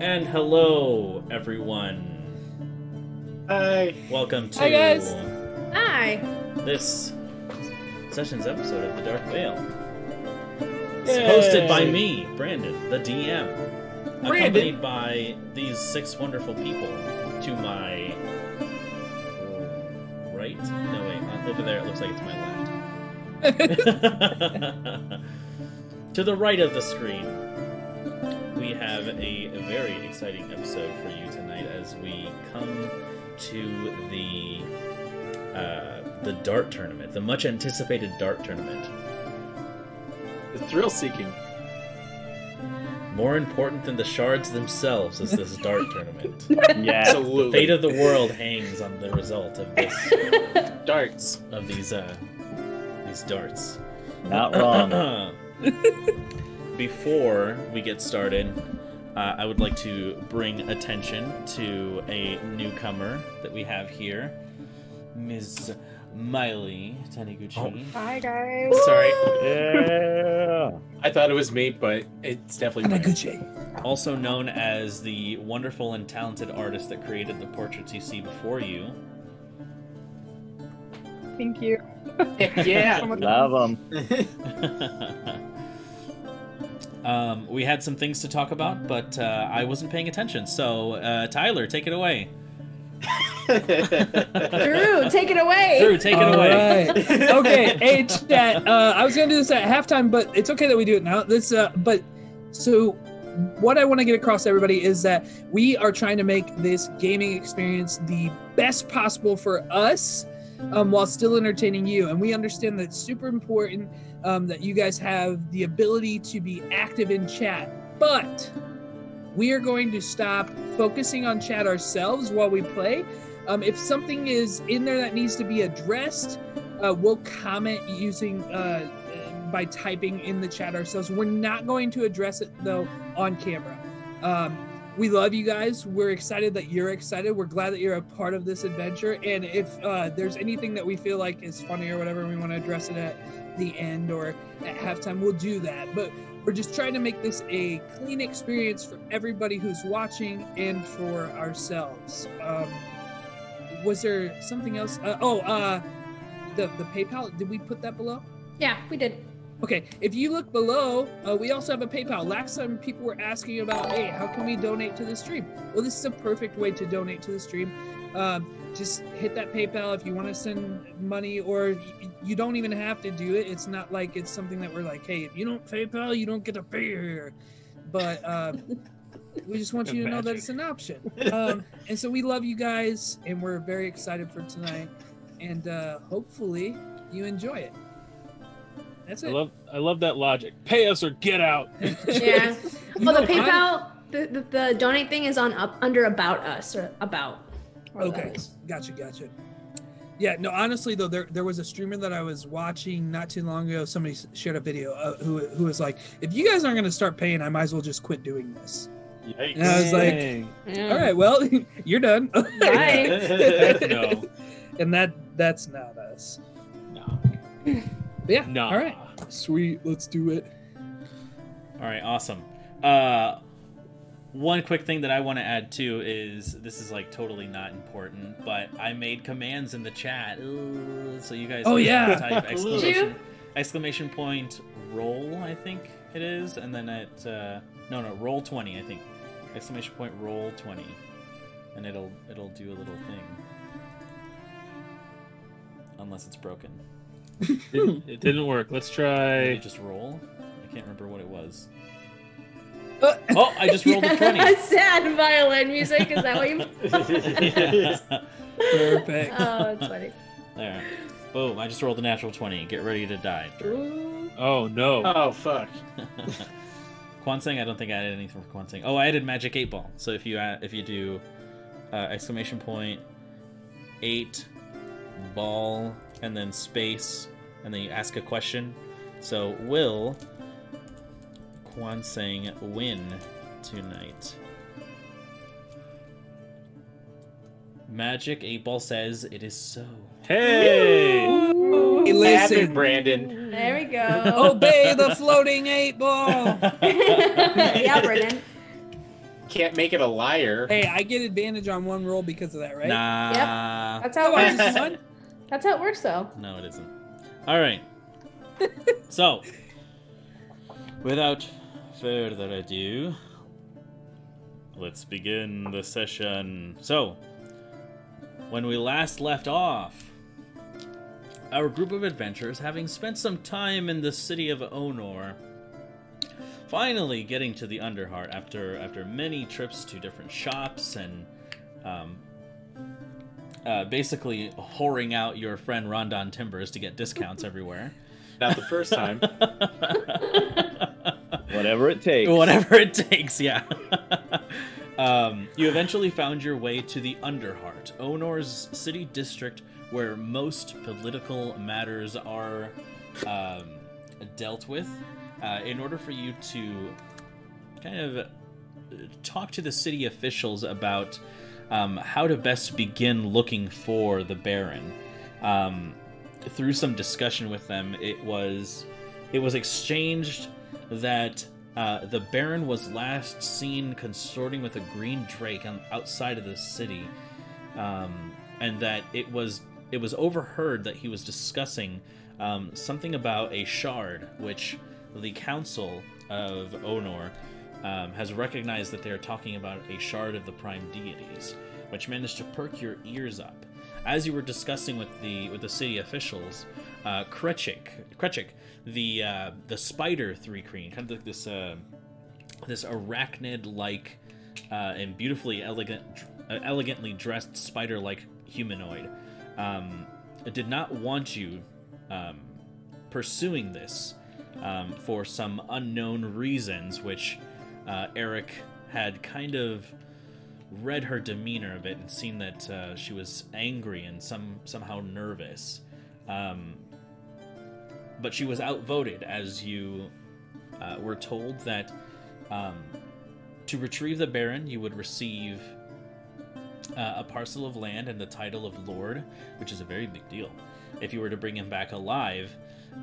And hello, everyone. Hi. Welcome to Hi, guys. Hi. this session's episode of The Dark Veil. It's hosted by me, Brandon, the DM. Brandon. Accompanied by these six wonderful people to my right? No, wait. Over there, it looks like it's my left. to the right of the screen, we have a very exciting episode for you tonight as we come to the uh, the dart tournament, the much anticipated dart tournament. The thrill seeking. More important than the shards themselves is this dart tournament. Yeah. Absolutely. Fate of the world hangs on the result of this darts. of these uh these darts. Not wrong. Before we get started, uh, I would like to bring attention to a newcomer that we have here, Ms. Miley Taniguchi. Hi guys. Sorry. yeah. I thought it was me, but it's definitely Mike. Hanaguchi. Also known as the wonderful and talented artist that created the portraits you see before you. Thank you. yeah. Love them. um, we had some things to talk about, but uh, I wasn't paying attention. So, uh, Tyler, take it away. Drew, take it away. Drew, take it All away. right. okay, hey chat. Uh, I was gonna do this at halftime, but it's okay that we do it now. This, uh, but so what I want to get across to everybody is that we are trying to make this gaming experience the best possible for us, um, while still entertaining you. And we understand that it's super important um, that you guys have the ability to be active in chat, but we are going to stop focusing on chat ourselves while we play. Um, if something is in there that needs to be addressed, uh, we'll comment using uh, by typing in the chat ourselves. We're not going to address it though on camera. Um, we love you guys. We're excited that you're excited. We're glad that you're a part of this adventure. And if uh, there's anything that we feel like is funny or whatever, we want to address it at the end or at halftime, we'll do that. But we're just trying to make this a clean experience for everybody who's watching and for ourselves. Um, was there something else? Uh, oh, uh, the the PayPal. Did we put that below? Yeah, we did. Okay, if you look below, uh, we also have a PayPal. Last time people were asking about, hey, how can we donate to the stream? Well, this is a perfect way to donate to the stream. Um, just hit that PayPal if you want to send money, or you don't even have to do it. It's not like it's something that we're like, hey, if you don't PayPal, you don't get to a beer. But um, we just want you to know that it's an option. Um, and so we love you guys, and we're very excited for tonight. And uh, hopefully you enjoy it. That's it. I love I love that logic. Pay us or get out. Yeah. Well, the PayPal, the, the, the donate thing is on up under about us or about. Or Okay, those. gotcha, gotcha. Yeah, no, honestly though, there there was a streamer that I was watching not too long ago. Somebody shared a video uh, who who was like, "If you guys aren't going to start paying, I might as well just quit doing this." Yikes. And I was like, Dang. Yeah. "All right, well, you're done." Bye. no. and that that's not us. No. But yeah. No. All right. Sweet. Let's do it. All right, awesome. Uh, one quick thing that I want to add too is this is like totally not important, but I made commands in the chat, Ooh, so you guys. Oh, can yeah. type exclamation exclamation point roll, I think it is, and then it uh, no no roll twenty, I think exclamation point roll twenty, and it'll it'll do a little thing, unless it's broken. It, it didn't work. Let's Did it try. just roll? I can't remember what it was. Uh, Oh, I just rolled a twenty. Sad violin music. Is that what you? Perfect. oh, it's funny. There. Boom, I just rolled a natural 20. Get ready to die. Ooh. Oh no. oh fuck. Kwansing, I don't think I added anything for Kwansing. Oh, I added Magic 8 Ball. So if you add, if you do uh, exclamation point 8 ball and then space and then you ask a question. So will Kwansing win tonight? Magic 8 Ball says it is so. Hey. Hey, Have it, listen. Brandon. There we go. Obey the floating eight ball. yeah, Brandon. Can't make it a liar. Hey, I get advantage on one roll because of that, right? Nah. Yep. That's how Oh, it works. That's how it works, though. No, it isn't. All right. so, without further ado, let's begin the session. So, when we last left off, our group of adventurers, having spent some time in the city of Onor, finally getting to the Underheart after after many trips to different shops and um, uh, basically whoring out your friend Rondon Timbers to get discounts everywhere. Not the first time. Whatever it takes. Whatever it takes, yeah. um, you eventually found your way to the Underheart, Onor's city district where most political matters are um, dealt with. Uh, in order for you to kind of uh, talk to the city officials about um, how to best begin looking for the Baron. Um, through some discussion with them, it was it was exchanged that uh, the Baron was last seen consorting with a green drake on, outside of the city, um, and that it was it was overheard that he was discussing um, something about a shard, which the Council of Onor um, has recognized that they are talking about a shard of the Prime Deities, which managed to perk your ears up. As you were discussing with the with the city officials, uh, Krechik, Krechik, the uh, the spider three queen, kind of like this uh, this arachnid-like uh, and beautifully elegant, uh, elegantly dressed spider-like humanoid, um, did not want you um, pursuing this um, for some unknown reasons, which uh, Eric had kind of read her demeanor a bit and seen that uh, she was angry and some somehow nervous. Um, but she was outvoted as you uh, were told that um, to retrieve the Baron, you would receive uh, a parcel of land and the title of Lord, which is a very big deal. If you were to bring him back alive,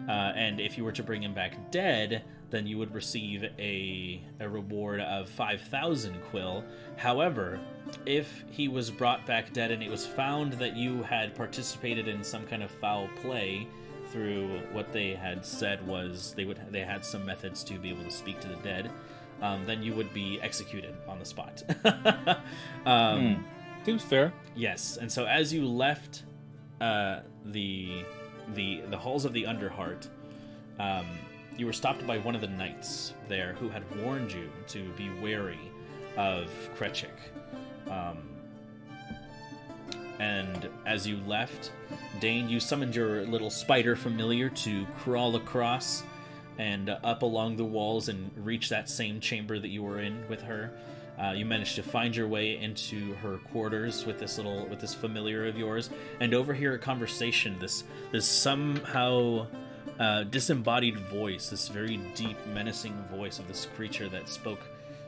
uh, and if you were to bring him back dead, then you would receive a, a reward of 5,000 quill. However, if he was brought back dead and it was found that you had participated in some kind of foul play through what they had said was they would they had some methods to be able to speak to the dead, um, then you would be executed on the spot. um, Seems fair. Yes, and so as you left uh, the the the halls of the Underheart, um, you were stopped by one of the knights there who had warned you to be wary of Krechik. Um, and as you left, Dane, you summoned your little spider familiar to crawl across and up along the walls and reach that same chamber that you were in with her. Uh, you managed to find your way into her quarters with this little with this familiar of yours and overhear a conversation this this somehow uh, disembodied voice this very deep menacing voice of this creature that spoke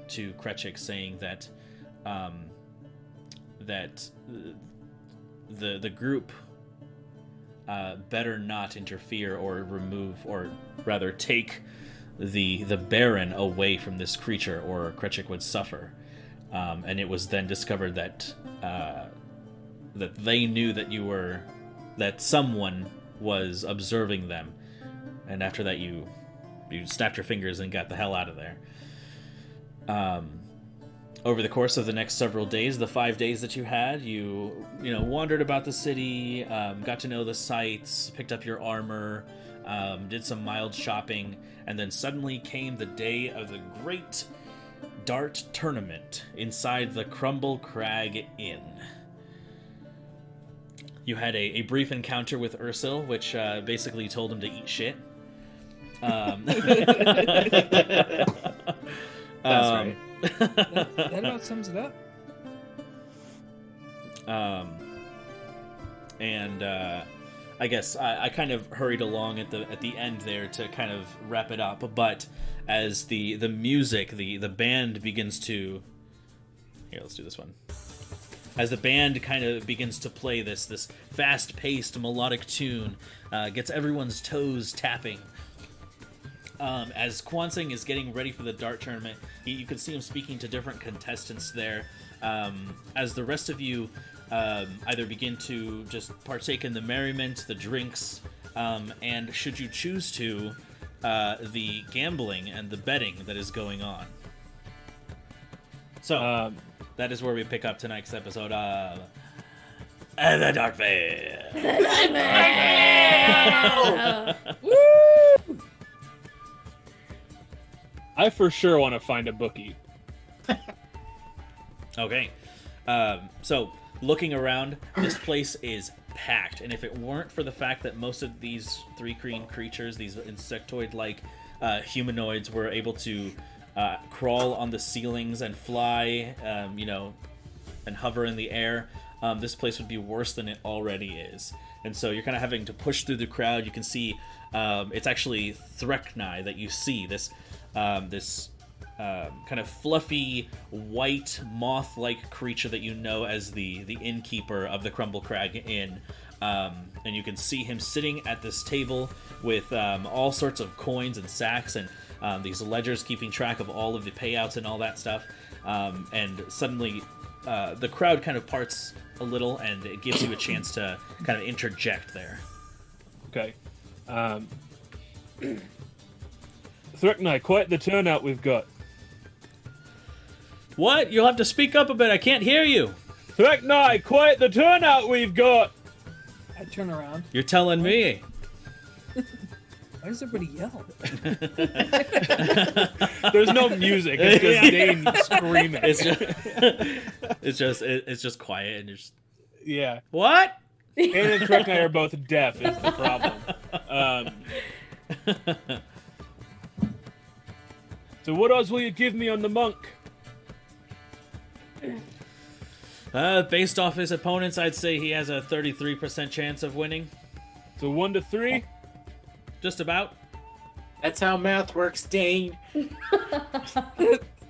to Krechik saying that um, that uh, the the group uh, better not interfere or remove or rather take the the Baron away from this creature, or Krechik would suffer. Um, and it was then discovered that uh, that they knew that you were that someone was observing them, and after that you you snapped your fingers and got the hell out of there. Um, over the course of the next several days, the five days that you had, you you know wandered about the city, um, got to know the sights, picked up your armor, um, did some mild shopping, and then suddenly came the day of the great dart tournament inside the Crumble Crag Inn. You had a, a brief encounter with Ursil, which uh, basically told him to eat shit. Um, That's um, That, that about sums it up. um, and uh, I guess I, I kind of hurried along at the at the end there to kind of wrap it up. But as the the music, the the band begins to here, let's do this one. As the band kind of begins to play this this fast paced melodic tune, uh, gets everyone's toes tapping. Um, as Kwansing is getting ready for the dart tournament, he, you can see him speaking to different contestants there. Um, as the rest of you um, either begin to just partake in the merriment, the drinks, um, and should you choose to, uh, the gambling and the betting that is going on. So Um, that is where we pick up tonight's episode of uh, the Dark Veil. I for sure want to find a bookie. Okay. Um, so, looking around, this place is packed. And if it weren't for the fact that most of these thri-kreen creatures, these insectoid like uh, humanoids, were able to uh, crawl on the ceilings and fly, um, you know, and hover in the air, um, this place would be worse than it already is. And so you're kind of having to push through the crowd. You can see um, it's actually Threknai that you see this um, this um, kind of fluffy white moth-like creature that you know as the the innkeeper of the Crumble Crag Inn. Um, and you can see him sitting at this table with um, all sorts of coins and sacks and um, these ledgers keeping track of all of the payouts and all that stuff. Um, and suddenly, uh, the crowd kind of parts a little, and it gives you a chance to kind of interject there. Okay. Um, quite the turnout we've got. What? You'll have to speak up a bit. I can't hear you. Threknai, quite the turnout we've got. I turn around. You're telling me. Why does everybody yell? There's no music. It's just Dane screaming. It's just, it's just, it- it's just quiet, and you're just yeah. what? Dane and Threknai are both deaf. Is the problem. Um, so what odds will you give me on the monk? Uh, based off his opponents, I'd say he has a 33% chance of winning. So one to three. Just about. That's how math works, Dane.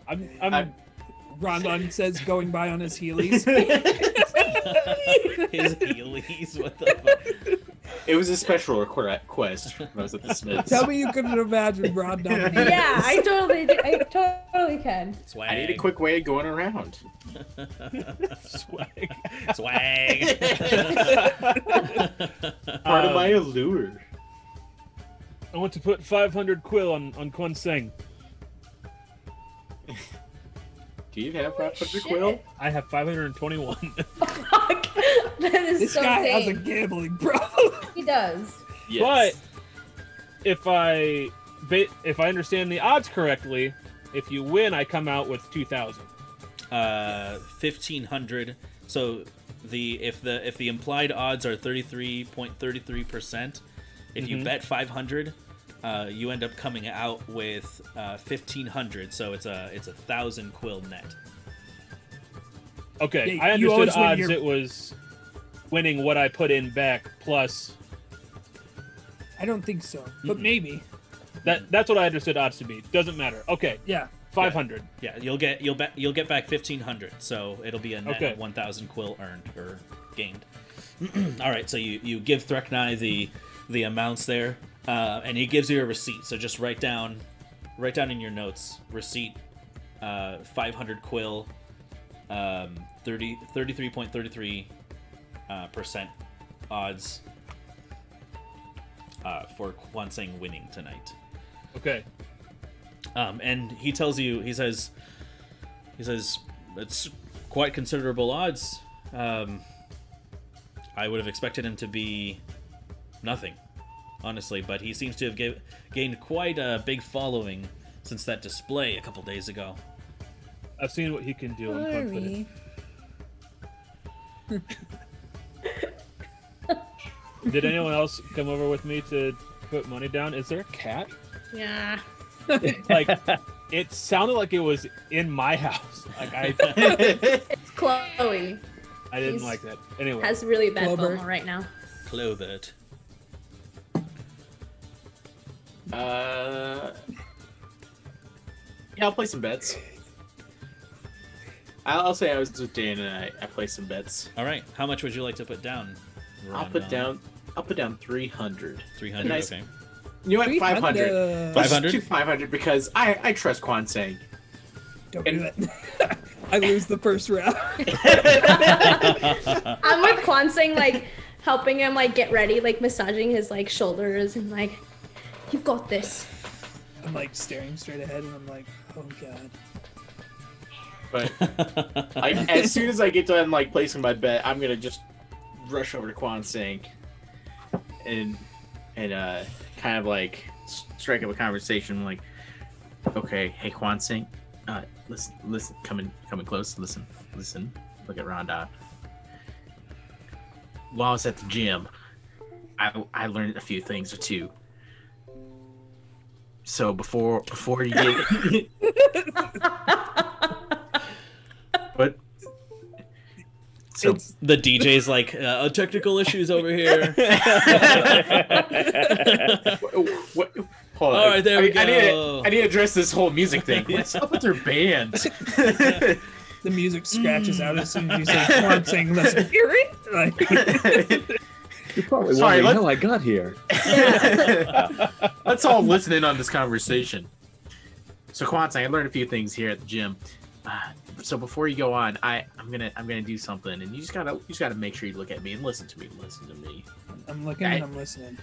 I'm. I'm, I'm- Rondon says, going by on his heelys. His heelys. What the fuck? It was a special requ- request when I was at the Smiths. Tell me you couldn't imagine Rondon. in heelys. yeah, I totally, do- I totally can. Swag. I need a quick way of going around. swag. swag. Part of my allure. I want to put 500 quill on on Quan Seng. Do you have Rock Paper shit. Quill? I have 521. Fuck. That is This so guy has a gambling problem. He does. But if I if I understand the odds correctly, if you win, I come out with 2,000. uh, 1500. So the if the if the implied odds are 33.33%, if you Mhm. bet 500, uh, you end up coming out with uh, 1500. So it's a it's a thousand quill net. Okay, Yeah, I you understood odds. your- It was winning what I put in back plus I don't think so, but Mm-mm. maybe. that. That's what I understood odds to be. Doesn't matter. Okay, Yeah. 500. Yeah, you'll get you'll bet you'll get back 1500. So it'll be a net Okay. of 1000 quill earned or gained. All right, so you you give Threknai the the amounts there, uh, and he gives you a receipt. So just write down write down in your notes receipt uh, 500 quill, um, 30 33.33 uh, percent odds uh, for Kwanseng winning tonight. Okay. Um, and he tells you, he says, he says it's quite considerable odds. Um, I would have expected him to be nothing, honestly, but he seems to have ga- gained quite a big following since that display a couple days ago. I've seen what he can do. I'm confident. Did anyone else come over with me to put money down? Is there a cat? Yeah. Like, it sounded like it was in my house. Like I, Chloe I didn't He's- like that. Anyway, has really bad Clover. FOMO right now. Clobert. Uh, yeah, I'll play some bets. I'll, I'll say I was with Dan and I, I play some bets. All right, how much would you like to put down? I'll put down. I'll put down three hundred. 300. Nice. Okay. You know what? 500. Let's 500? do 500 because I, I trust Quan Sang. Don't do it. I lose the first round. I'm with Quan saying like helping him like get ready, like massaging his like shoulders and like, you've got this. I'm like staring straight ahead, and I'm like, oh god. But like, as soon as I get done like placing my bet, I'm gonna just rush over to Quan Sang and and uh kind of like strike up a conversation like, okay, hey Quan Sang, uh, listen, listen, coming coming close, listen, listen, look at Rondon. While I was at the gym, I I learned a few things or two. So before before you get What? So It's- the DJ's like, uh, technical issues over here. what, what, hold on. All right, there I, we I need, go. to, I need to address this whole music thing. What's up with their band? The music scratches out as soon as you say one thing. Let's hear it. Like, You're probably Sorry, wondering let- how I got here. Let's all listen in on this conversation. So Kwanzaa, I learned a few things here at the gym. Uh, so before you go on, I I'm gonna I'm gonna do something, and you just gotta you just gotta make sure you look at me and listen to me. Listen to me. I'm looking and I'm listening.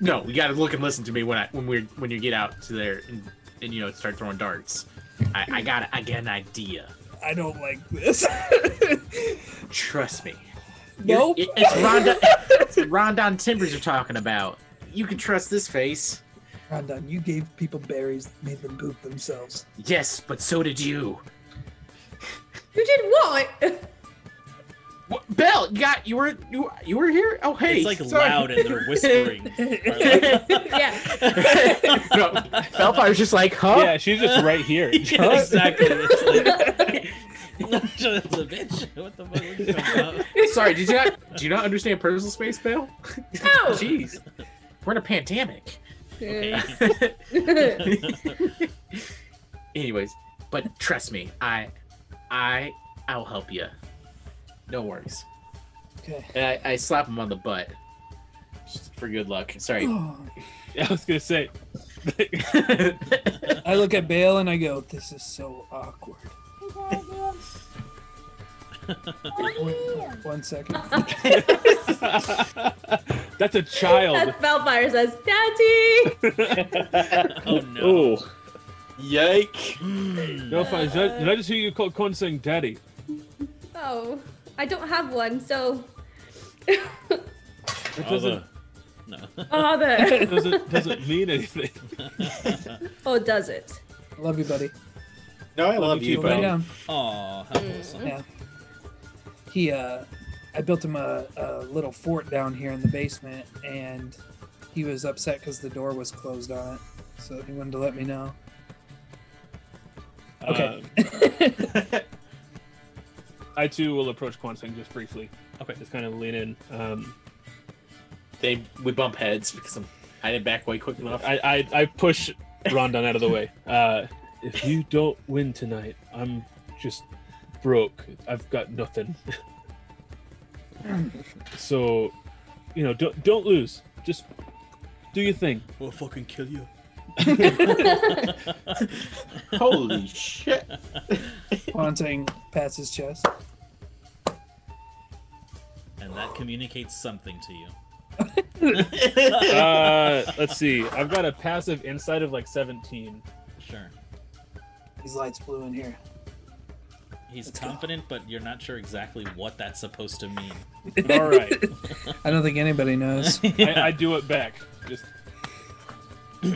No, you gotta look and listen to me when I when we are when you get out to there and, and you know start throwing darts. I, I got I get an idea. I don't like this. Trust me. Nope. It- it's Rondon, it's Rondon Timbers you're talking about. You can trust this face. Rondon, you gave people berries that made them poop themselves. Yes, but so did you. You did what? What, Bell, you got you were you you were here. Oh hey, it's like sorry. loud and they're whispering. Or like- yeah. no, Bellfire's just like, huh? Yeah, she's just right here. Yeah, exactly. It's like, It's a bitch. What the fuck? Are you talking about? Sorry, did you not do you not understand personal space, Bell? No. Jeez, we're in a pandemic. Okay. Anyways, but trust me, I, I, I'll help you. No worries. Okay. And I, I slap him on the butt just for good luck. Sorry. Oh. I was gonna say. I look at Bale and I go, "This is so awkward." Wait, one second. That's a child. Bellfire says, Daddy! Oh no. Ooh, Yike! Hmm. No, fine. Did I, did I just hear you call Con saying daddy? Oh, I don't have one, so. It Oh, doesn't, the- no. Father! doesn't, doesn't mean anything. oh, does it? Love you, buddy. No, I love you, Go lay buddy. down. Aw, how awesome. Yeah. He, uh, I built him a, a little fort down here in the basement, and he was upset because the door was closed on it. So he wanted to let me know. Okay. Uh, I too will approach Quansang just briefly. Okay. Just kind of lean in. Um, They we bump heads because I'm, I didn't back way quick enough. I, I, I push Rondon out of the way. Uh, if you don't win tonight, I'm just broke. I've got nothing. so, you know, don't don't lose. Just do your thing. We'll fucking kill you. Holy shit! Haunting pats his chest. And that communicates something to you. Uh, let's see. I've got a passive insight of like 17. Sure. These lights blue in here. He's confident, but you're not sure exactly what that's supposed to mean. All right, I don't think anybody knows. I, I do it back. Just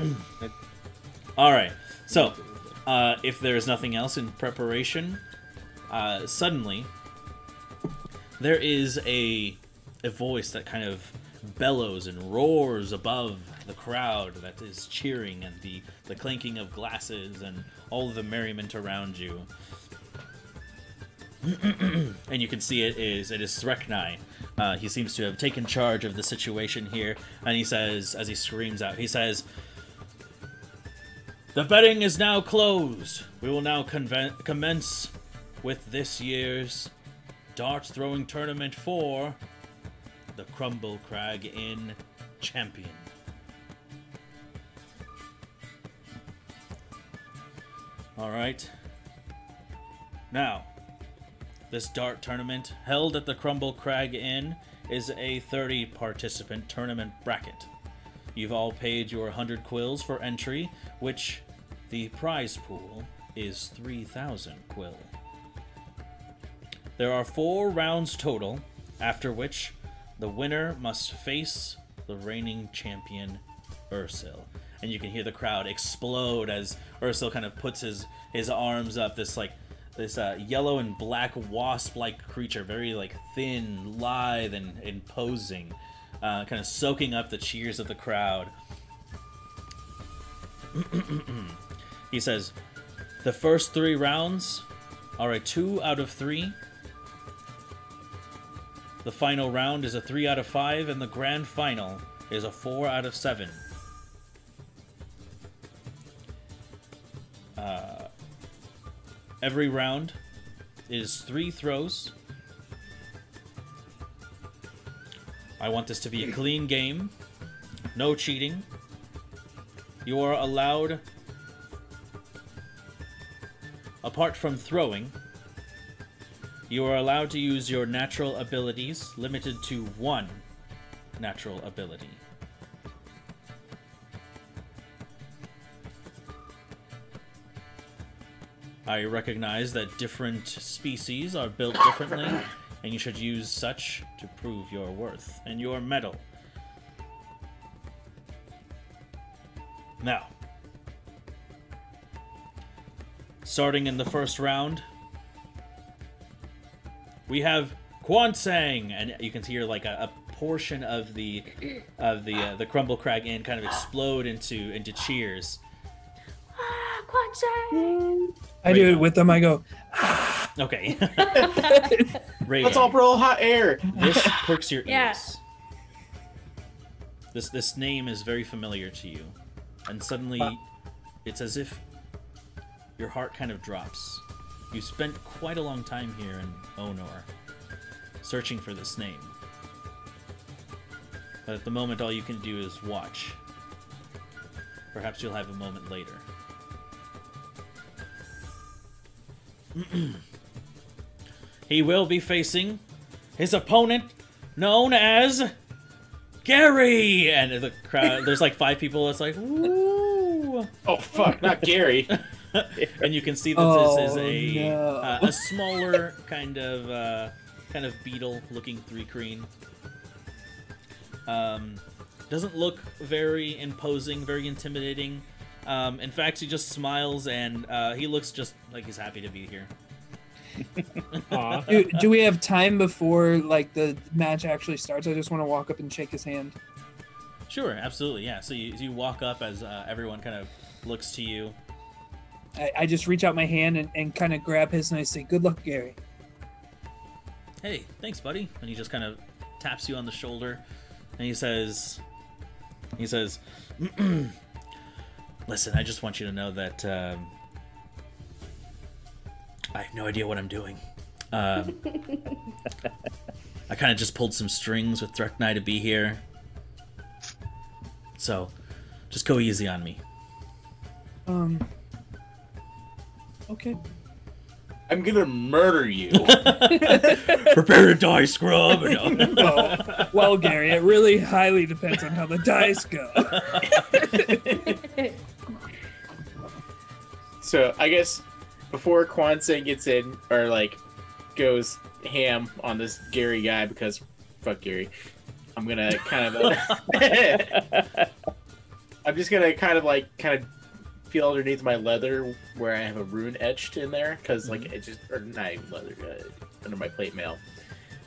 All right. So, uh, if there is nothing else in preparation, uh, suddenly there is a a voice that kind of bellows and roars above the crowd that is cheering and the the clanking of glasses and all the merriment around you. and you can see it is it is Threknai. Uh, he seems to have taken charge of the situation here, and he says, as he screams out, he says, the betting is now closed. We will now conven- commence with this year's dart throwing tournament for the Crumble Crag Inn champion. All right. Now, this dart tournament held at the Crumble Crag Inn is a 30 participant tournament bracket. You've all paid your 100 quills for entry, which the prize pool is 3,000 quill. There are four rounds total, after which the winner must face the reigning champion, Ursil. And you can hear the crowd explode as Ursil kind of puts his, his arms up, this like this uh, yellow and black wasp-like creature, very like thin, lithe, and imposing, uh, kind of soaking up the cheers of the crowd. he says, "The first three rounds are a two out of three. The final round is a three out of five, and the grand final is a four out of seven." Every round is three throws. I want this to be a clean game. No cheating. You are allowed, apart from throwing, you are allowed to use your natural abilities, limited to one natural ability. I recognize that different species are built differently, and you should use such to prove your worth and your mettle. Now, starting in the first round, we have Kwansang, and you can hear like a, a portion of the of the uh, the Crumble Crag Inn kind of explode into into cheers. Ah, I do it with them. I go, Okay, Raven. Let's all blow hot air. This perks your ears. Yeah. This this name is very familiar to you, and suddenly, it's as if your heart kind of drops. You spent quite a long time here in Onor, searching for this name. But at the moment, all you can do is watch. Perhaps you'll have a moment later. he will be facing his opponent known as Gary and the crowd there's like five people that's like woo Oh fuck, not Gary. and you can see that this is Oh, a no. uh, a smaller kind of uh, kind of beetle looking thri-kreen um, doesn't look very imposing very intimidating um, in fact he just smiles and uh, he looks just like he's happy to be here do, do we have time before like the match actually starts? I just want to walk up and shake his hand. Sure, absolutely, yeah. So you, you walk up as uh, everyone kind of looks to you. I, I just reach out my hand and, and kind of grab his and I say, "Good luck, Gary." Hey, thanks, buddy. And he just kind of taps you on the shoulder, and he says, he says, listen, I just want you to know that um, I have no idea what I'm doing. Um, I kind of just pulled some strings with Dreknai to be here. So, just go easy on me. Um. Okay. I'm gonna murder you. Prepare to die, scrub. No. Well, well, Gary, it really highly depends on how the dice go. so I guess before Kwanzaa gets in or like goes ham on this Gary guy because fuck Gary, I'm gonna kind of uh, I'm just gonna kind of like kind of feel underneath my leather where I have a rune etched in there because like it just or not even leather uh, under my plate mail,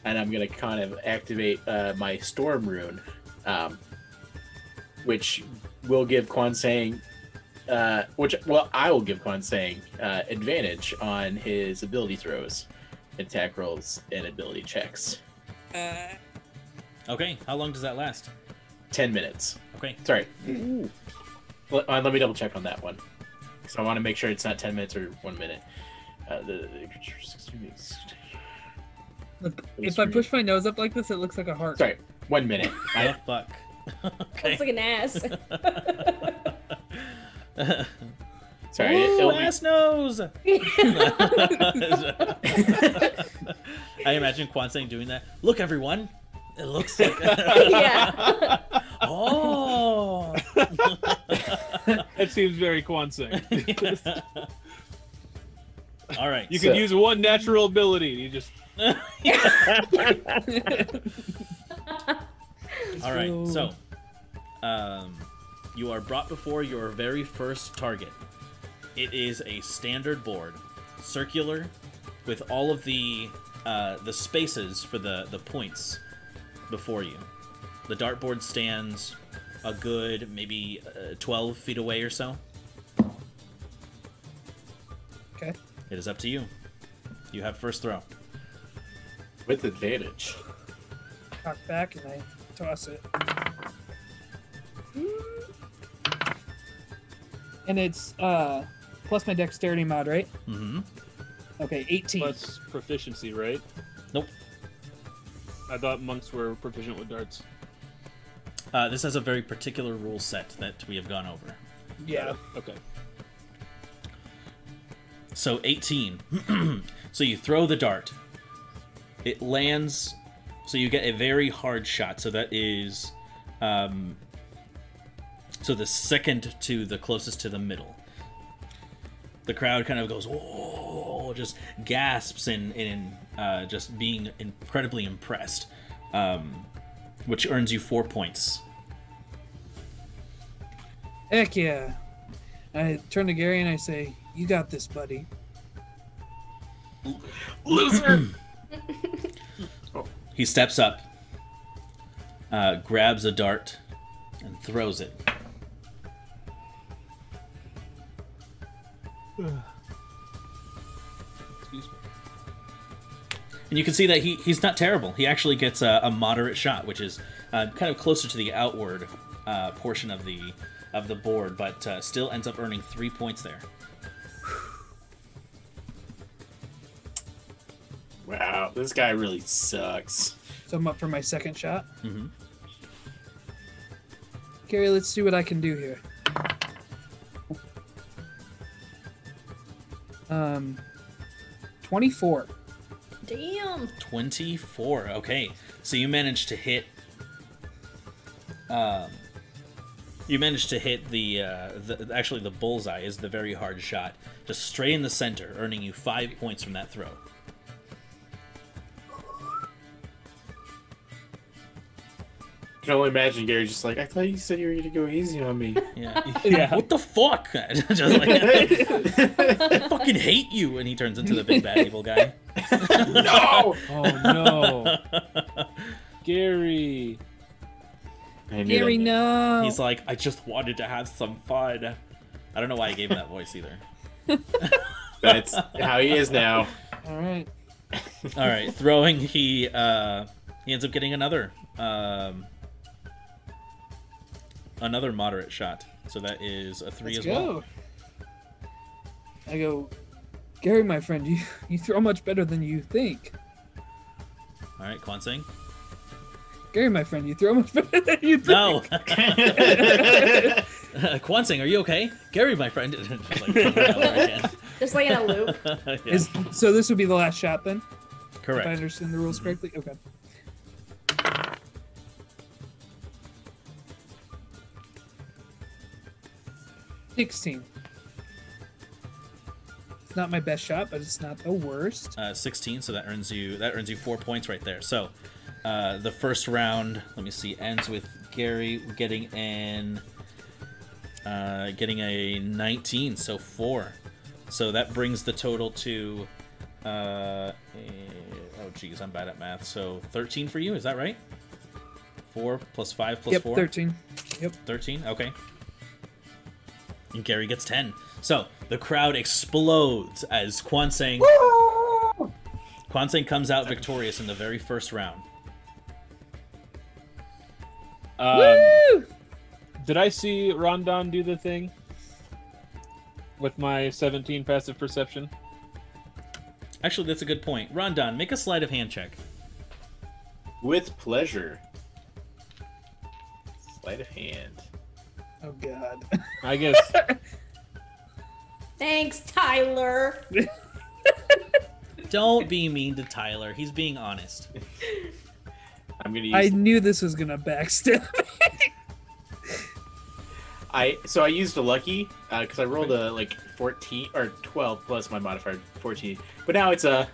and I'm gonna kind of activate uh, my storm rune, um, which will give Kwansang uh, which well, I will give Quan saying uh, advantage on his ability throws, attack rolls, and ability checks. Uh, okay, how long does that last? Ten minutes. Okay. Sorry. Let, uh, let me double check on that one. So I want to make sure it's not ten minutes or one minute. Uh, the, look, if I push my nose up like this, it looks like a heart. sorry, one minute. Oh, I, fuck. okay. Looks like an ass. Sorry, Ooh, it'll be- ass nose. I imagine Kwanseng doing that. Look, everyone. It looks like. yeah. oh. That seems very Kwansing. All right. You So- can use one natural ability. You just All right. So, um, you are brought before your very first target. It is a standard board, circular, with all of the uh, the spaces for the the points before you. The dartboard stands a good maybe uh, 12 feet away or so. Okay. It is up to you. You have first throw. with advantage. Cock back and I toss it. And it's uh plus my dexterity mod, right? Mm-hmm. Okay, 18. plus proficiency, right? Nope. I thought monks were proficient with darts. Uh, this has a very particular rule set that we have gone over. yeah. Okay. So 18. so you throw the dart. It lands. So you get a very hard shot. So that is. Um, so the second to the closest to the middle. The crowd kind of goes, oh, just gasps in, in uh, just being incredibly impressed, um, which earns you four points. Heck yeah. I turn to Gary and I say, "You got this, buddy." Loser. He steps up, uh, grabs a dart, and throws it. Excuse me. And you can see that he, he's not terrible. He actually gets a, a moderate shot, which is uh, kind of closer to the outward uh, portion of the of the board, but uh, still ends up earning three points there. wow, this guy really sucks. So I'm up for my second shot. hmm Gary, let's see what I can do here. Um, 24. Damn. 24. Okay. So you managed to hit. Um, you managed to hit the, uh, the. Actually, the bullseye is the very hard shot. Just straight in the center, earning you five points from that throw. Can only imagine Gary just like, I thought you said you were gonna go easy on me. Yeah. Yeah. what the fuck? Just like, I fucking hate you. And he turns into the big bad evil guy. no! Oh no, Gary. Gary, that. no. He's like, I just wanted to have some fun. I don't know why I gave him that voice either. That's how he is now. All right. All right, throwing. He uh, he ends up getting another um, another moderate shot. So that is a 3 Let's as well. I go, Gary, my friend, you, you throw much better than you think. All right, Kwansing. Gary, my friend, you throw much better than you think. No, Kwansing, are you okay? Gary, my friend. Just like, whatever I can. Just like in a loop. Yeah, Is, so this would be the last shot then, Correct. if I understand the rules correctly. Okay. Sixteen. It's not my best shot, but it's not the worst. Uh, 16, so that earns you that earns you four points right there. So uh, the first round, let me see, ends with Gary getting an uh, getting a 19, so four. So that brings the total to uh, oh geez, I'm bad at math. So 13 for you, is that right? Four plus five plus yep, four. thirteen. Yep. 13 okay and gary gets 10 so the crowd explodes as kwansang kwansang comes out victorious in the very first round Um, Woo! did I see Rondon do the thing with my 17 passive perception? actually that's a good point rondon make a sleight of hand check With pleasure. Sleight of hand. Oh God. I guess Thanks, Tyler. Don't be mean to Tyler. He's being honest. I'm gonna use. I knew this was gonna backstab. me. I so I used a lucky uh, because I rolled a like 14 or 12 plus my modifier 14, but now it's a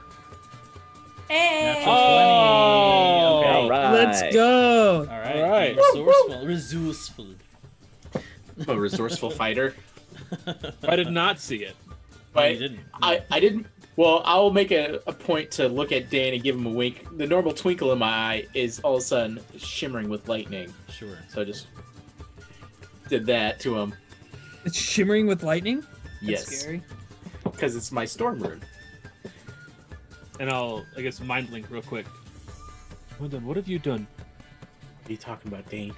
Hey. Oh. Okay. right. Let's go. All right. All right. Resourceful. Resourceful. I'm a resourceful fighter. I did not see it. No, But you didn't. I, I didn't. Well, I'll make a, a point to look at Dan and give him a wink. The normal twinkle in my eye is all of a sudden shimmering with lightning. Sure. So I just did that to him. It's shimmering with lightning. That's yes, scary. because it's my storm rune. And I'll, I guess, mind blink real quick. Well done. What have you done? What are you talking about, Dane?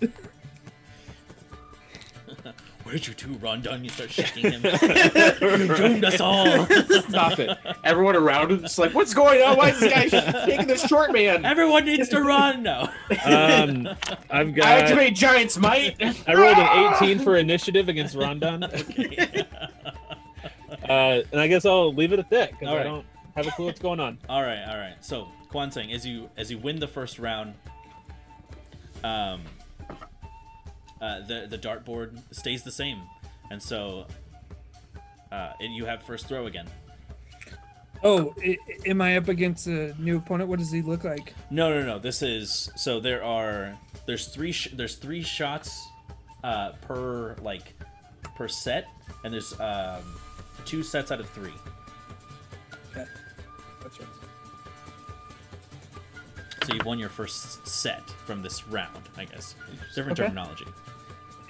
What did you two run Rondon? You start shaking him. you doomed us all. Stop it. Everyone around him is like, "What's going on? Why is this guy shaking this short man?" Everyone needs to run. No. Um, I've got. I activate Giant's Might. I rolled an 18 for initiative against Rondon. Okay. Uh, and I guess I'll leave it at that because I right. don't have a clue what's going on. all right. All right. So Kwansang, as you as you win the first round, um, uh, the the dartboard stays the same, and so uh, and you have first throw again. Oh, i- i- am I up against a new opponent? What does he look like? No, no, no. This is so there are there's three sh- there's three shots uh, per like per set, and there's um, two sets out of three. Okay. Gotcha. So you've won your first set from this round, I guess. Different Okay. terminology.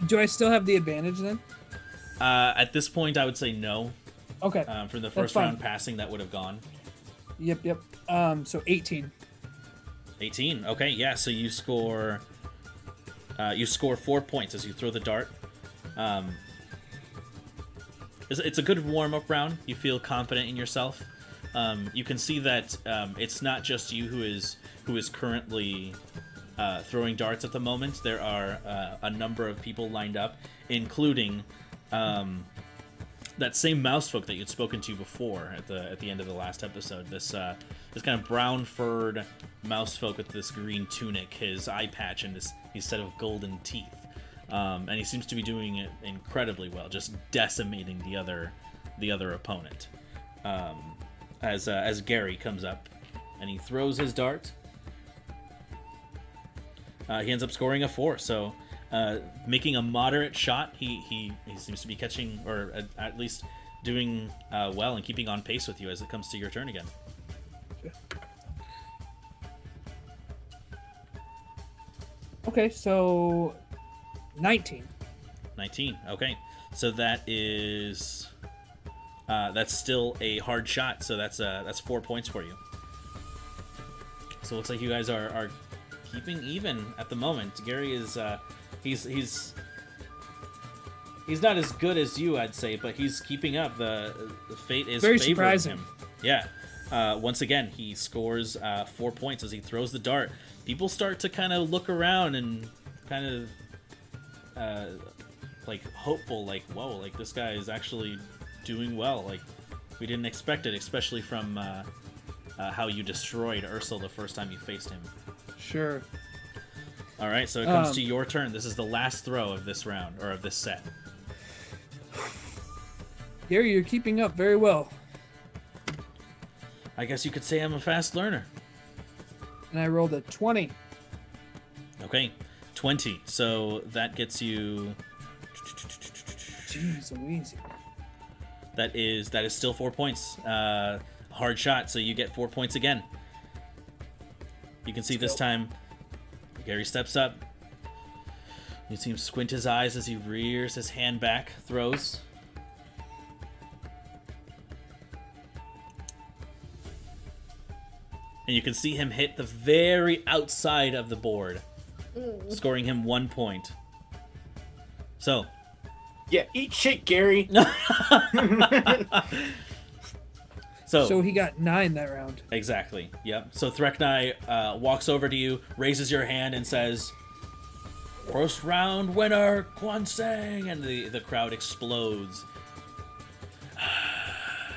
Do I still have the advantage then? Uh, at this point, I would say no. Okay. Um, from the first round passing, that would have gone. Yep, yep. Um, so 18. 18. Okay, yeah. So you score. Uh, you score four points as you throw the dart. Um, it's, it's a good warm up round. You feel confident in yourself. Um, you can see that um, it's not just you who is who is currently uh, throwing darts at the moment. There are uh, a number of people lined up, including um, that same mouse folk that you'd spoken to before at the at the end of the last episode. This uh, this kind of brown furred mouse folk with this green tunic, his eye patch, and this his set of golden teeth. Um, and he seems to be doing it incredibly well, just decimating the other the other opponent. Um, as uh, as Gary comes up and he throws his dart, uh, he ends up scoring a four. So uh, making a moderate shot, he, he he seems to be catching or at, at least doing uh, well and keeping on pace with you as it comes to your turn again. Okay, so 19. 19. Okay, so that is uh, that's still a hard shot. So that's uh, that's four points for you. So it looks like you guys are, are keeping even at the moment. Gary is uh, he's he's he's not as good as you, I'd say, but he's keeping up. The, the fate is Very favoring surprising. him. Yeah. Uh, once again, he scores uh, four points as he throws the dart. People start to kind of look around and kind of uh, like hopeful, like whoa, like this guy is actually doing well. Like we didn't expect it, especially from uh, uh, how you destroyed Ursel the first time you faced him. Sure. All right, so it comes Um, to your turn. This is the last throw of this round or of this set. Gary, you're keeping up very well. I guess you could say I'm a fast learner. And I rolled a 20. Okay, twenty. So that gets you. Jeez Louise. That is that is still four points. Uh, hard shot, so you get four points again. You can see this time, Gary steps up. You see him squint his eyes as he rears his hand back, throws. And you can see him hit the very outside of the board, mm. scoring him one point. So, Yeah, eat shit, Gary. so, So he got nine that round. Exactly. Yep. So Threknai uh, walks over to you, raises your hand, and says, First round winner, Quan Sang, and the the crowd explodes.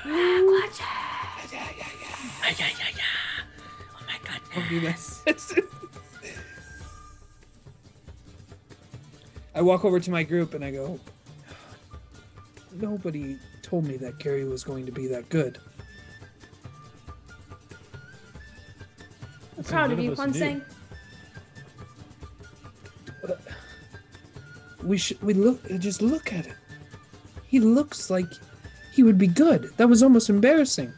Ay, ay, ay, ay. Oh my goodness. I walk over to my group and I go, Nobody told me that Gary was going to be that good. Proud of you, of Quan. Sang. We should we look just look at it. He looks like he would be good. That was almost embarrassing.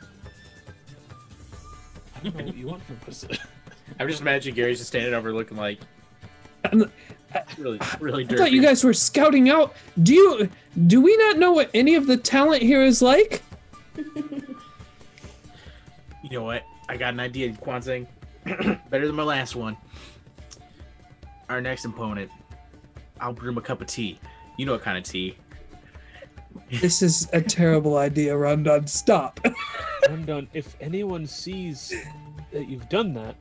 I don't know what you want from us. I'm just imagining Gary's just standing over looking like I'm- really, really I thought you guys were scouting out. Do you do we not know what any of the talent here is like? You know what? I got an idea, Kwanzaa. Better than my last one. Our next opponent, I'll brew him a cup of tea. You know what kind of tea? This is a terrible idea, Rondon. Stop. I'm. If anyone sees that you've done that,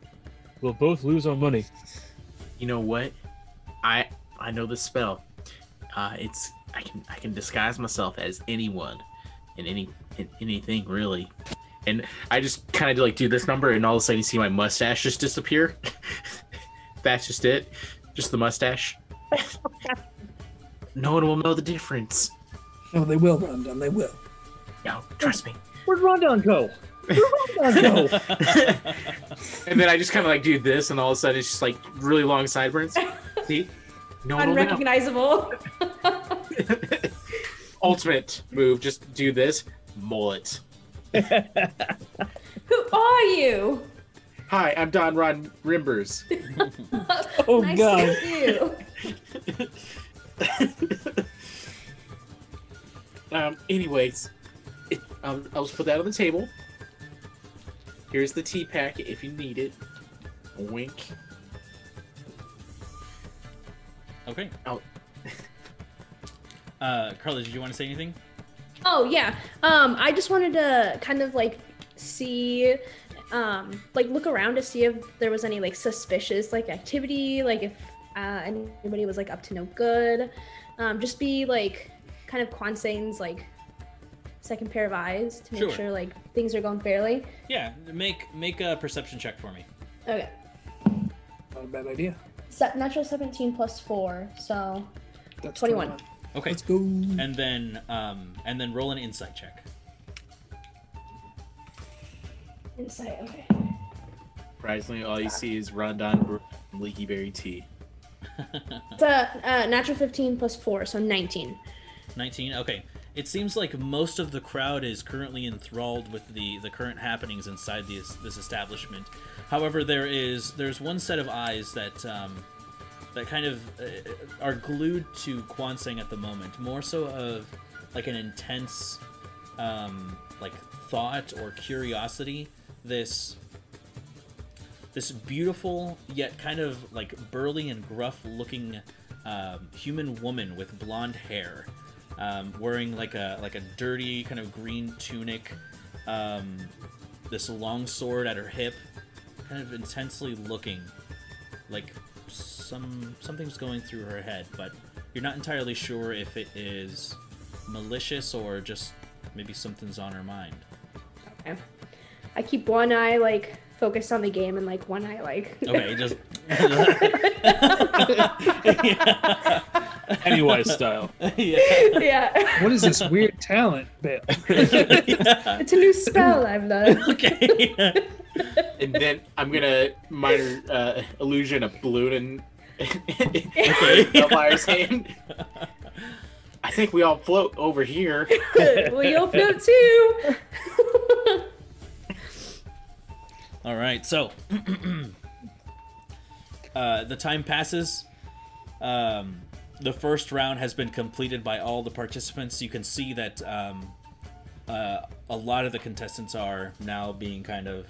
we'll both lose our money. You know what? I I know the spell. Uh, it's I can I can disguise myself as anyone, and any in anything really. And I just kind of do like do this number, and all of a sudden you see my mustache just disappear. That's just it, just the mustache. no one will know the difference. No, they will, Rondon. They will. No, trust me. Where'd Rondon go? Where'd Rondon go? and then I just kind of like do this, and all of a sudden it's just like really long sideburns. See? No one will know. Unrecognizable. Ultimate move, just do this. Mullet. Who are you? Hi, I'm Don Ron Rimbers. Oh nice God. to meet you. um, anyways, it, um, I'll just put that on the table. Here's the tea packet if you need it. Wink. Okay. Oh. Uh, Carla, did you want to say anything? Oh yeah. Um, I just wanted to kind of like see, um, like look around to see if there was any like suspicious like activity, like if uh, anybody was like up to no good. Um, just be like kind of Quansang's like second pair of eyes to make Sure. sure like things are going fairly. Yeah, make make a perception check for me. Okay. Not a bad idea. Se- natural 17 plus 4, so That's 21. Okay. Let's go. And then um and then roll an insight check. insight. Okay. Surprisingly, all you see is Rondon Leaky Berry tea. It's a uh, natural 15 plus 4, so 19. 19 okay it seems like most of the crowd is currently enthralled with the the current happenings inside this this establishment however there is there's one set of eyes that um that kind of uh, are glued to Kwansang at the moment more so of like an intense um like thought or curiosity this this beautiful yet kind of like burly and gruff looking um, human woman with blonde hair um, wearing like a like a dirty kind of green tunic um, this long sword at her hip kind of intensely looking like some something's going through her head but you're not entirely sure if it is malicious or just maybe something's on her mind Okay. I keep one eye like focused on the game and like one eye like okay just Pennywise style. yeah. yeah. What is this weird talent, Bill? It's a new spell I've learned. okay And then I'm gonna minor uh, illusion a balloon in, Okay. in Elvire's hand. I think we all float over here. well, you'll float too. All right, so uh, the time passes. Um, the first round has been completed by all the participants. You can see that um, uh, a lot of the contestants are now being kind of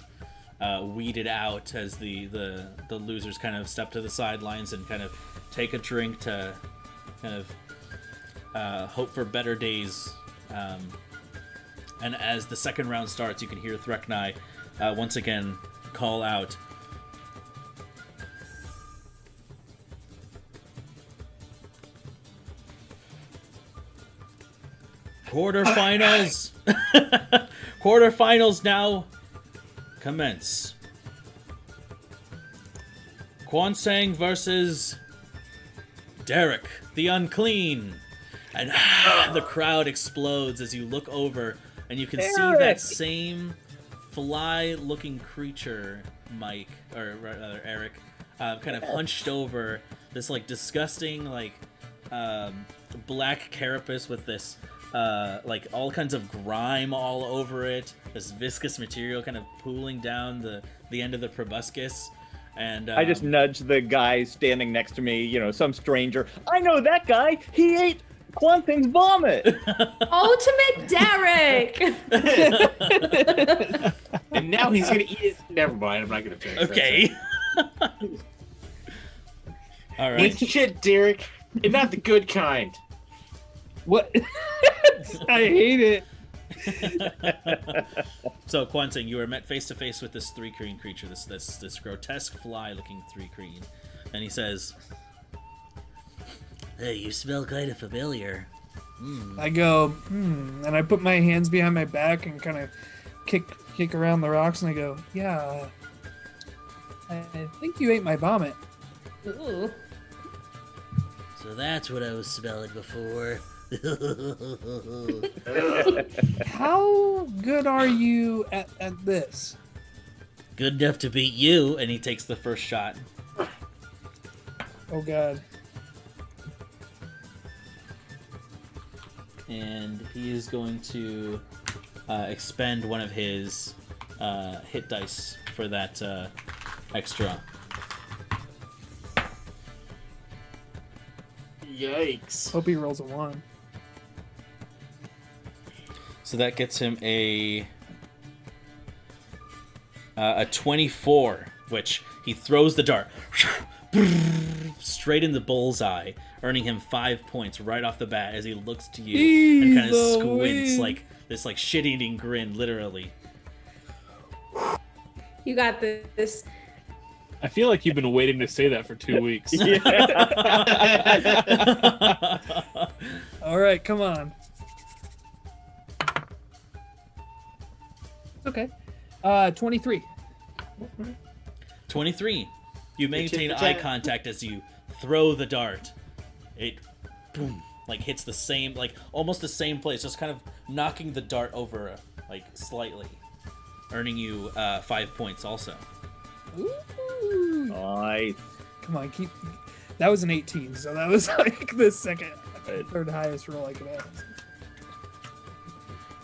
uh, weeded out as the, the the losers kind of step to the sidelines and kind of take a drink to kind of uh, hope for better days. Um, and as the second round starts, you can hear Threknai uh, once again call out. Quarterfinals! Quarterfinals now commence. Kwansang versus Derek, the unclean. And ah, the crowd explodes as you look over and you can Derek. see that same fly looking creature, Mike, or rather Eric, uh, kind of hunched over this like disgusting, like um, black carapace with this uh, like all kinds of grime all over it, this viscous material kind of pooling down the, the end of the proboscis. And um, I just nudged the guy standing next to me, you know, some stranger. I know that guy. He ate Quanting's vomit. Ultimate Derek. And now he's gonna eat his. Never mind. I'm not gonna finish. that okay. All right. sentence. Eat shit, Derek, and not the good kind. What? I hate it. So Quanting, you are met face to face with this thri-kreen creature, this this this grotesque fly-looking thri-kreen, and he says, "Hey, you smell kind of familiar." Hmm. I go, hmm, and I put my hands behind my back and kind of kick kick around the rocks, and I go, yeah, I I think you ate my vomit. Ooh. So that's what I was smelling before. How good are you at, at this? Good enough to beat you, and he takes the first shot. Oh God. And he is going to uh, expend one of his uh, hit dice for that uh, extra. Yikes. Hope he rolls a one. So that gets him a uh, a 24, which he throws the dart straight in the bullseye, earning him five points right off the bat as he looks to you and kind of squints Louise. like this, like shit-eating grin, literally. You got this. I feel like you've been waiting to say that for two weeks. All right, come on. Okay. Uh, 23. 23. You maintain eye contact as you throw the dart. It boom like hits the same like almost the same place, just kind of knocking the dart over like slightly, earning you uh, five points also. Ooh. nice. Come on, keep. That was an 18, so that was like the second, third highest roll I could have.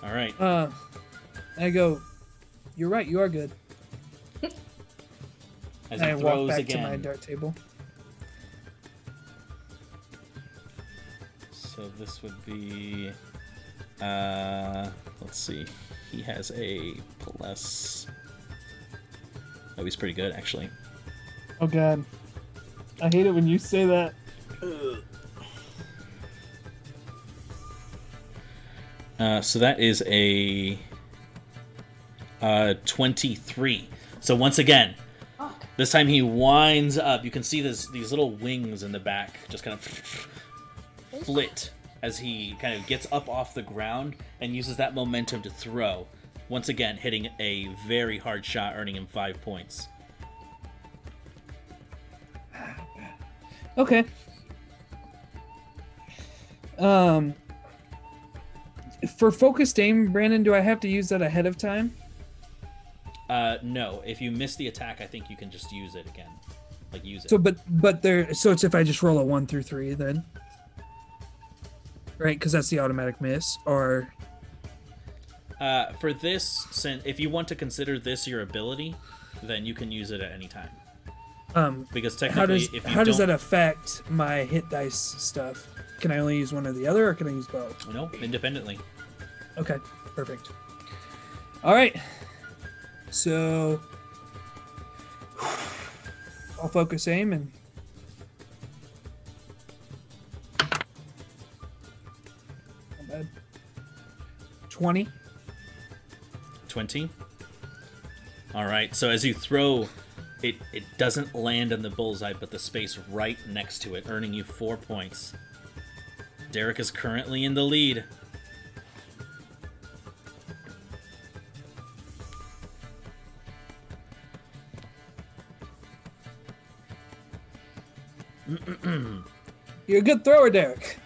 All right. Uh, I go. You're right. You are good. As And I walk throws back to my dart table. So this would be. Uh, let's see. He has a plus. Oh, he's pretty good actually. Oh God. I hate it when you say that. Uh, so that is a uh, 23. So once again, this time he winds up. You can see this, these little wings in the back just kind of flit as he kind of gets up off the ground and uses that momentum to throw. Once again, hitting a very hard shot, earning him five points. Okay. Um. For focused aim, Brandon, do I have to use that ahead of time? Uh, no, if you miss the attack, I think you can just use it again. Like use it. So, but but there. So it's if I just roll a one through three, then. Right, because that's the automatic miss, or Uh, for this, if you want to consider this your ability, then you can use it at any time. um, Because how technically, does if you how does that affect my hit dice stuff? Can I only use one or the other, or can I use both? no, independently. Okay, perfect. All right. So I'll focus aim and 20. 20. All right. So as you throw, it it doesn't land in the bullseye, but the space right next to it, earning you four points. Derek is currently in the lead. You're a good thrower, Derek.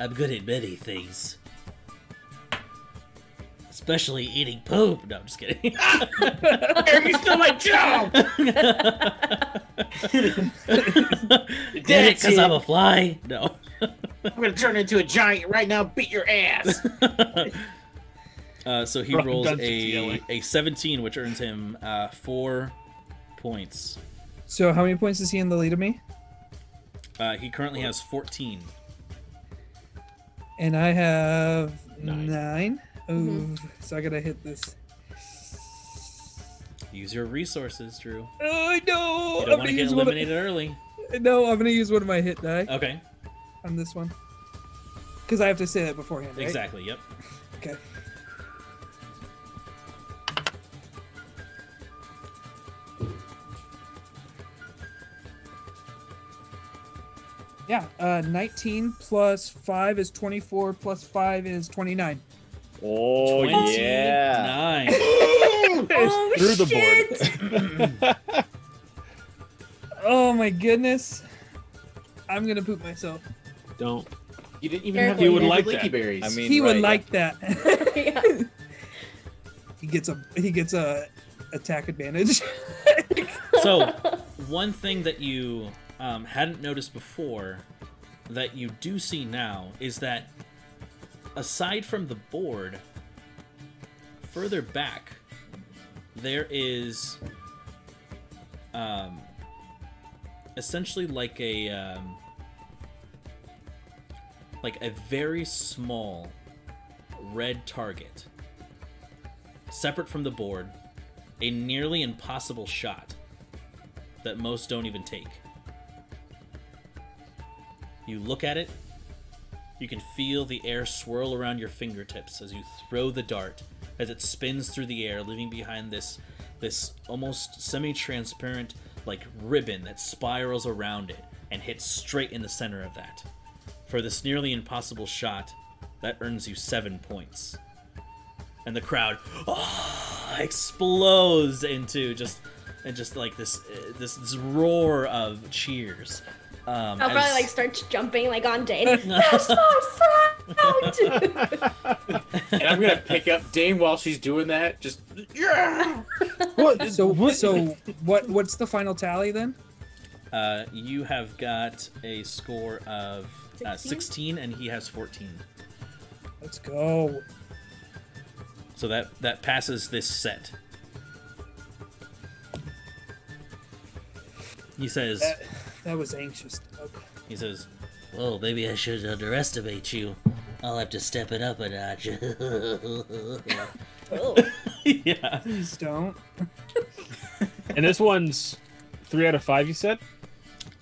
I'm good at many things. Especially eating poop. No, I'm just kidding. Eric, you stole my job. Did it because I'm a fly? No. I'm gonna turn into a giant right now. Beat your ass. uh, so he Run, rolls a, a 17, which earns him uh, four points. So how many points is he in the lead of me? Uh, he currently has 14. And I have Nine. nine. Ooh, Mhm. so I gotta hit this. Use your resources, Drew. Oh no! You I'm don't want gonna get use one of- eliminated early. No, I'm gonna use one of my hit die Okay, on this one. Because I have to say that beforehand, right? exactly. Yep. Okay. Yeah, uh, 19 plus 5 is 24, plus 5 is 29. Oh yeah. Oh Through the board. Oh my goodness. I'm gonna poop myself. Don't. You didn't even Eric, have you any would like licky that. berries. I mean, he would right, like that. yeah. he gets a he gets a attack advantage. So, one thing that you um, hadn't noticed before that you do see now is that aside from the board, further back, there is um, essentially like a um, like a very small red target separate from the board a nearly impossible shot that most don't even take. You look at it, you can feel the air swirl around your fingertips as you throw the dart as it spins through the air, leaving behind this this almost semi-transparent like ribbon that spirals around it and hits straight in the center of that. For this nearly impossible shot, that earns you 7 points. And the crowd ah, explodes into just and just like this this, this roar of cheers. Um, I'll probably like start jumping like on Dane. That's my friend. and I'm gonna pick up Dane while she's doing that. Just yeah. What? so so what what's the final tally then? uh, you have got a score of uh, 16? 16 and he has 14. Let's go. So that that passes this set. He says That, that was anxious. Okay. he says, "Well, maybe I should underestimate you. I'll have to step it up a notch." Oh. yeah. Please don't. And this one's three out of five. You said.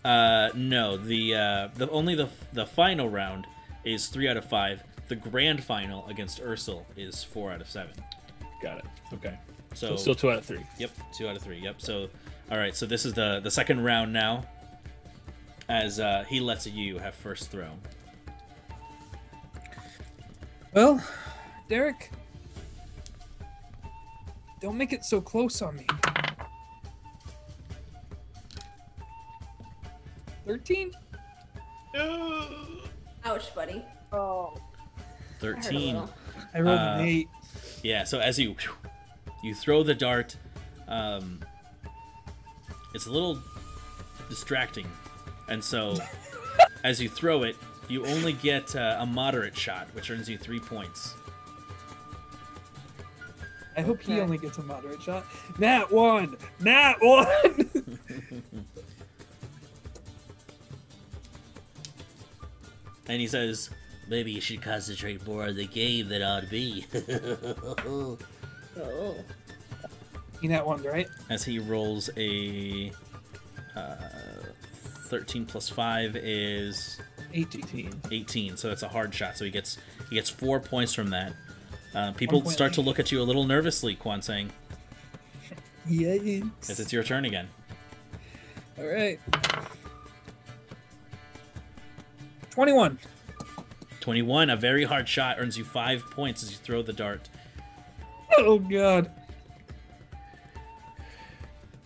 Uh, no, the uh, the only the the final round is three out of five. The grand final against Ursul is four out of seven. Got it. Okay. So, So still two out of three. yep, two out of three. Yep. So, all right. So this is the the second round now. As uh, he lets you have first throw. Well, Derek, don't make it so close on me. Thirteen. Ouch, buddy. Oh. I hurt a Thirteen. little. I rolled Uh, an eight. Yeah. So as you you throw the dart, um, it's a little distracting, and so as you throw it, you only get uh, a moderate shot, which earns you three points. I hope he only gets a moderate shot. Nat one. Nat one. And he says, Maybe you should concentrate more on the game than on me. Oh. he nat one, right? As he rolls a uh, 13 plus 5 is 18. 18. So that's a hard shot. So he gets he gets four points from that. Uh, people start to look at you a little nervously, Quan saying. Yikes. Because it's your turn again. All right. 21. 21, a very hard shot, earns you five points as you throw the dart. Oh, God.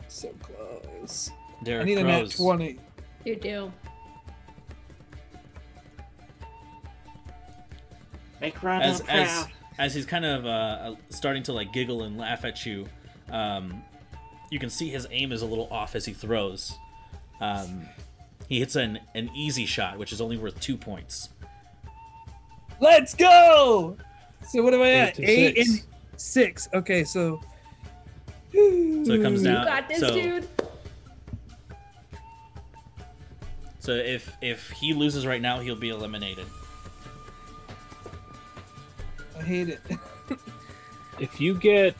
So close. Derek I need a net 20. You do. Make Ron as proud. as as he's kind of uh, starting to like giggle and laugh at you, um, you can see his aim is a little off as he throws. Um, he hits an an easy shot, which is only worth two points. Let's go. So what am I Eight at? to Eight six. and six. Okay, so. So it comes You down. got this, so, dude. So if if he loses right now, he'll be eliminated. I hate it. If you get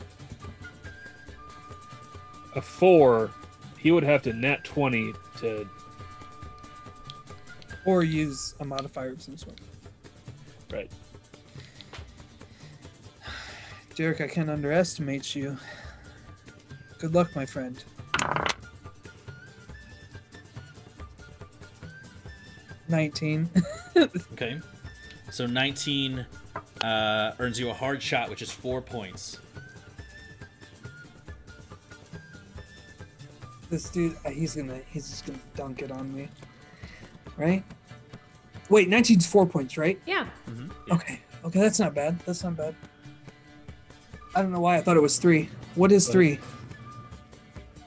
a four, he would have to net twenty to. or use a modifier of some sort. Right. Derek, I can't underestimate you. Good luck, my friend. Nineteen. Okay. So 19 uh, earns you a hard shot, which is four points. this dude, uh, he's gonna, he's just gonna dunk it on me, right? Wait, 19's four points, right? Yeah. Okay, okay, that's not bad. That's not bad. I don't know why I thought it was three. What is three?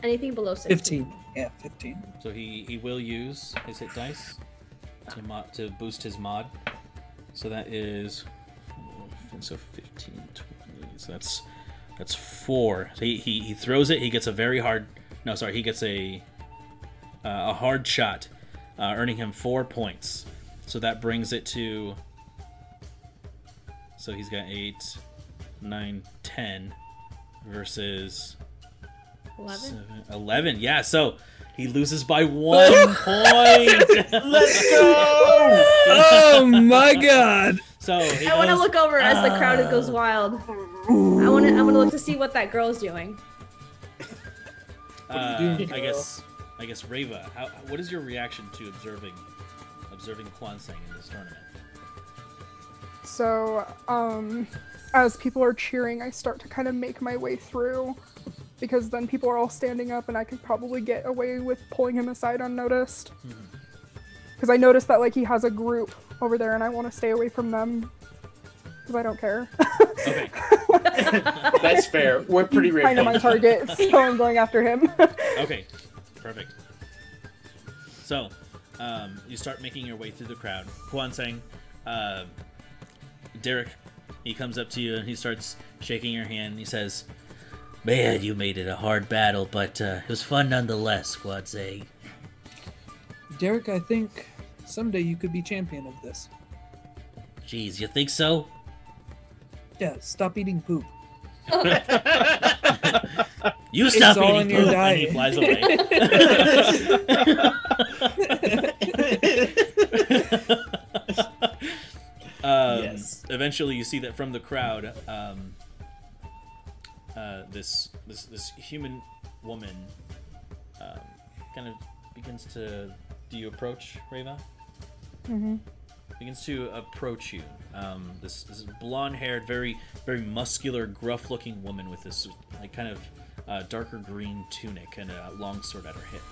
Anything below six. Fifteen. Yeah, fifteen. So he, he will use his hit dice to, mo- to boost his mod. So that is so 15, 20. So that's that's four. So he, he, he throws it. He gets a very hard. No, sorry. He gets a uh, a hard shot, uh, earning him four points. So that brings it to. So he's got eight, nine, ten, versus Eleven. Seven, 11. Yeah, so he loses by one point. Let's go! oh my god! so he I want to look over as the crowd goes wild. I want to. I want to look to see what that girl's doing. Uh, doing, I guess. I guess Rava. How, what is your reaction to observing, observing Kwansang in this tournament? So, um, as people are cheering, I start to kind of make my way through because then people are all standing up and I could probably get away with pulling him aside unnoticed. Because I noticed that, like, he has a group over there and I want to stay away from them because I don't care. Okay. That's fair. We're pretty He's kind of my target, so I'm going after him. Okay. Perfect. So, um, you start making your way through the crowd. Kwansang, uh, Derek, he comes up to you and he starts shaking your hand. He says, "Man, you made it a hard battle, but uh, it was fun nonetheless." Squad Kwansang. Derek, I think someday you could be champion of this. Jeez, you think so? Yeah, stop eating poop. You stop all eating in your poop, and he flies away. um, Yes. Eventually, you see that from the crowd, um, uh, this this this human woman um, kind of begins to. Do you approach Reva? hmm begins to approach you. Um, this, this blonde-haired, very very muscular, gruff-looking woman with this like kind of uh, darker green tunic and a long sword at her hip.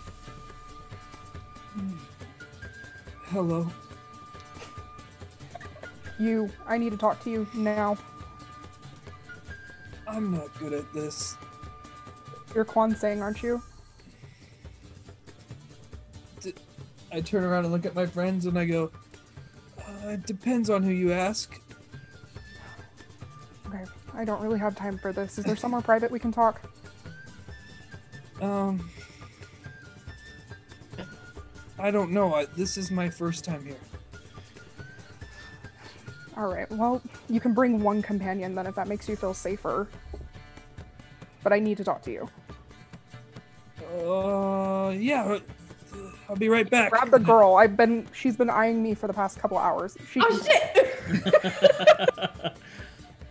Hello. You, I need to talk to you now. I'm not good at this. You're Kwan saying, aren't you? I turn around and look at my friends and I go, uh, it depends on who you ask. Okay, I don't really have time for this. Is there somewhere private we can talk? Um, I don't know. I, this is my first time here. All right. Well, you can bring one companion then if that makes you feel safer. But I need to talk to you. Uh, yeah. uh, I'll be right back. Grab the girl. I've been she's been eyeing me for the past couple hours. She Oh shit!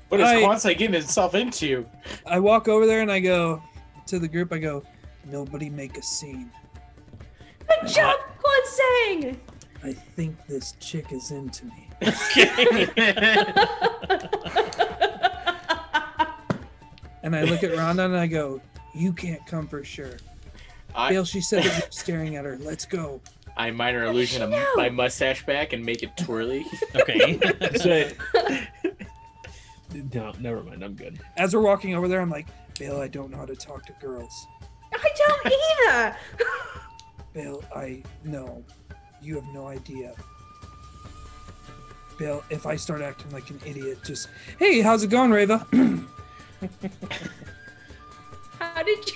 What is I- Kwansai getting himself into? I walk over there and I go to the group. I go, nobody make a scene. Good job, Quan Sang. I think this chick is into me. And I look at Rhonda and I go, you can't come for sure. I, Dale, she said that you're staring at her. Let's go. I minor illusion a, she know? my mustache back and make it twirly. Okay. Say, no, never mind. I'm good. As we're walking over there, I'm like, Bale, I don't know how to talk to girls. I don't either. Bale, I no, you have no idea. Bale, if I start acting like an idiot, just hey, how's it going, Rava? How did you?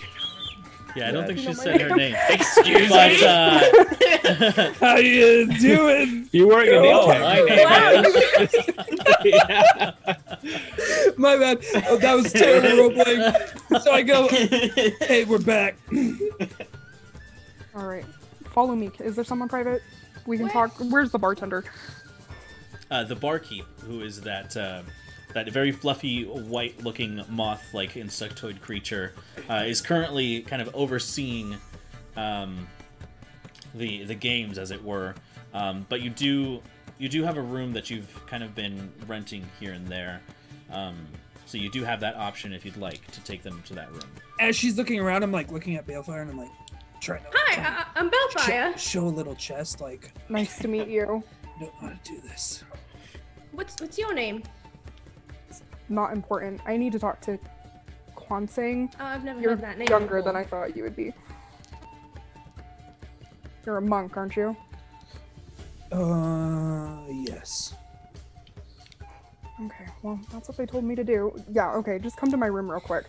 yeah, I don't think she know my said her name. name. Excuse But me. uh, how you doing? You weren't gonna Oh, my me. yeah. My bad. Oh, that was terrible role. So I go, hey, we're back. All right, follow me. Is there someone private? We can Where? talk. Where's the bartender? Uh, the barkeep, who is that uh, that very fluffy, white-looking moth-like insectoid creature, uh, is currently kind of overseeing um, the the games, as it were. Um, but you do you do have a room that you've kind of been renting here and there. Um, so you do have that option if you'd like to take them to that room. As she's looking around, I'm like looking at Balefire and I'm like trying to Hi, trying I, I'm Bellfire. sh- show a little chest, like Nice to meet you. I don't know how to do this. What's what's your name? Not important. I need to talk to Kwansing. Oh, I've never You're heard that name. younger than. I thought you would be. You're a monk, aren't you? Uh, yes. Okay, well, that's what they told me to do. Yeah, okay, just come to my room real quick.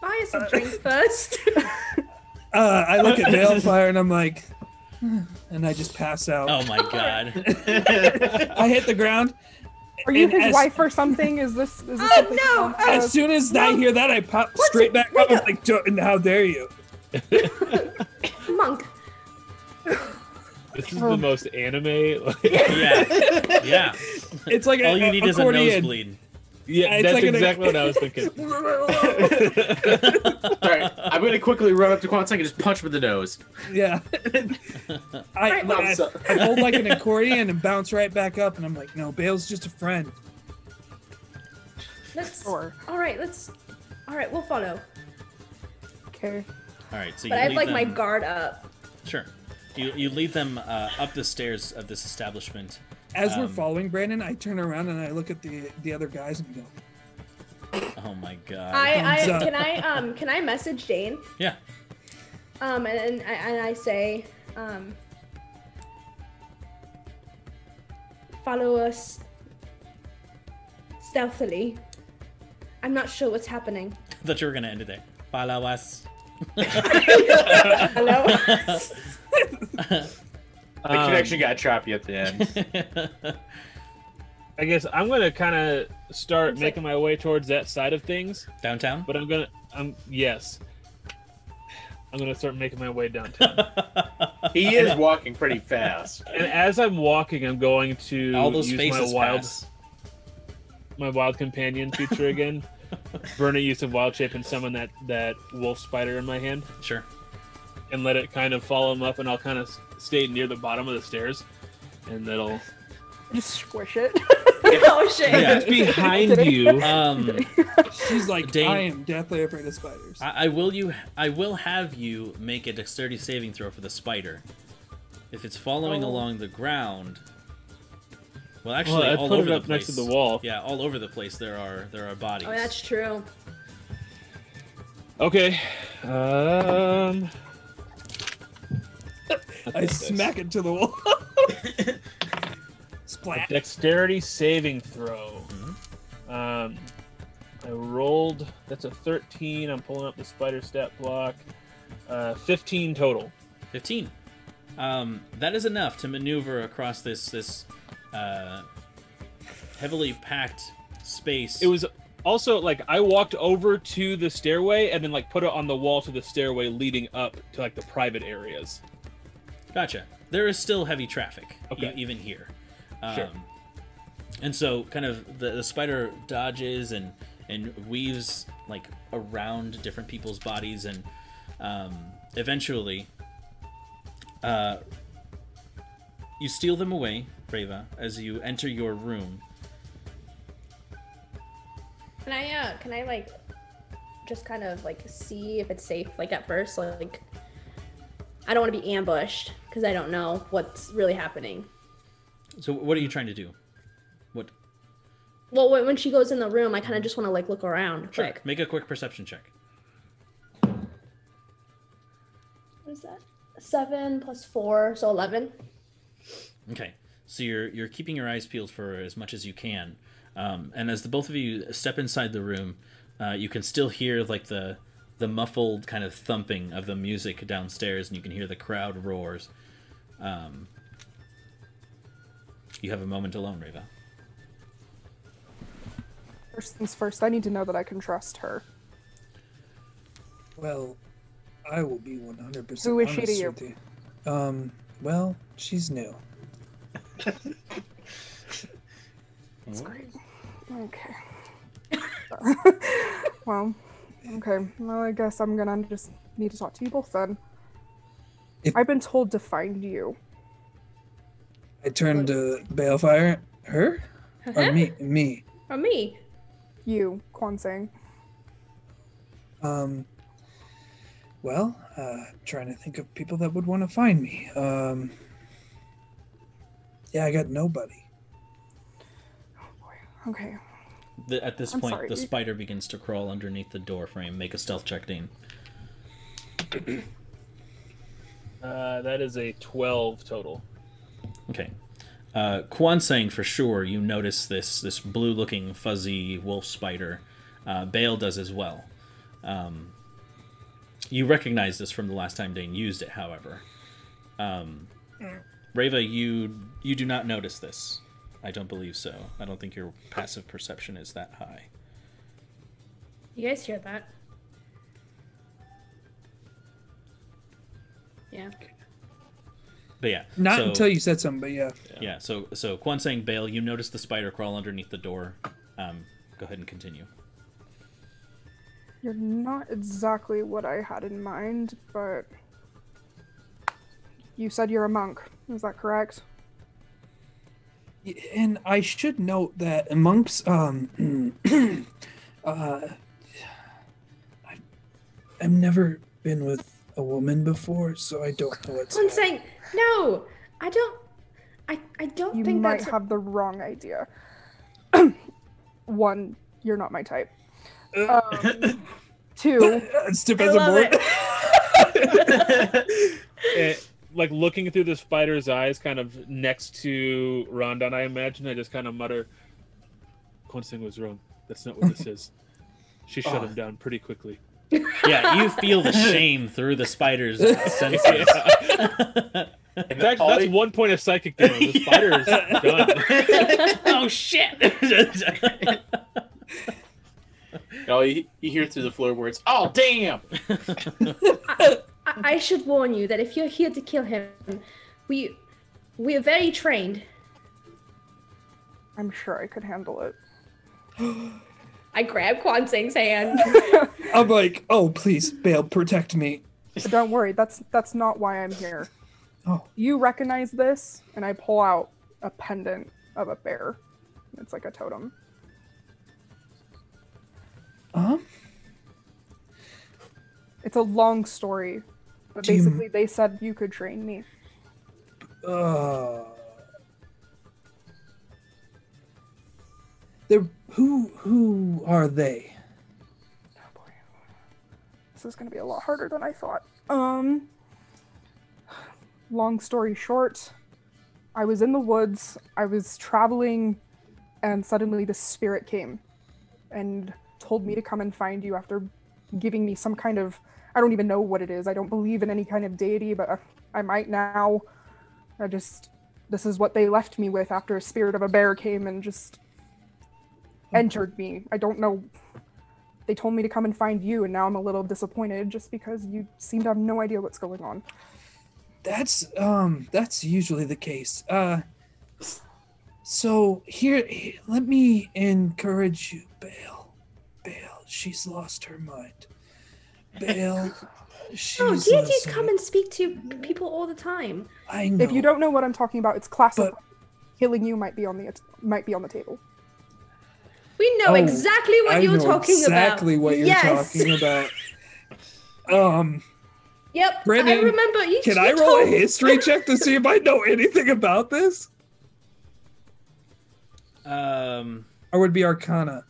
Buy us a drink first. Uh, I look at Balefire and I'm like, and I just pass out. Oh my god! I hit the ground. Are you his as, wife or something? Is this is this Oh, no, As soon as I hear that, I pop What's straight it? back Wake up. I'm up. like, "Don't- how dare you? Monk. This is the oh. most anime. Like, Yeah, yeah. It's like All a, you need a is a accordion. nosebleed. Yeah, It's that's like an- exactly what I was thinking. Alright, I'm gonna quickly run up to Kwansang and just punch him in the nose. Yeah. I, Right, I, so- I hold like an accordion and bounce right back up, and I'm like, no, Bale's just a friend. Let's. Sure. All right, let's. All right, we'll follow. Okay. All right, so you But I have lead like my guard up. Sure. You you lead them uh, up the stairs of this establishment. As we're Um, following Brandon, I turn around and I look at the the other guys and go, Oh my god. I, I can I um can I message Dane? Yeah. Um and, and I and I say um follow us stealthily. I'm not sure what's happening. I thought you were gonna end it there. Follow us. Hello. The Um, connection got choppy at the end. I guess I'm gonna kind of start It's making my way towards that side of things, Downtown. but I'm gonna, I'm yes, I'm gonna start making my way downtown. He is walking pretty fast. and as I'm walking, I'm going to All those use faces my wild, pass. my wild companion feature again. Burn a use of wild shape and summon that that wolf spider in my hand, Sure. and let it kind of follow him up, and I'll kind of stay near the bottom of the stairs, and that'll Just squish it. oh shit. Yeah. it's behind you. Um, she's like, Dane- I am deathly afraid of spiders. I, I will you. I will have you make a dexterity saving throw for the spider. If it's following Oh. along the ground. Well, actually, Well, I all put over it the up place. next to the wall. Yeah, all over the place there are there are bodies. Oh, that's true. Okay. Um. I smack it to the wall. Splat. Dexterity saving throw. Mhm. Um, I rolled. That's a 13. I'm pulling up the spider stat block. Uh, 15 total. Fifteen. Um, that is enough to maneuver across this this uh, heavily packed space. It was also like I walked over to the stairway and then like put it on the wall to the stairway leading up to like the private areas. Gotcha. There is still heavy traffic, e- even here. Um, Sure. And so, kind of, the, the spider dodges and and weaves like around different people's bodies, and um, eventually, uh, you steal them away, Reva, as you enter your room. Can I uh can I like just kind of like see if it's safe like at first like I don't want to be ambushed because I don't know what's really happening. So what are you trying to do? What? Well, when when she goes in the room, I kind of just want to like look around Sure. quick. Make a quick perception check. What is that? Seven plus four, so eleven. Okay, so you're you're keeping your eyes peeled for as much as you can, um, and as the both of you step inside the room, uh, you can still hear like the the muffled kind of thumping of the music downstairs, and you can hear the crowd roars. Um, you have a moment alone, Reva. First things first, I need to know that I can trust her. Well, I will be 100% Who is she to honest you? you. Um, well, she's new. That's great. Okay. well, okay. Well, I guess I'm gonna just need to talk to you both then. If- I've been told to find you. I turned to Balefire. Her? Or me? Me. Or me? You, Quan Sang. Um, well, uh, trying to think of people that would want to find me. Um, yeah, I got nobody. Oh boy. Okay. The, at this I'm point, sorry. the spider begins to crawl underneath the door frame. Make a stealth check, Dean. Uh, that is a 12 total. Okay. Uh, Quan saying for sure you notice this this blue looking fuzzy wolf spider. Uh, Bale does as well. Um, you recognize this from the last time Dane used it, however. Um, Reva, you you do not notice this. I don't believe so. I don't think your passive perception is that high. You guys hear that? Yeah. But yeah, Not so- until you said something, but yeah. Yeah, so so Quan saying Bale, you notice the spider crawl underneath the door. Um, go ahead and continue. You're not exactly what I had in mind, but you said you're a monk. Is that correct? And I should note that monks, um, uh, I, I've never been with a woman before, so I don't know what's. I'm saying no. I don't. I I don't You think might that's. have the wrong idea. One, you're not my type. Uh, Um, two, Stiff I as a love board. it. Like looking through the spider's eyes, kind of next to Rondon, I imagine. I just kind of mutter, Quonsing was wrong. That's not what this is. She shut Oh. him ah. down pretty quickly. Yeah, you feel the shame through the spider's senses. In fact, that's one point of psychic damage. The spider is done. oh shit! Oh, you, you hear through the floorboards. Oh, damn! I, I should warn you that if you're here to kill him, we we are very trained. I'm sure I could handle it. I grab Quan Sing's hand. I'm like, oh please, Bale, protect me. But don't worry, that's that's not why I'm here. Oh. You recognize this, and I pull out a pendant of a bear. It's like a totem. Um, It's a long story, but Do you- basically they said you could train me. uh, they're who? Who are they? Oh boy. This is gonna be a lot harder than I thought. Um long story short, I was in the woods, I was traveling, and suddenly the spirit came and told me to come and find you after giving me some kind of I don't even know what it is. I don't believe in any kind of deity, but I, I might now. I just this is what they left me with after a spirit of a bear came and just entered me. I don't know they told me to come and find you and now i'm a little disappointed just because you seem to have no idea what's going on That's um, that's usually the case. Uh, so here, here let me encourage you, Bale. Bale, she's lost her mind. Bale, she's. oh, lost deities her- come and speak to people all the time. I know. if you don't know what i'm talking about it's classic But- killing you might be on the might be on the table We know Oh, exactly what I you're know talking exactly about. Exactly what you're yes. talking about. Um, Yep. I remember. You, Can you I roll a history check to see if I know anything about this? Um, Or would it be Arcana?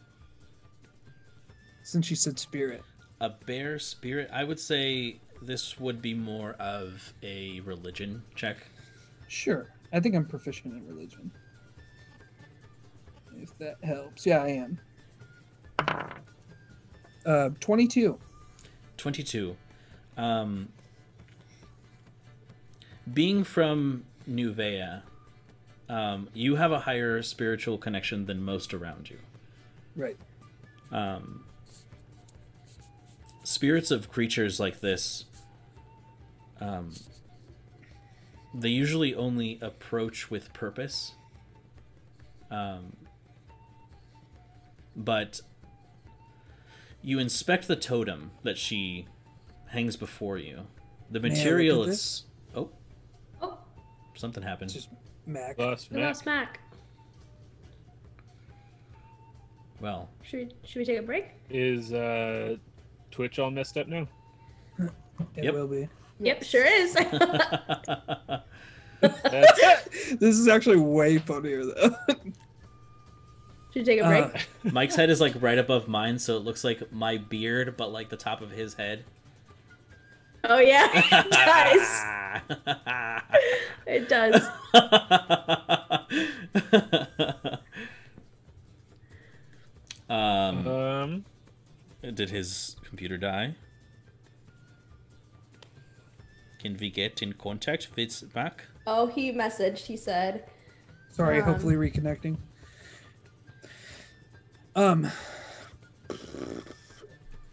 Since you said spirit. A bear spirit. I would say this would be more of a religion check. Sure. I think I'm proficient in religion. If that helps. Yeah, I am. Uh, 22. 22. Um, being from Nuvea, um, you have a higher spiritual connection than most around you. Right. Um, spirits of creatures like this, um, they usually only approach with purpose. Um, but you inspect the totem that she hangs before you. The May I look material at it's oh Oh, something happened. Just Mac. Lost we Mac. lost Mac. Well, Should we, should we take a break? Is uh, Twitch all messed up now? It Yep. will be. Yep, sure is. This is actually way funnier though. should we take a break? Uh, Mike's head is like right above mine, so it looks like my beard, but like the top of his head. oh yeah, it does. It does. um, um, did his computer die? Can we get in contact with Mac? Oh, he messaged. He said, Sorry, Um, hopefully reconnecting. Um.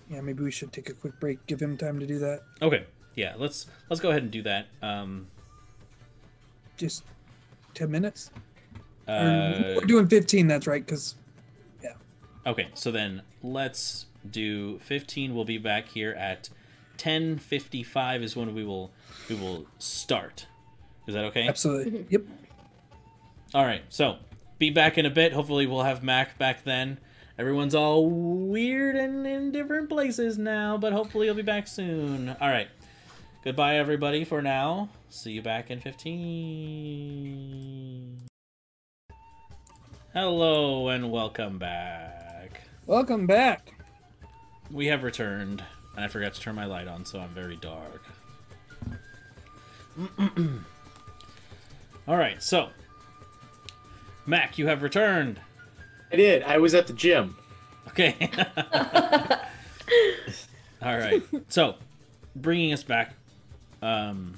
Yeah, maybe we should take a quick break. Give him time to do that. Okay, yeah, let's let's go ahead and do that. Um, Just ten minutes. Uh, we're doing fifteen. That's right. Because Yeah. okay, so then let's do fifteen. We'll be back here at ten fifty-five. Is when we will we will start. Is that okay? absolutely. Mm-hmm. Yep. All right, so be back in a bit. Hopefully, we'll have Mac back then. Everyone's all weird and in different places now, but hopefully, he'll be back soon. All right, goodbye, everybody, for now. See you back in 15. Hello, and welcome back. Welcome back. We have returned, and I forgot to turn my light on, so I'm very dark. all right, so. Mac, you have returned. I did. I was at the gym. Okay. All right. So, bringing us back. Um,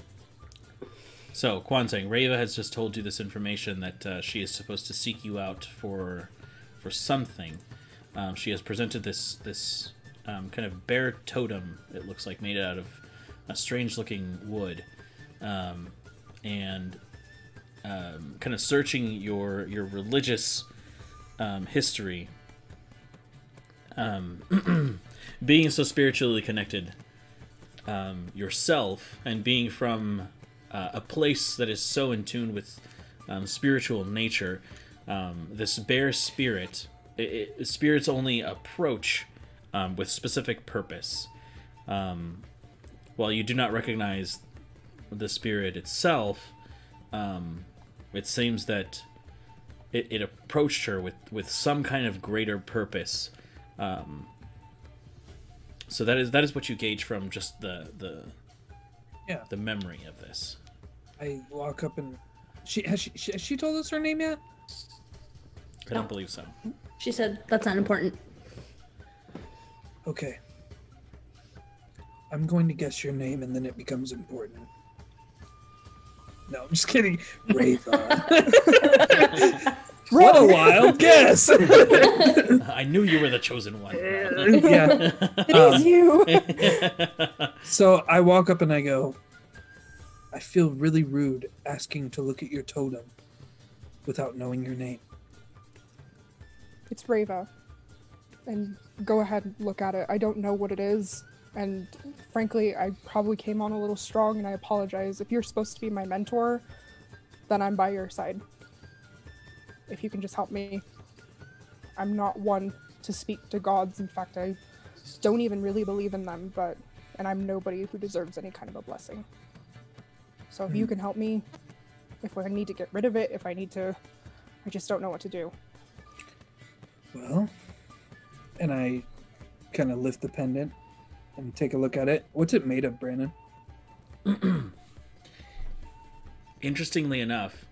so, Kwanseng, Reva has just told you this information that uh, she is supposed to seek you out for for something. Um, she has presented this this um, kind of bear totem. It looks like made out of a strange-looking wood, um, and um, kind of searching your your religious um, history um, being so spiritually connected um, yourself and being from uh, a place that is so in tune with spiritual nature, this bear spirit, it, it, spirits only approach um, with specific purpose. Um, while you do not recognize the spirit itself, um, it seems that it, it approached her with, with some kind of greater purpose. Um, so that is that is what you gauge from just the the Yeah. the memory of this. I walk up and she has she, she has she told us her name yet? I don't believe so. she said, that's not important. Okay. I'm going to guess your name and then it becomes important. No, I'm just kidding. Rava. what a wild guess. I knew you were the chosen one. yeah. It Um, is you. So I walk up and I go, I feel really rude asking to look at your totem without knowing your name. It's Rava. And go ahead and look at it. I don't know what it is. And frankly, I probably came on a little strong and I apologize. If you're supposed to be my mentor, then I'm by your side. If you can just help me. I'm not one to speak to gods. In fact, I don't even really believe in them, but and I'm nobody who deserves any kind of a blessing. So if you Hmm. can help me, if I need to get rid of it, if I need to, I just don't know what to do. Well, and I kind of lift the pendant and take a look at it. What's it made of, Brandon? Interestingly enough,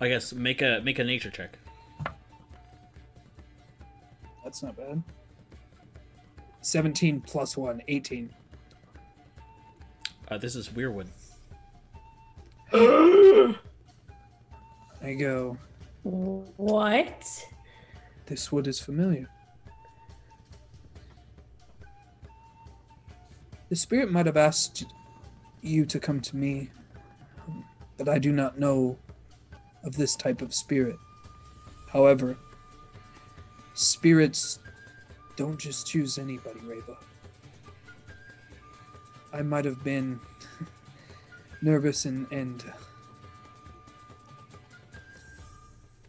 I guess make a make a nature check. That's not bad. 17 plus 1, 18. Uh, this is weirwood. I go, What? This wood is familiar. The spirit might have asked you to come to me, but I do not know of this type of spirit. However, spirits don't just choose anybody, Reva. I might have been nervous and, and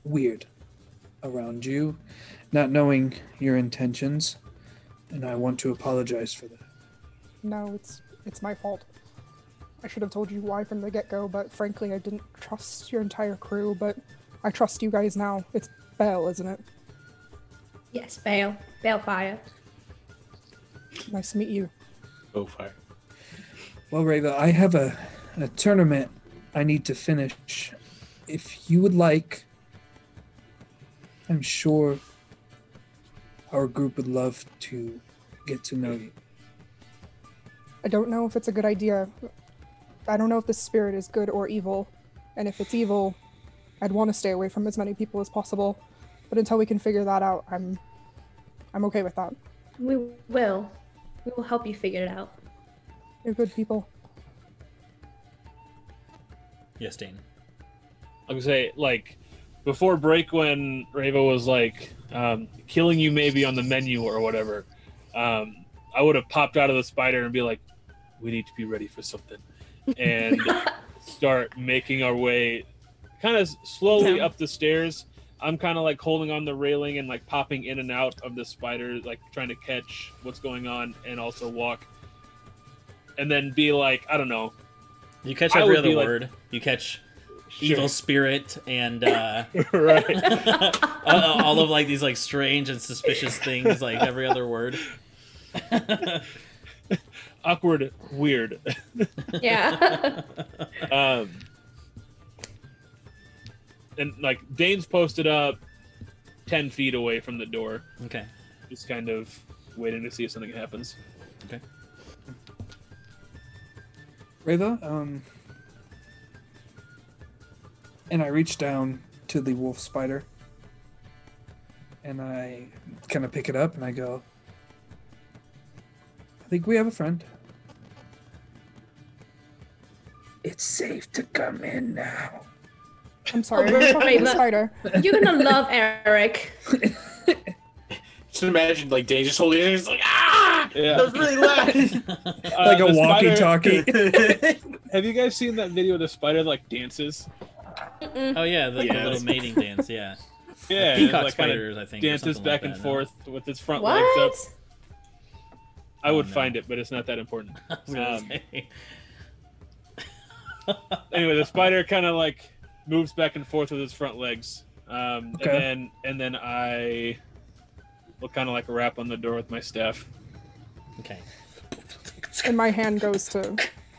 weird around you, not knowing your intentions, and I want to apologize for that. No, it's it's my fault. I should have told you why from the get-go, but frankly, I didn't trust your entire crew. But I trust you guys now. It's Belle, isn't it? Yes, Bale. Balefire. Nice to meet you. Oh, fire. Well, Reva, I have a, a tournament I need to finish. If you would like, I'm sure our group would love to get to know you. I don't know if it's a good idea. I don't know if the spirit is good or evil. And if it's evil, I'd want to stay away from as many people as possible. But until we can figure that out, I'm I'm okay with that. We will. We will help you figure it out. You're good people. Yes, Dane. I would say like before break when Rava was like um, killing you maybe on the menu or whatever. Um, I would have popped out of the spider and be like, "We need to be ready for something," and start making our way, kind of slowly Yeah. up the stairs. I'm kind of like holding on the railing and like popping in and out of the spider, like trying to catch what's going on and also walk. And then be like, I don't know, You catch every other be like- word. You catch sure. evil spirit and uh, right? uh, all of like these like strange and suspicious things, like every other word. Awkward, weird. yeah. um, and like Dane's posted up ten feet away from the door, okay. just kind of waiting to see if something happens. Okay Reva, um, and I reach down to the wolf spider, and I kind of pick it up, and I go, "I think we have a friend. It's safe to come in now." I'm sorry. Are you talking to the Reva. spider? You're gonna love Eric. Just imagine like Dane just holding it. It's like ah, Yeah. that was really loud. like Uh, a walkie-talkie. spider- Have you guys seen that video of the spider like dances? Mm-mm. Oh yeah, the, the little mating dance. Yeah. Yeah, and, Peacock like, spiders, I think. or dances back like and that, no? forth with its front legs What? up. I would Oh, no. find it, but it's not that important. I was gonna Um, anyway, the spider kind of like moves back and forth with its front legs, um, Okay. and then and then I will kind of like a rap on the door with my staff. Okay. And my hand goes to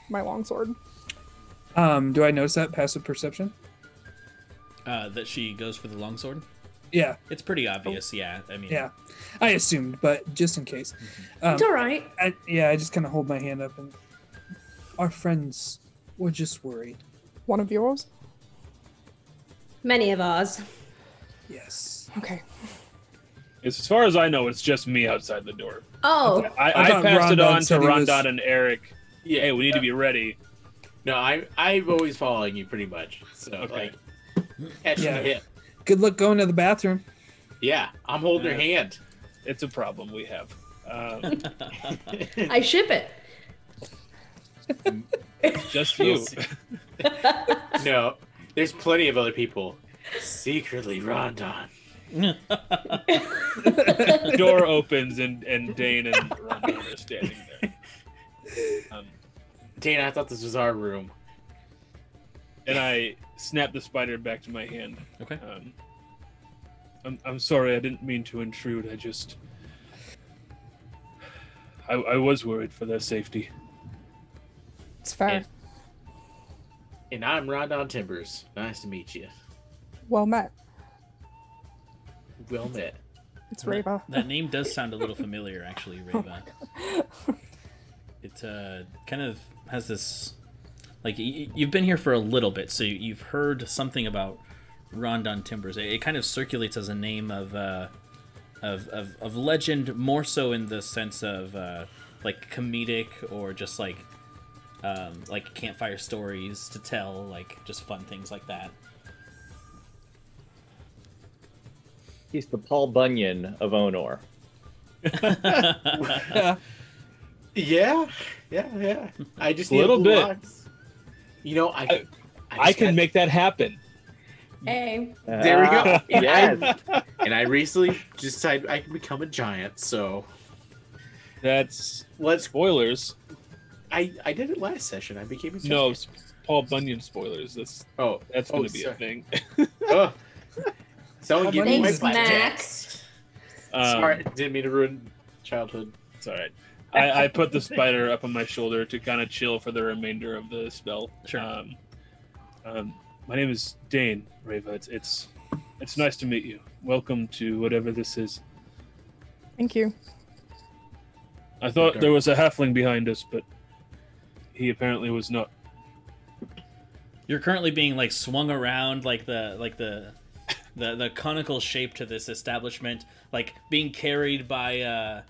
my longsword. Um, do I notice that passive perception? Uh, that she goes for the longsword. Yeah, It's pretty obvious. Yeah. I mean. yeah. I assumed, but just in case. Um, It's all right. I, yeah, I just kind of hold my hand up, and our friends were just worried. One of yours? Many of ours. Yes. Okay. As far as I know, it's just me outside the door. Oh, I, I I, thought passed it on to said he was- and Eric. yeah. Hey, we need to be ready. No, I I'm always following you pretty much. So Okay. like, catch Yeah. the hip. Good luck going to the bathroom. Yeah, I'm holding her hand. It's a problem we have. Um, I ship it. just you. no, there's plenty of other people. Secretly, Rondon. Door opens and and Dane and Rondon are standing there. Dana, I thought this was our room. And I snap the spider back to my hand. Okay. Um, I'm, I'm sorry, I didn't mean to intrude. I just. I, I was worried for their safety. It's fair. And I'm Rondon Timbers. Nice to meet you. Well met. Well met. It's That- Reva. That name does sound a little familiar, actually, Reva. It uh, kind of has this, like y- you've been here for a little bit, so you've heard something about Rondon Timbers. It, it kind of circulates as a name of, uh, of, of of legend, more so in the sense of uh, like comedic or just like um, like campfire stories to tell, like just fun things like that. He's the Paul Bunyan of Onor. Yeah. Yeah, yeah, yeah. I just A need little bit. locks. You know, I. I- I, I can make that happen. Hey, There we go. Ah, yes. And I recently decided I can become a giant, so That's let's. spoilers. I I did it last session. I became a giant. No, s- Paul Bunyan spoilers. That's Oh, that's oh, going to be a thing. Oh. Someone give me my Thanks, black Max. Um, Sorry, didn't mean to ruin childhood. It's all right. I, I put the spider up on my shoulder to kind of chill for the remainder of the spell. Sure. Um, um, my name is Dane Reva. It's, it's it's nice to meet you. Welcome to whatever this is. Thank you. I thought Okay. there was a halfling behind us, but he apparently was not. You're currently being like swung around like the like the the the conical shape to this establishment, like being carried by uh,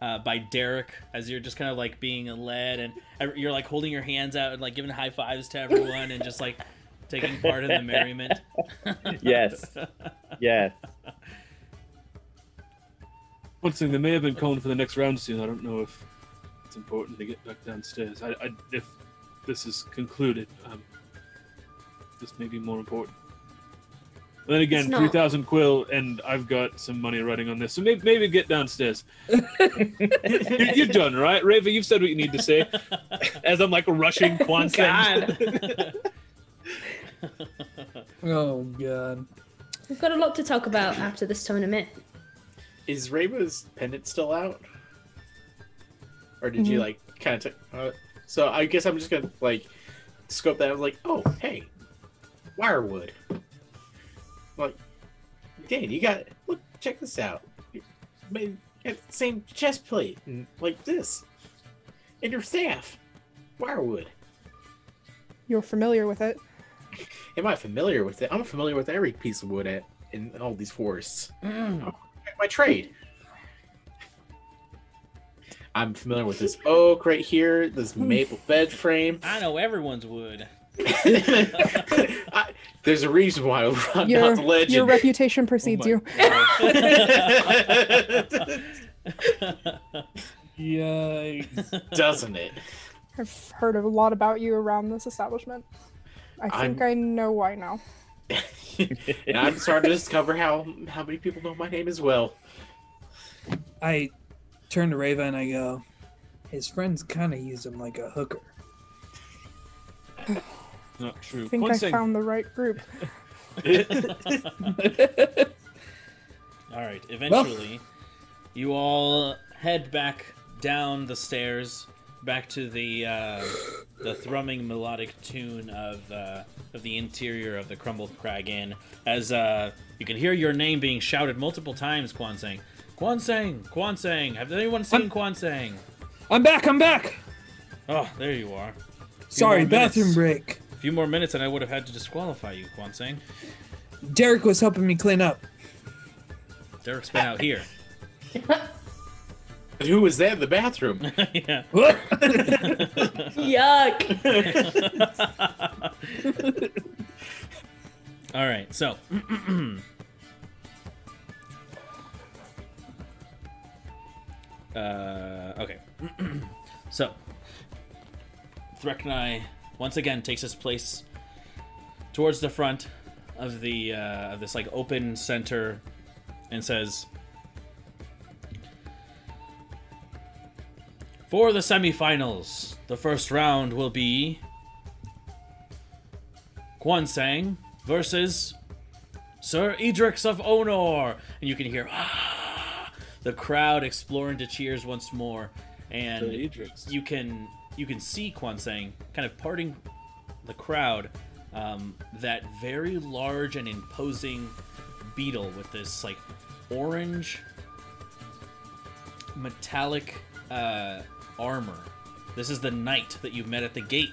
uh by Derek as you're just kind of like being led, and you're like holding your hands out and like giving high fives to everyone, and just like taking part in the merriment. Yes. Yes. One thing, they may have been calling for the next round soon. I don't know if it's important to get back downstairs. I, I if this is concluded, um, this may be more important. But then again, not. three thousand quill, and I've got some money running on this, so maybe, maybe get downstairs. you're, you're done, right, Rava? You've said what you need to say. As I'm like rushing Quan God. Oh god. We've got a lot to talk about after this tournament. Is Raba's pendant still out? Or did you Mhm. like kind of? T- uh, so I guess I'm just gonna like scope that. I was like, oh hey, wirewood. Like, Dan, you got look. Check this out. You made got the same chest plate and like this, and your staff, wirewood. You're familiar with it. Am I familiar with it? I'm familiar with every piece of wood at in all these forests. Mm. Oh, my trade. I'm familiar with this oak right here, this maple bed frame. I know everyone's wood. I, there's a reason why I'm Your, not the legend. your reputation oh precedes my you. Yikes. Doesn't it? I've heard a lot about you around this establishment. I think I'm- I know why now. and I'm starting to discover how how many people know my name as well. I turn to Rava and I go, his friends kind of use him like a hooker. Not true. I think Quan I Seng, found the right group. All right. Eventually, you all head back down the stairs, back to the uh, the thrumming melodic tune of uh, of the interior of the Crumbled Crag Inn, as uh, you can hear your name being shouted multiple times. Quan Sang, Quan Sang, Quan Sang. Have anyone seen I'm- Quan Sang? I'm back, I'm back! Oh, there you are. Sorry, more minutes. bathroom break. A few more minutes, and I would have had to disqualify you, Quan Sang. Derek was helping me clean up. Derek's been out here. But who was that in the bathroom? yeah. Yuck. All right, so uh, okay, so Threknai once again takes his place towards the front of the uh, of this like open center and says, For the semifinals, the first round will be Kwansang versus Sir Edrix of Onor. And you can hear ah, the crowd explore into cheers once more. And you can you can see Kwansang kind of parting the crowd. Um, that very large and imposing beetle with this like orange metallic uh, armor. This is the knight that you met at the gate.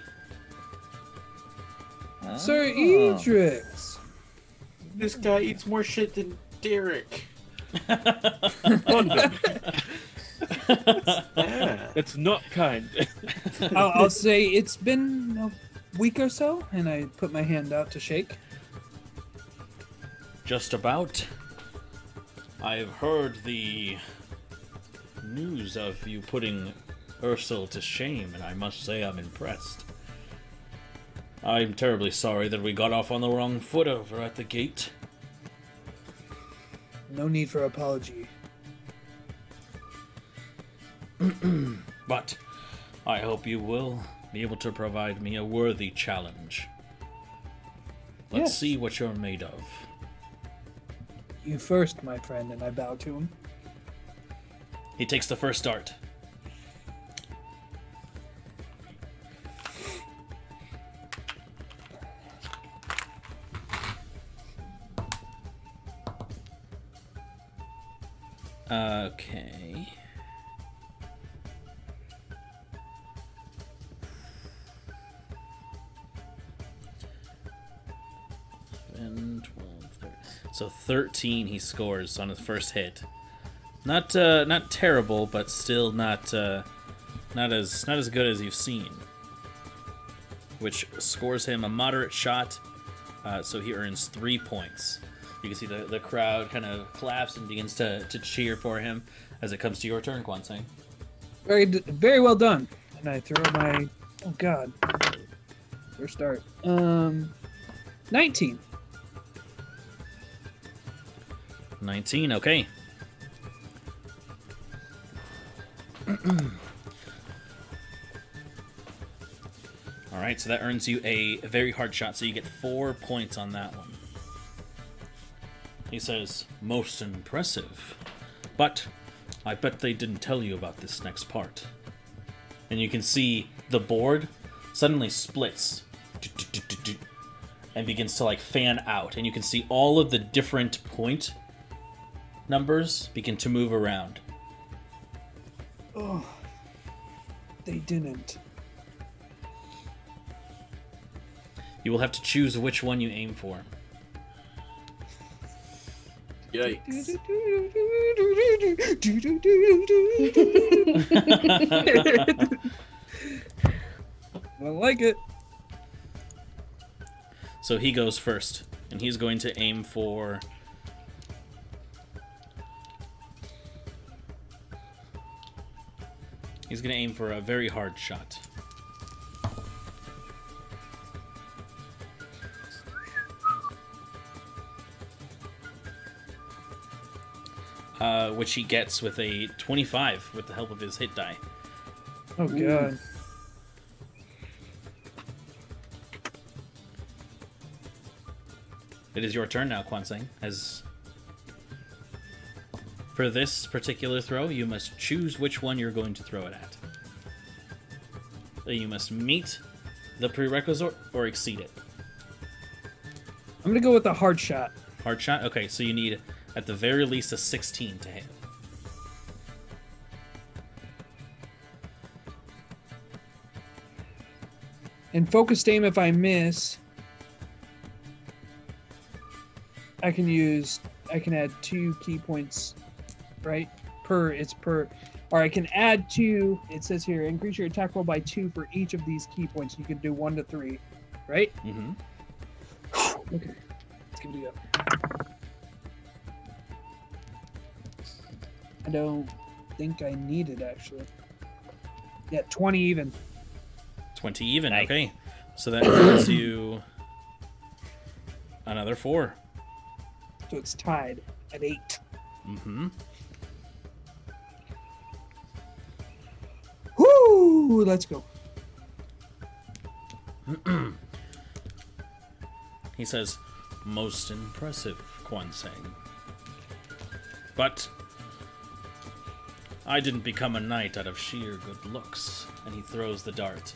Sir Ah. Edrix. This guy eats more shit than Derek. London. Yeah. That's not kind. I'll, I'll say it's been a week or so, and I put my hand out to shake. Just about. I've heard the news of you putting Ursel to shame, and I must say I'm impressed. I'm terribly sorry that we got off on the wrong foot over at the gate. No need for apology. But I hope you will be able to provide me a worthy challenge. Let's Yes. see what you're made of. You first, my friend, and I bow to him. He takes the first dart. Okay. Seven, 12, 13. So 13 he scores on his first hit. Not uh, not terrible, but still not uh, not as not as good as you've seen. Which scores him a moderate shot, uh, so he earns three points. You can see the, the crowd kind of claps and begins to, to cheer for him as it comes to your turn, Kwansang. Very, very well done. And I throw my. Oh God. First start. Um, nineteen. 19, okay. All right, so that earns you a very hard shot, so you get four points on that one. He says, Most impressive. But I bet they didn't tell you about this next part. And you can see the board suddenly splits and begins to like fan out. And you can see all of the different point numbers begin to move around. Oh, they didn't. You will have to choose which one you aim for. Yikes. I like it. So he goes first, and he's going to aim for. He's going to aim for a very hard shot. Uh, which he gets with a 25 with the help of his hit die. Oh God. It is your turn now, Kwansang. As for this particular throw, you must choose which one you're going to throw it at. You must meet the prerequisite or exceed it. I'm gonna go with the hard shot. Hard shot. Okay, so you need at the very least a 16 to hit. And focused aim if I miss. I can use I can add two key points, right? Per it's per or I can add two, it says here, increase your attack roll by two for each of these key points. You can do one to three, right? Mm-hmm. Okay. Let's give it a go. I don't think I need it actually. Yeah, 20 even. 20 even. Nice. Okay. So that gives you another four. So it's tied at eight. Mm-hmm. Woo! Let's go. He says, Most impressive, Quan Sang. But I didn't become a knight out of sheer good looks. And he throws the dart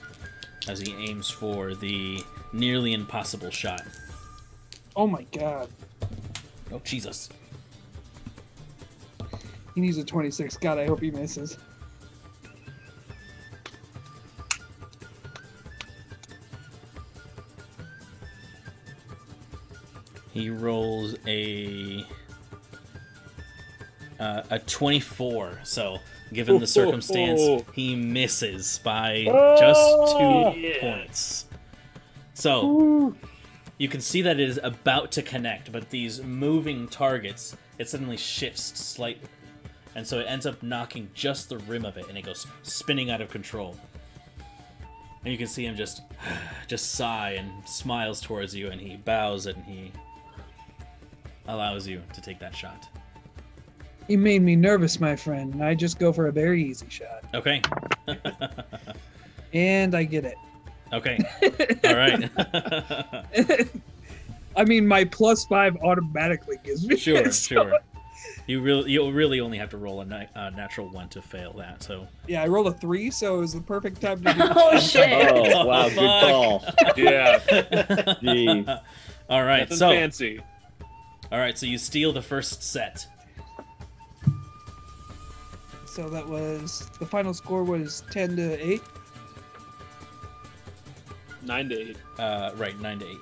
as he aims for the nearly impossible shot. Oh my god. Oh, Jesus. He needs a 26. God, I hope he misses. He rolls a uh, a 24. So, given the circumstance, he misses by just two yeah. points. So, you can see that it is about to connect, but these moving targets, it suddenly shifts slightly. And so it ends up knocking just the rim of it, and it goes spinning out of control. And you can see him just, just sigh and smiles towards you, and he bows and he allows you to take that shot. You made me nervous, my friend. and I just go for a very easy shot. Okay. And I get it. okay. All right. I mean, my plus five automatically gives me sure, it, so- sure. You really, you really only have to roll a ni- uh, natural one to fail that. So. Yeah, I rolled a three, so it was the perfect time to do Oh shit! Oh, wow, good call. Yeah, Jeez. all right. nothing So. fancy. All right. So you steal the first set. So that was the final score was ten to eight. Nine to eight. Uh, right, nine to eight.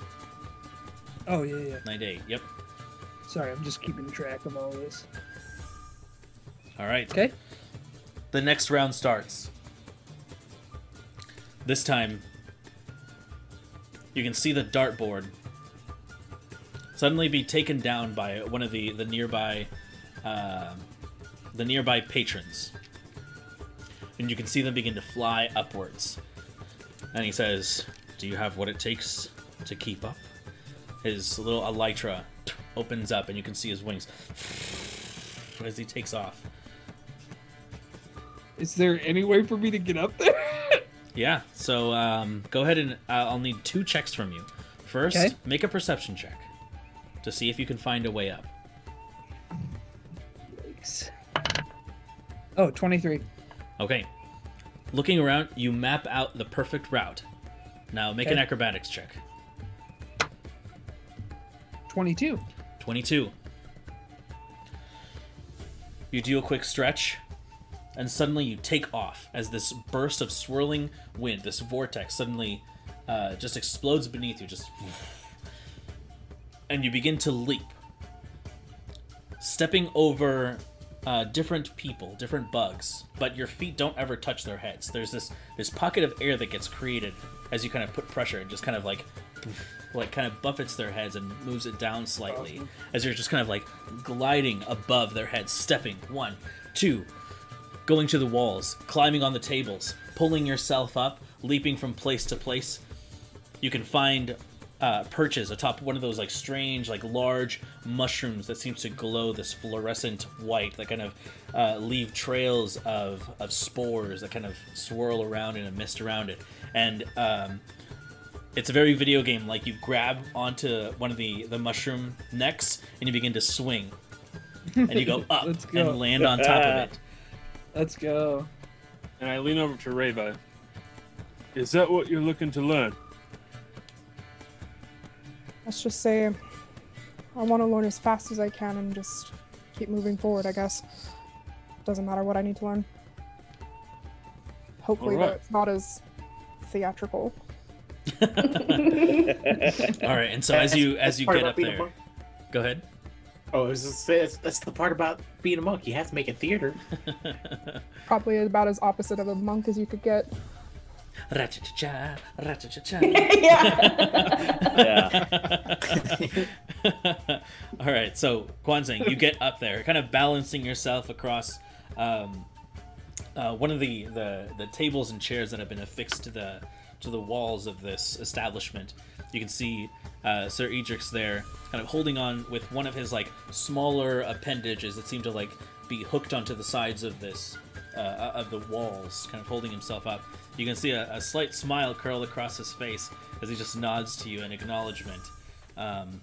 Oh yeah, yeah. Nine to eight. Yep. Sorry, I'm just keeping track of all this. All right. Okay. The next round starts. This time, you can see the dartboard suddenly be taken down by one of the the nearby uh, the nearby patrons, and you can see them begin to fly upwards. And he says, "Do you have what it takes to keep up?" His little elytra opens up, and you can see his wings as he takes off. Is there any way for me to get up there? Yeah. So um, go ahead and uh, I'll need two checks from you. First, Okay. make a perception check to see if you can find a way up. Yikes. Oh, 23. Okay. Looking around, you map out the perfect route. Now make an acrobatics check. 22. 22. You do a quick stretch, and suddenly you take off as this burst of swirling wind, this vortex, suddenly uh, just explodes beneath you. Just. And you begin to leap, stepping over uh, different people, different bugs, but your feet don't ever touch their heads. There's this this pocket of air that gets created as you kind of put pressure and just kind of like like kind of buffets their heads and moves it down slightly as you're just kind of like gliding above their heads, stepping one, two, going to the walls, climbing on the tables, pulling yourself up, leaping from place to place. You can find uh, perches atop one of those like strange, like large mushrooms that seems to glow this fluorescent white that kind of uh, leave trails of, of spores that kind of swirl around in a mist around it. And um, it's a very video game like you grab onto one of the, the mushroom necks and you begin to swing. And you go up Let's go. and land on top of it. Let's go. And I lean over to Reva. Is that what you're looking to learn? Let's just say I want to learn as fast as I can and just keep moving forward, I guess. Doesn't matter what I need to learn. Hopefully, Alright. though, it's not as theatrical. All right, and so as you as you get up there, go ahead. Oh, I was just say, that's, that's the part about being a monk. Oh, you have to make a theater. Probably about as opposite of a monk as you could get. Ra-cha-cha-cha, ra-cha-cha-cha. Yeah. All right, so Kwanzang, you get up there, kind of balancing yourself across um, uh, one of the, the the tables and chairs that have been affixed to the to the walls of this establishment. You can see uh, Sir Edrix there, kind of holding on with one of his like smaller appendages that seem to like be hooked onto the sides of this uh, of the walls, kind of holding himself up. You can see a, a slight smile curl across his face as he just nods to you in acknowledgement. Um,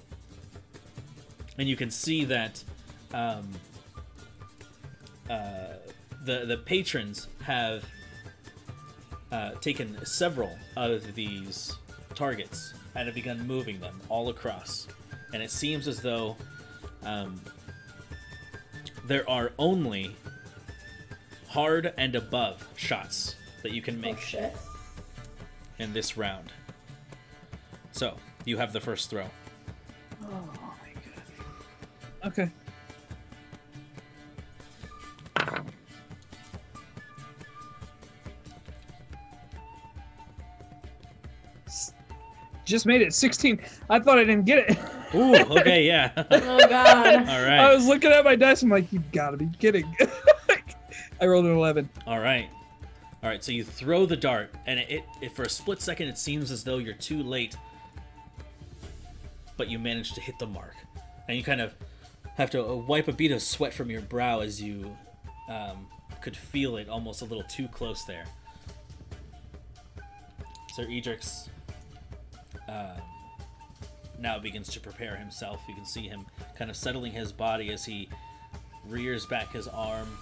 and you can see that um, uh, the the patrons have uh, taken several of these targets and have begun moving them all across. And it seems as though um, there are only hard and above shots that you can Oh make shit. in this round. So you have the first throw. Oh my god. Okay. Just made it 16. I thought I didn't get it. Ooh, okay, yeah. Oh god. all I was looking at my dice. I'm like, you gotta be kidding. I rolled an 11. all right, all right. So you throw the dart, and it, it for a split second it seems as though you're too late, but you manage to hit the mark, and you kind of have to uh, wipe a bead of sweat from your brow as you um, could feel it almost a little too close there. Sir Edrix uh, now begins to prepare himself. You can see him kind of settling his body as he rears back his arm.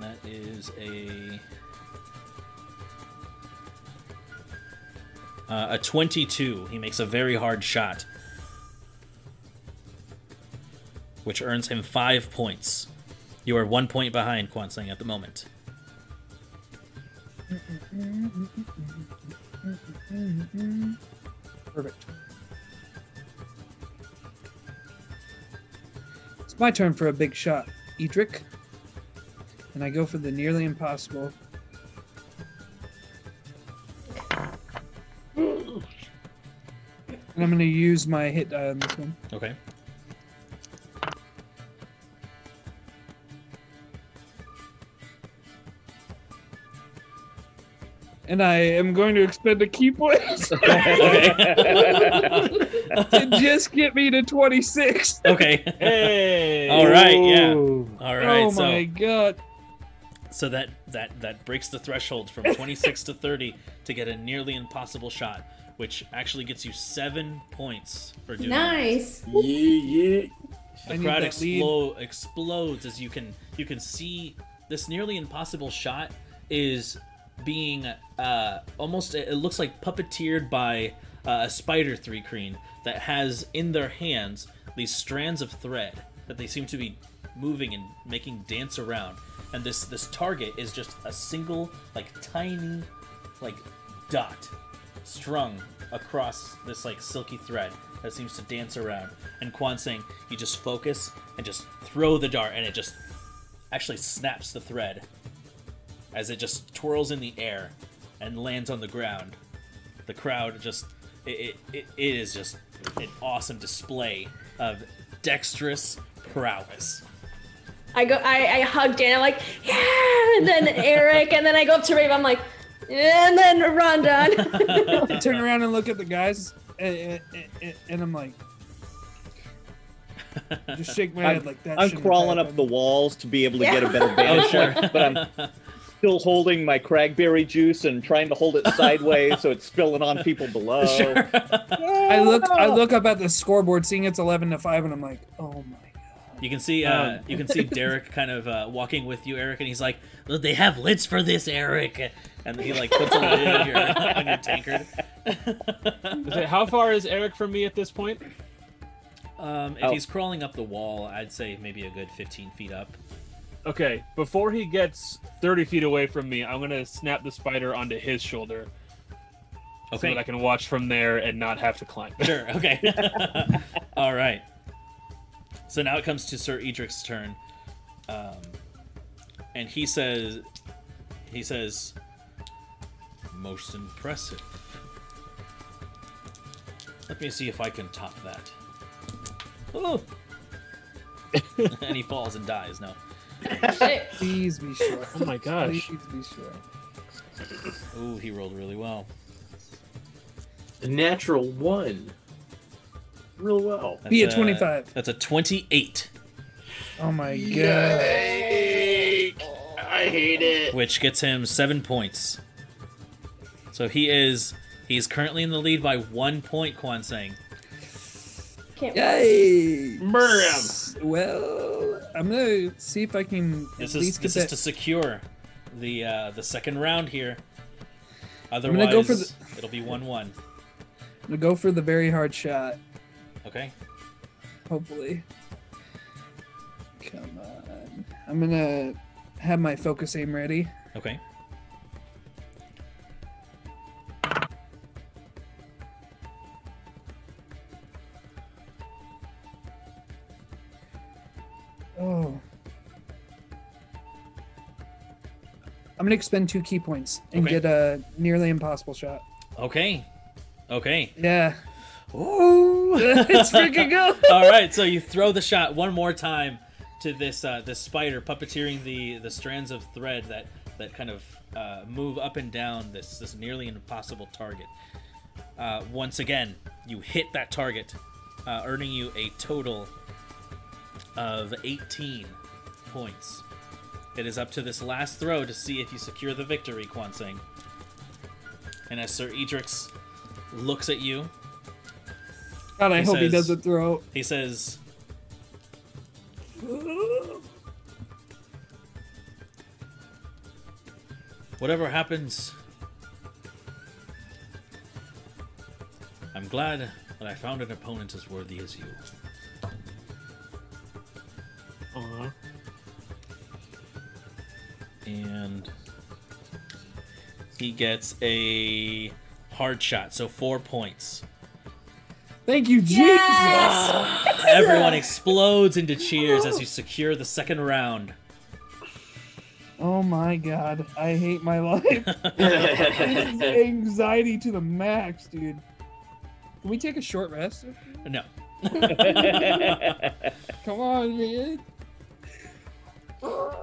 That is a. Uh, a 22. He makes a very hard shot. Which earns him five points. You are one point behind Kwansang at the moment. Perfect. It's my turn for a big shot, Edrix. And I go for the nearly impossible. And I'm going to use my hit die on this one. Okay. And I am going to expend a key point Okay. to just get me to 26. okay. Hey! All right. Yeah. All right. oh so my god. So that that that breaks the threshold from 26 to 30 to get a nearly impossible shot, which actually gets you 7 points for doing that. Nice. Yeah, yeah. The I crowd that explo- explodes as you can you can see this nearly impossible shot is being uh, almost it looks like puppeteered by uh, a spider thri-kreen that has in their hands these strands of thread that they seem to be moving and making dance around and this this target is just a single like tiny like dot strung across this like silky thread that seems to dance around. And Quan saying, you just focus and just throw the dart, and it just actually snaps the thread as it just twirls in the air and lands on the ground. The crowd just it, it, it, it is just an awesome display of dexterous prowess. I go. I, I hug Dan. I'm like, yeah. And then Eric, and then I go up to Rave. I'm like, and then Rondon. I turn around and look at the guys, and, and, and I'm like, just shake my head like that. I'm shouldn't crawling up the walls to be able to Yeah. get a better Oh vantage sure. point, but I'm still holding my cragberry juice and trying to hold it sideways so it's spilling on people below. sure. I look, I look up at the scoreboard, seeing it's 11 to five, and I'm like, oh my god. You can see uh, you can see Derek kind of uh, walking with you, Eric, and he's like, "They have lids for this, Eric," and he like puts a lid on your on your tankard. How far is Eric from me at this point? Um, if Oh. he's crawling up the wall, I'd say maybe a good 15 feet up. Okay, before he gets 30 feet away from me, I'm gonna snap the spider onto his shoulder so Okay, that I can watch from there and not have to climb. sure. Okay. All right. So now it comes to Sir Edrix's turn, um, and he says, he says, most impressive. Let me see if I can top that. Oh. and he falls and dies. No. Please be sure. Oh my gosh. Please be sure. Ooh, he rolled really well. A natural one. Real well. That's Be a 25. That's a 28. Oh my god. I hate it. which gets him seven points. So he is he's currently in the lead by one point. Quan saying, Can't Yay! Murder him. Well, I'm gonna see if I can "This at is least this get is that. to secure the uh, the second round here. Otherwise, go for the- it'll be one-one. I'm gonna go for the very hard shot. Okay. Hopefully. Come on. I'm gonna have my focus aim ready. Okay. Oh. I'm gonna expend two key points and Okay. get a nearly impossible shot. Okay. Okay. Yeah. Ooh. it's freaking go. All right, so you throw the shot one more time to this uh, this spider, puppeteering the the strands of thread that that kind of uh, move up and down this this nearly impossible target. Uh, once again, you hit that target, uh, earning you a total of 18 points. It is up to this last throw to see if you secure the victory, Quan Sing. And as Sir Edrix looks at you, God, I He hope he doesn't throw. he says, Whatever happens, I'm glad that I found an opponent as worthy as you. Uh-huh. And he gets a hard shot, so four points. Thank you, Jesus. Everyone explodes into cheers as you secure the second round. Oh my God, I hate my life. Anxiety to the max, dude. Can we take a short rest? No. Come on, man. All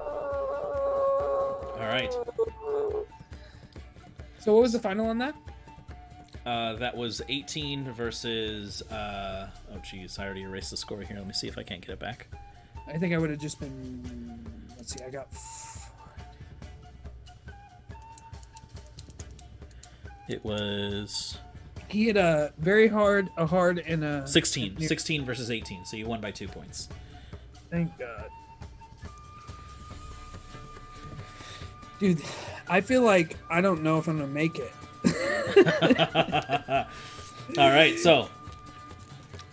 right. So what was the final on that? Uh, that was 18 versus. Uh, oh, geez. I already erased the score here. Let me see if I can't get it back. I think I would have just been. Let's see. I got. It was He hit a very hard, a hard, and a 16. near- 16 versus 18. So you won by two points. Thank God. Dude, I feel like I don't know if I'm gonna make it. All right. So,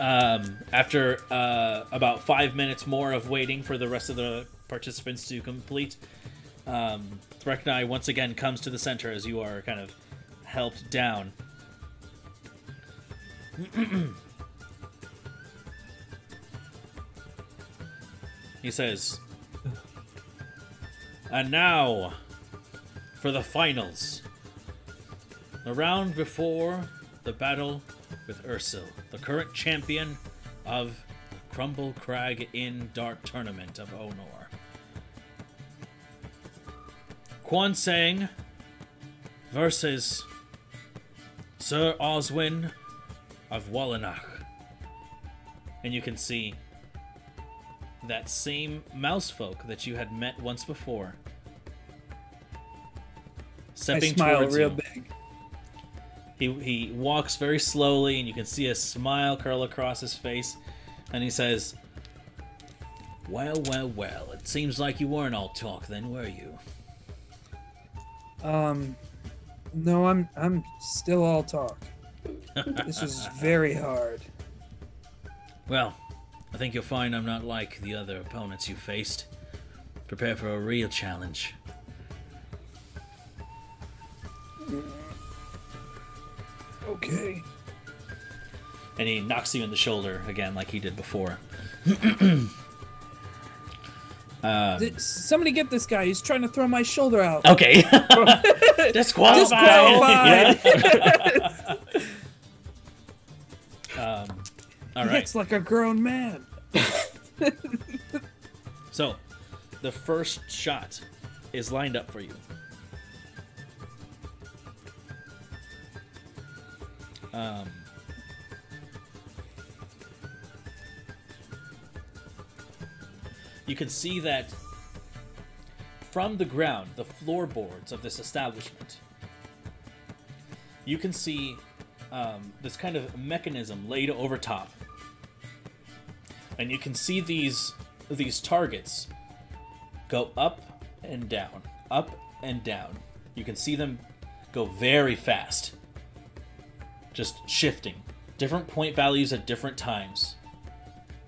um, after uh, about five minutes more of waiting for the rest of the participants to complete, um, Threknai once again comes to the center as you are kind of helped down. he says, And now for the finals. The round before the battle with Ursil, the current champion of the Crumble Crag Inn Dart Tournament of Onor. Quan Sang versus Sir Oswin of Wallenach. And you can see that same mouse folk that you had met once before. I Stepping smile towards real you. big. He, he walks very slowly, and you can see a smile curl across his face. And he says, Well, well, well, it seems like you weren't all talk then, were you? Um, no, I'm I'm still all talk. This was very hard. Well, I think you'll find I'm not like the other opponents you faced. Prepare for a real challenge. Okay. And he knocks you in the shoulder again, like he did before. Did- somebody get this guy. He's trying to throw my shoulder out. okay. Disqualified. Disqualified. um, all He right. like a grown man. So, the first shot is lined up for you. Um, you can see that from the ground, the floorboards of this establishment, you can see um, this kind of mechanism laid over top, and you can see these these targets go up and down, up and down. You can see them go very fast, just shifting, different point values at different times.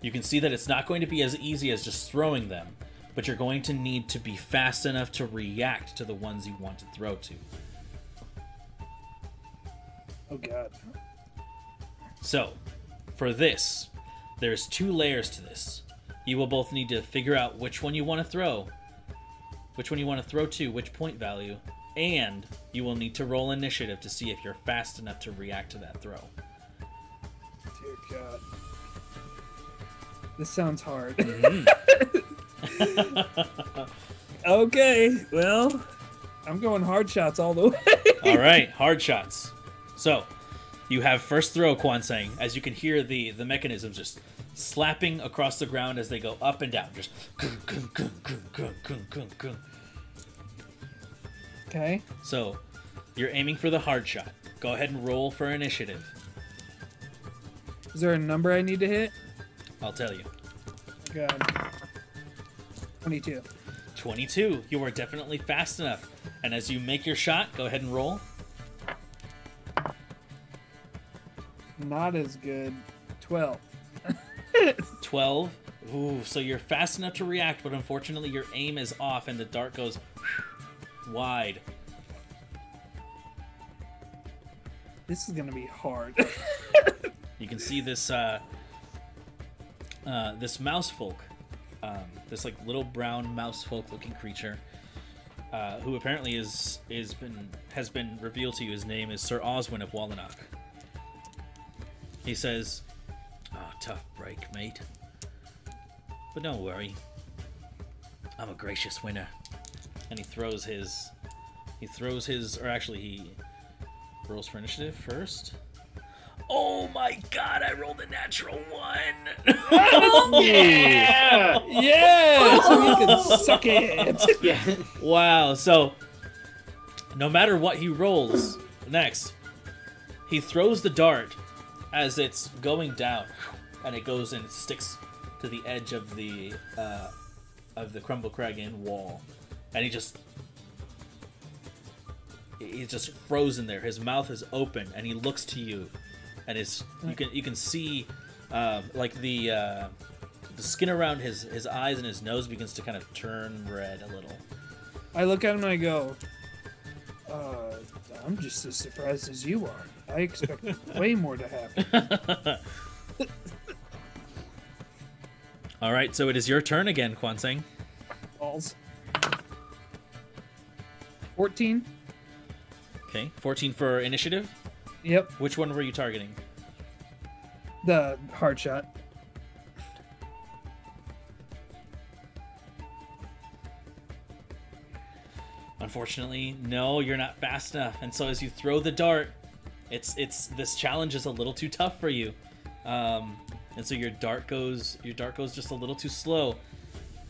You can see that it's not going to be as easy as just throwing them, but you're going to need to be fast enough to react to the ones you want to throw to. Oh god. So, for this, there's two layers to this. You will both need to figure out which one you want to throw, which one you want to throw to, which point value, and you will need to roll initiative to see if you're fast enough to react to that throw. Dear god. This sounds hard. Mm-hmm. okay, well, I'm going hard shots all the way. All right, hard shots. So, you have first throw, Kwansang, as you can hear the the mechanisms just slapping across the ground as they go up and down. Just Okay. So, you're aiming for the hard shot. Go ahead and roll for initiative. Is there a number I need to hit? I'll tell you. God. 22. 22. You are definitely fast enough. And as you make your shot, go ahead and roll. Not as good. 12. 12. Ooh, so you're fast enough to react, but unfortunately your aim is off and the dart goes wide. This is gonna be hard. You can see this uh, uh, this mouse folk, um, this like little brown mouse folk looking creature, uh, who apparently is is been has been revealed to you. His name is Sir Oswin of Wallanock. He says, "Oh, tough break, mate. But don't worry. I'm a gracious winner." And he throws his he throws his or actually he rolls for initiative first. Oh my god, I rolled a natural one. Yeah. yeah! So you can suck it! yeah. wow, so no matter what he rolls next, he throws the dart as it's going down and it goes and it sticks to the edge of the uh, of the Crumble Crag Inn wall. And he just he's just frozen there. His mouth is open and he looks to you and his you can you can see um, like the uh, the skin around his his eyes and his nose begins to kind of turn red a little. I look at him and I go, uh, I'm just as surprised as you are. I expected way more to happen. All right, so it is your turn again, Kwanseng. Balls. 14? Okay, 14 for initiative. Yep, Which one were you targeting? the hard shot. Unfortunately, no, you're not fast enough. And so as you throw the dart, it's it's this challenge is a little too tough for you. Um, and so your dart goes your dart goes just a little too slow.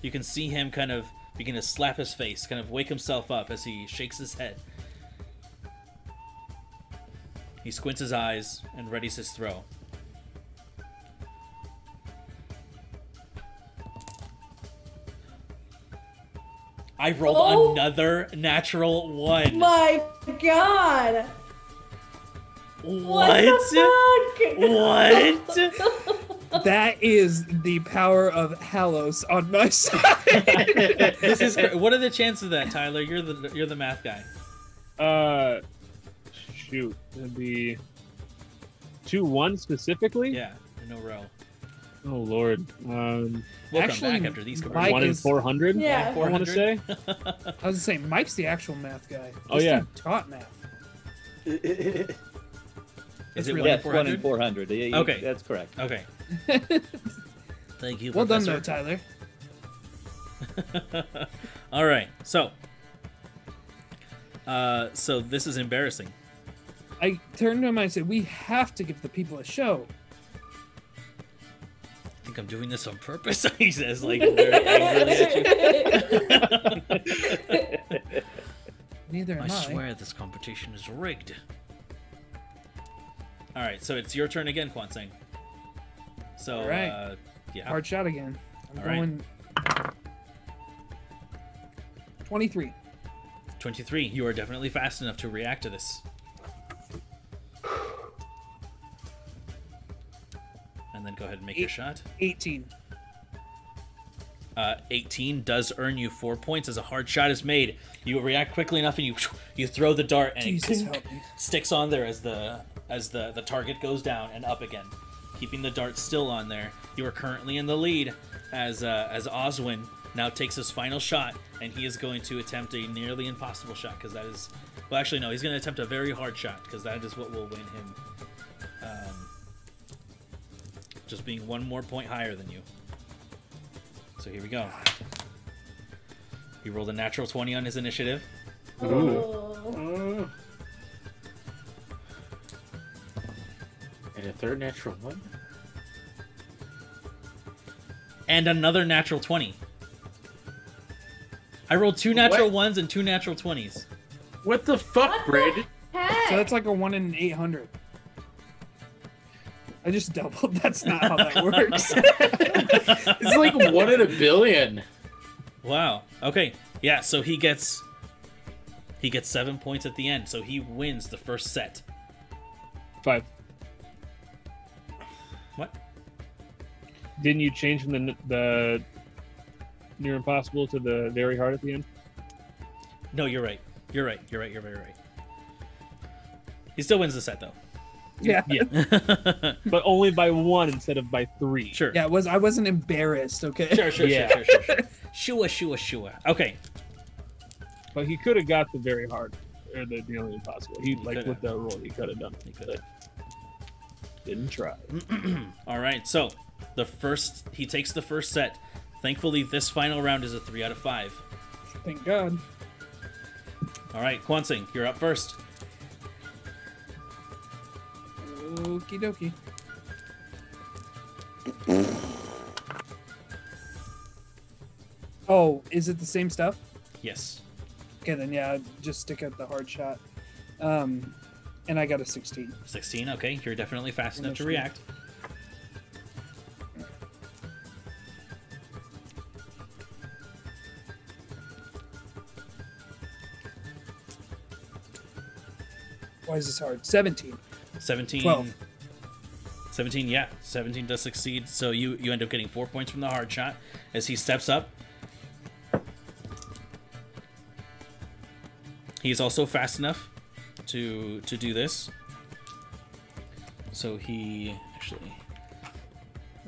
You can see him kind of begin to slap his face, kind of wake himself up as he shakes his head. He squints his eyes and readies his throw. I rolled Oh. another natural one. My God. What? the What? That is the power of Halos on my side. this is cra- what are the chances of that, Tyler? You're the you're the math guy. Uh, shoot, it'd be two one specifically. Yeah, in a row. Oh lord. Um, We'll Actually, come back after these Mike conversions. one in is- four hundred. Yeah. I want to say. I was gonna say Mike's the actual math guy. Oh, yeah. taught math. Is it really- one in Yes, one in 400? 400. Yeah, you- Okay. That's correct. Okay. Thank you. Well done, though, Tyler. All right. So, uh, so this is embarrassing. I turned to him and I said, "We have to give the people a show." I think think I'm doing this on purpose? he says, like very angrily at you. Neither I I. swear this competition is rigged. All right, so it's your turn again, Kwanseng. So, All right. uh, yeah, Hard shot again. I'm All right. going. 23. 23. You are definitely fast enough to react to this. And then go ahead and make your shot. 18. Uh, 18 does earn you four points as a hard shot is made. You react quickly enough, and you you throw the dart, and Jesus it sticks on there as the as the the target goes down and up again, keeping the dart still on there. You are currently in the lead as uh, as Oswin now takes his final shot, and he is going to attempt a nearly impossible shot because that is well, actually no, he's going to attempt a very hard shot because that is what will win him. Um, just being one more point higher than you. So here we go. He rolled a natural 20 on his initiative. Oh. And a third natural one? And another natural 20. I rolled two natural what? ones and two natural 20s. What the fuck, Brad? So that's like a 1 in 800. I just doubled. That's not how that works. it's like 1 in a billion. Wow. Okay. Yeah, so he gets he gets 7 points at the end. So he wins the first set. 5 Didn't you change from the the near impossible to the very hard at the end? No, you're right. You're right. You're right. You're very right. He still wins the set though. yeah. Yeah, but only by one instead of by three. sure. Yeah, it was I wasn't embarrassed, okay? Sure, sure, Yeah. sure, sure, sure, sure. Shua, shua, shua. Okay. But he could have got the very hard or the nearly impossible. He, He like coulda. with the roll, he could have done it. He it. coulda. But Didn't try. All right. So, the first he takes the first set. Thankfully, this final round is a 3 out of 5. Thank God. All right, Kwansing, you're up first. Okie dokie. Oh, is it the same stuff? Yes. Okay, then yeah, just stick at the hard shot. Um, and I got a 16. 16, okay. You're definitely fast enough to react. Why is this hard? 17. 17. Twelve. 17, yeah. 17 does succeed. So you, you end up getting four points from the hard shot as he steps up. He's also fast enough to to do this. So he actually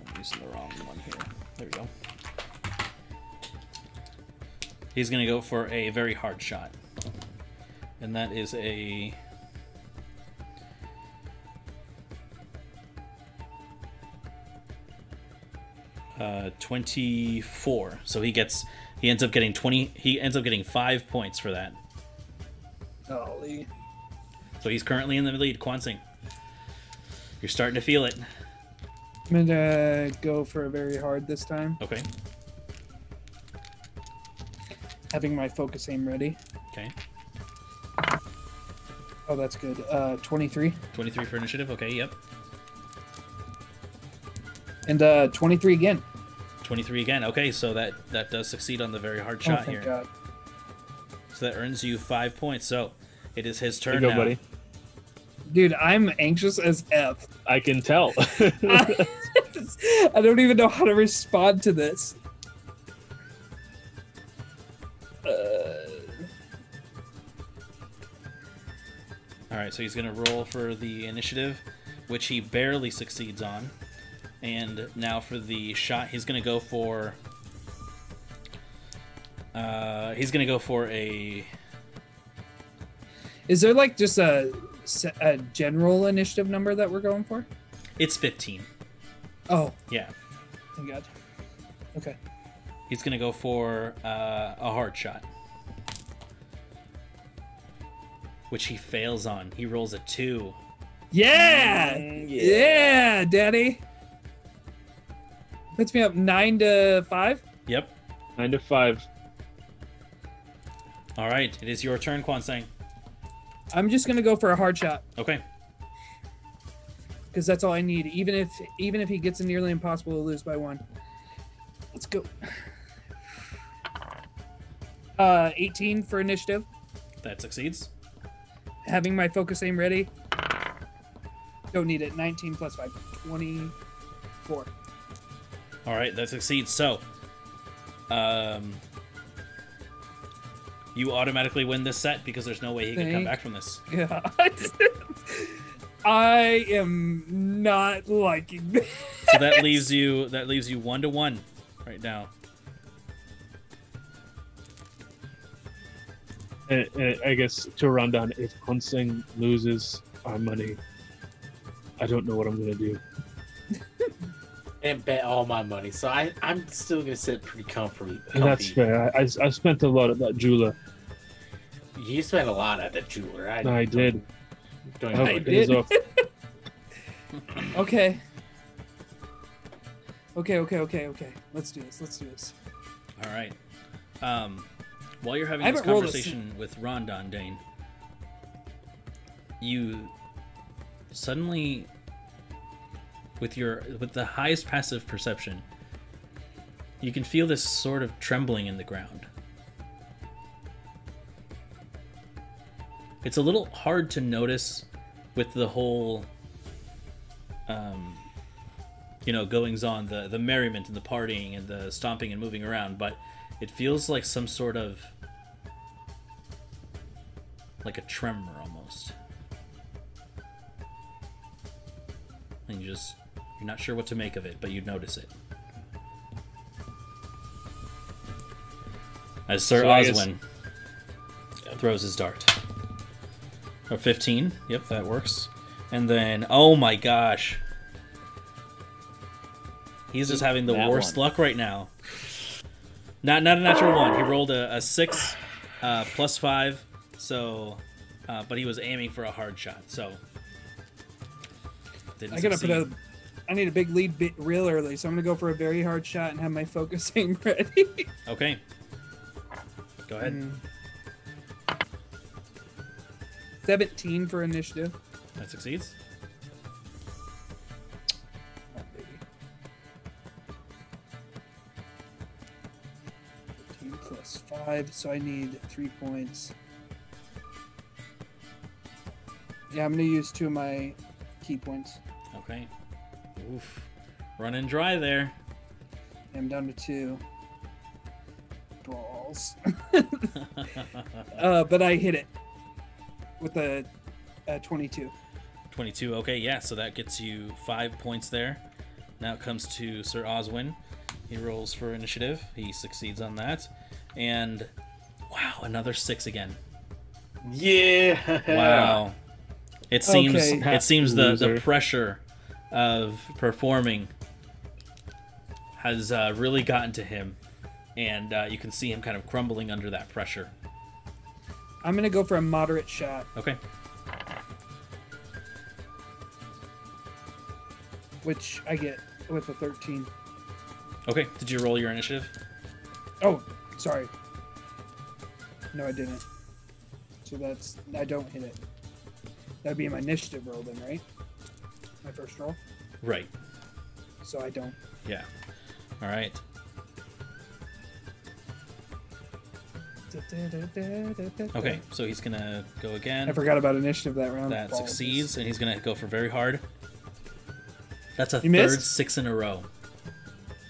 I'm using the wrong one here. There we go. He's gonna go for a very hard shot. And that is a uh, 24. So he gets he ends up getting 20 he ends up getting 5 points for that. Golly. So he's currently in the lead, Kwansing. You're starting to feel it. I'm gonna go for a very hard this time. Okay. Having my focus aim ready. Okay. Oh, that's good. Uh, 23. 23 for initiative. Okay, yep. And uh, 23 again. 23 again. Okay, so that that does succeed on the very hard Oh, shot thank here. God. So that earns you 5 points. So it is his There turn you go, now. buddy. Dude, I'm anxious as F. I can tell. I don't even know how to respond to this. Uh, All right, so he's going to roll for the initiative, which he barely succeeds on. And now for the shot, he's going to go for. Uh, he's going to go for a. is there like just a, se- a general initiative number that we're going for? It's 15. Oh, Yeah. thank God. Okay. He's going to go for uh, a hard shot. Which he fails on. He rolls a 2. Yeah! Mm, yeah! daddy. puts me up nine to five. Yep. Nine to five. All right. It is your turn, Kwansang. I'm just gonna go for a hard shot Okay. because that's all I need. Even if even if he gets a nearly impossible to lose by one. Let's go. Uh, 18 for initiative. That succeeds. Having my focus aim ready. Don't need it. 19 plus 5. 24. All right. That succeeds. So, um, you automatically win this set because there's no way he can come back from this. Yeah. I am not liking this. So that leaves you. That leaves you one to one right now. Uh, I guess to run down, if Hunsing loses our money, I don't know what I'm gonna do. and bet all my money. So I, I'm still gonna sit pretty comfortably. And that's fair. I, I, I spent a lot at that jeweler. You spent a lot at the jeweler. I, I did. Don't I hope I even- it pays did. Okay. Okay, okay, okay, okay. Let's do this. Let's do this. All right. Um, while you're having this haven't a conversation with Rondon Dane, you suddenly, with your with the highest passive perception, you can feel this sort of trembling in the ground. It's a little hard to notice with the whole, um, you know, goings on, the the merriment and the partying and the stomping and moving around, but it feels like some sort of like a tremor almost. And you just you're not sure what to make of it, but you'd notice it. As Sir So I guess- Oswin throws his dart. A 15. Yep, that works. And then, oh my gosh. He's just having the That worst one. luck right now. Not not a natural one. He rolled a, a six uh, plus five, so uh, but he was aiming for a hard shot, so didn't I gotta put a I need a big lead bit real early, so I'm gonna go for a very hard shot and have my focus aim ready. Okay. Go ahead. Mm. 17 for initiative. That succeeds. Oh, baby. plus 5, so I need 3 points. Yeah, I'm gonna use two of my key points. Okay. Oof. Running dry there. I'm down to two. Balls. uh, but I hit it with a, a 22. 22. Okay, yeah, so that gets you five points there. Now it comes to Sir Oswin. He rolls for initiative. He succeeds on that. And wow, another six again. Yeah. Wow. It seems Okay. it seems the, the pressure of performing has uh, really gotten to him, and uh, you can see him kind of crumbling under that pressure. I'm gonna go for a moderate shot, Okay. which I get with a 13. Okay. Did you roll your initiative? Oh, sorry. No, I didn't. So that's I don't hit it. That'd be my initiative roll then, right? My first roll. Right. So I don't. Yeah. All right. Okay. So he's gonna go again. I forgot about initiative that round. That Apologies. succeeds, and he's gonna go for very hard. That's a You third missed? six in a row.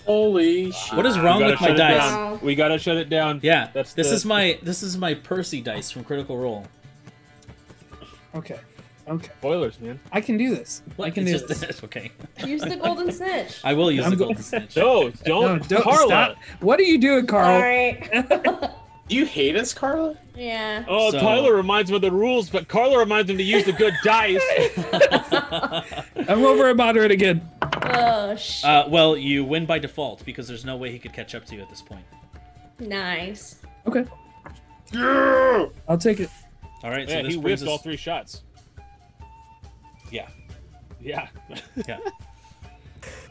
Holy shit. What is wrong with my dice? down. We gotta shut it down. Yeah, That's this the- is my this is my Percy dice from Critical Role. Okay. Okay. Spoilers, man. I can do this. I can do It's this. just, okay. Use the golden snitch. I will use I'm the golden snitch. No, No, don't, don't Carla. stop. What are you doing, Carl? All right. You hate us, Carla? yeah. Oh, So- Tyler reminds him of the rules, but Carla reminds him to use the good dice. I'm over at moderate again. Oh sh. Uh, well, you win by default because there's no way he could catch up to you at this point. nice. Okay. I'll take it. All right, so yeah, this he brings whiffed all three shots. Yeah, Yeah. yeah.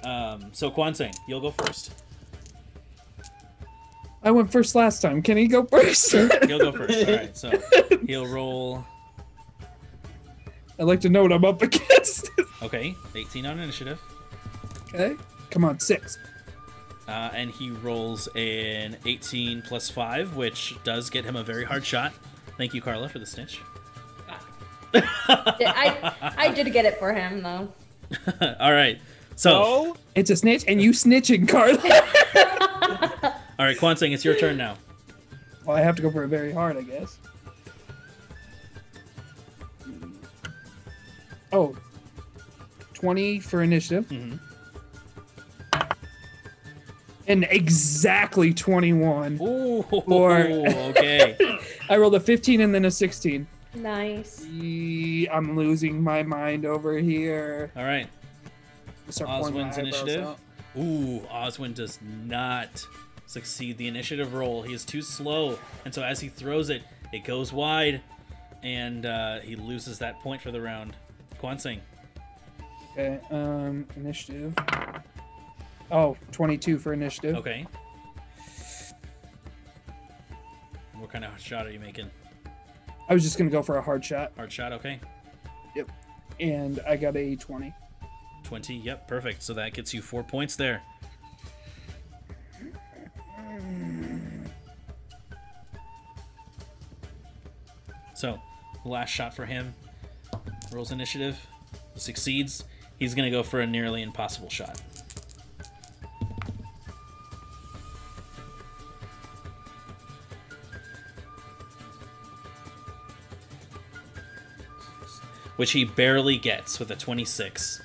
Um, so Kwansing, you'll go first. I went first last time. Can he go first? he'll go first. All right. So he'll roll. I'd like to know what I'm up against. Okay, 18 on initiative, okay. Come on, six. uh, and he rolls an 18 plus five, which does get him a very hard shot. Thank you, Carla, for the snitch. I I did get it for him though. All right. So, Oh, It's a snitch, and you snitching, Carla. All right, Kwansing, it's your turn now. well, I have to go for it very hard, I guess. Oh, 20 for initiative. Mhm. And exactly 21. Ooh, Or- okay. I rolled a 15 and then a 16. Nice. I'm losing my mind over here. All right. Start pulling my Oswind's eyebrows initiative. out. Ooh, Oswin does not succeed the initiative roll. He is too slow, and so as he throws it, it goes wide, and uh, he loses that point for the round. Kwansing. Okay, um, initiative. Oh, 22 for initiative. Okay. What kind of shot are you making? I was just gonna go for a hard shot, Hard shot, okay. Yep. And I got a 20. 20, yep, perfect. So that gets you four points there. So, last shot for him. Rolls initiative, succeeds. He's going to go for a nearly impossible shot. Which he barely gets with a 26.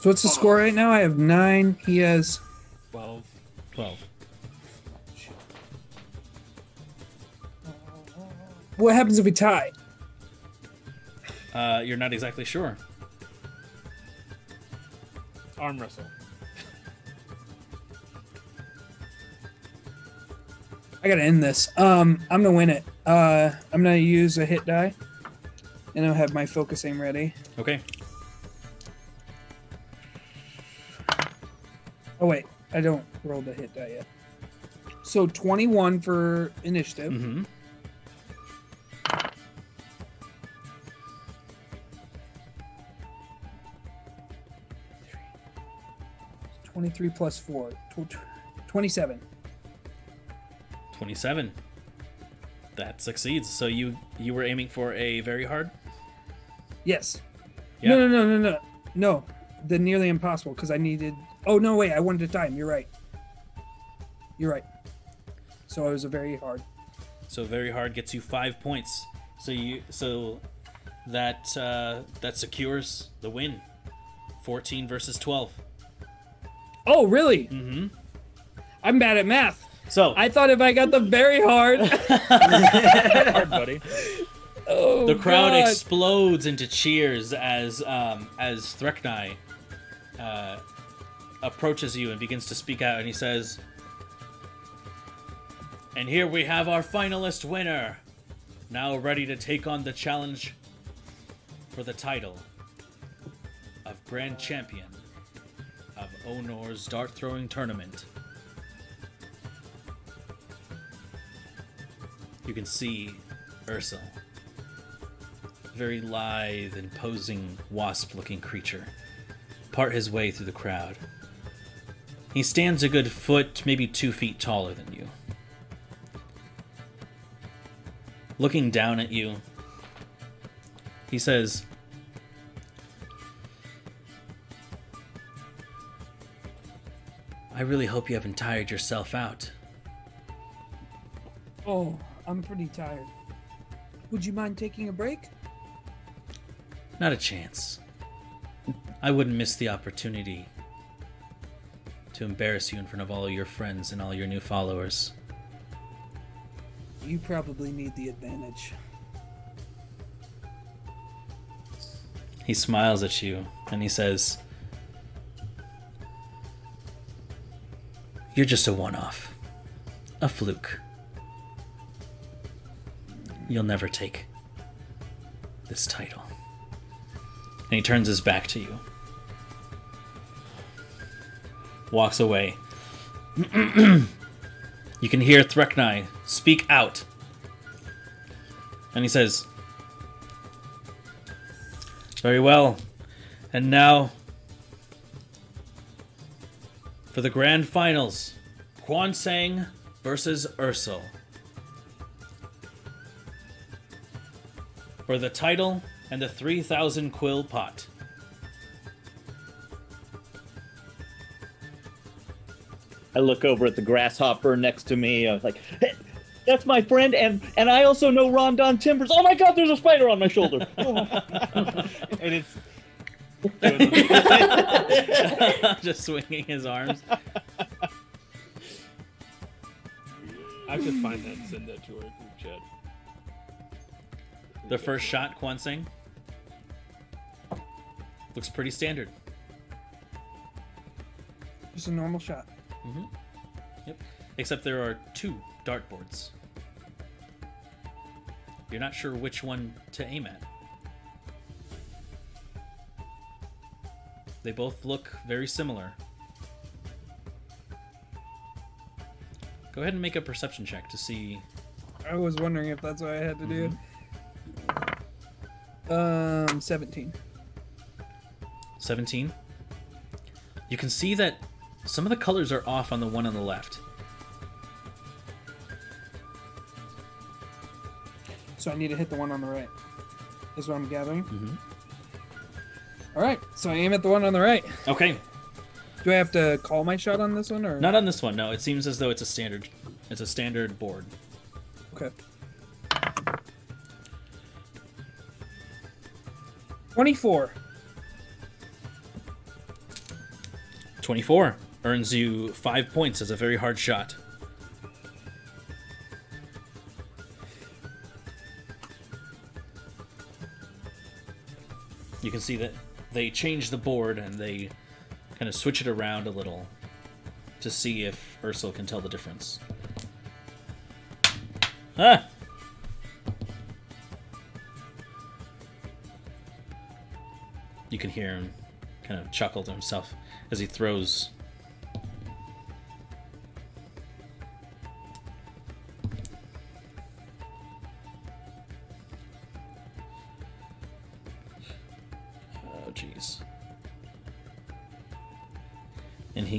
So what's the score right now? I have nine. He has. 12. 12. What happens if we tie? Uh, you're not exactly sure. Arm wrestle. I gotta end this. Um, I'm gonna win it. Uh, I'm gonna use a hit die, and I'll have my focus aim ready. Okay. Oh wait, I don't roll the hit die yet. So 21 for initiative. Mm-hmm. 23 plus 4. Tw- 27. 27. That succeeds. So you you were aiming for a very hard? Yes. Yeah. No, no, no, no, no. No. The nearly impossible because I needed. Oh, no, wait. I wanted to time. You're right. You're right. So it was a very hard. So very hard gets you 5 points. So you so that uh that secures the win. 14 versus 12. Oh, really? Mhm. I'm bad at math. So I thought if I got the very hard. Hard, buddy. oh, the crowd God. explodes into cheers as um, as Threknai uh, approaches you and begins to speak out, and he says, "And here we have our finalist winner, now ready to take on the challenge for the title of Grand Champion of Onor's Dart Throwing Tournament." You can see Ursel a very lithe, imposing, wasp looking creature, part his way through the crowd. He stands a good foot, maybe two feet taller than you. Looking down at you, he says, I really hope you haven't tired yourself out. Oh, I'm pretty tired. Would you mind taking a break? Not a chance. I wouldn't miss the opportunity to embarrass you in front of all your friends and all your new followers. You probably need the advantage. He smiles at you and he says, You're just a one off, a fluke. You'll never take this title. And he turns his back to you. walks away. you can hear Threknai speak out. And he says, Very well. And now, for the grand finals Quan Sang versus Ursel. For the title and the 3,000 quill pot. I look over at the grasshopper next to me. I was like, hey, that's my friend, and and I also know Rondon Timbers. Oh my God, there's a spider on my shoulder. And it's Just swinging his arms. I have to find that and send that to our group chat. The first shot, Quan Sang. Looks pretty standard. Just a normal shot. Mm-hmm. Yep. Except there are two dartboards. You're not sure which one to aim at. They both look very similar. Go ahead and make a perception check to see. I was wondering if that's what I had to do. Um, 17. 17. You can see that some of the colors are off on the one on the left. So I need to hit the one on the right. Is what I'm gathering. Mhm. All right. So I aim at the one on the right. Okay, Do I have to call my shot on this one or not on this one. No, it seems as though it's a standard. It's a standard board. Okay. 24. 24 earns you five points as a very hard shot. You can see that they change the board and they kind of switch it around a little to see if Ursel can tell the difference. Ah! You can hear him kind of chuckle to himself as he throws.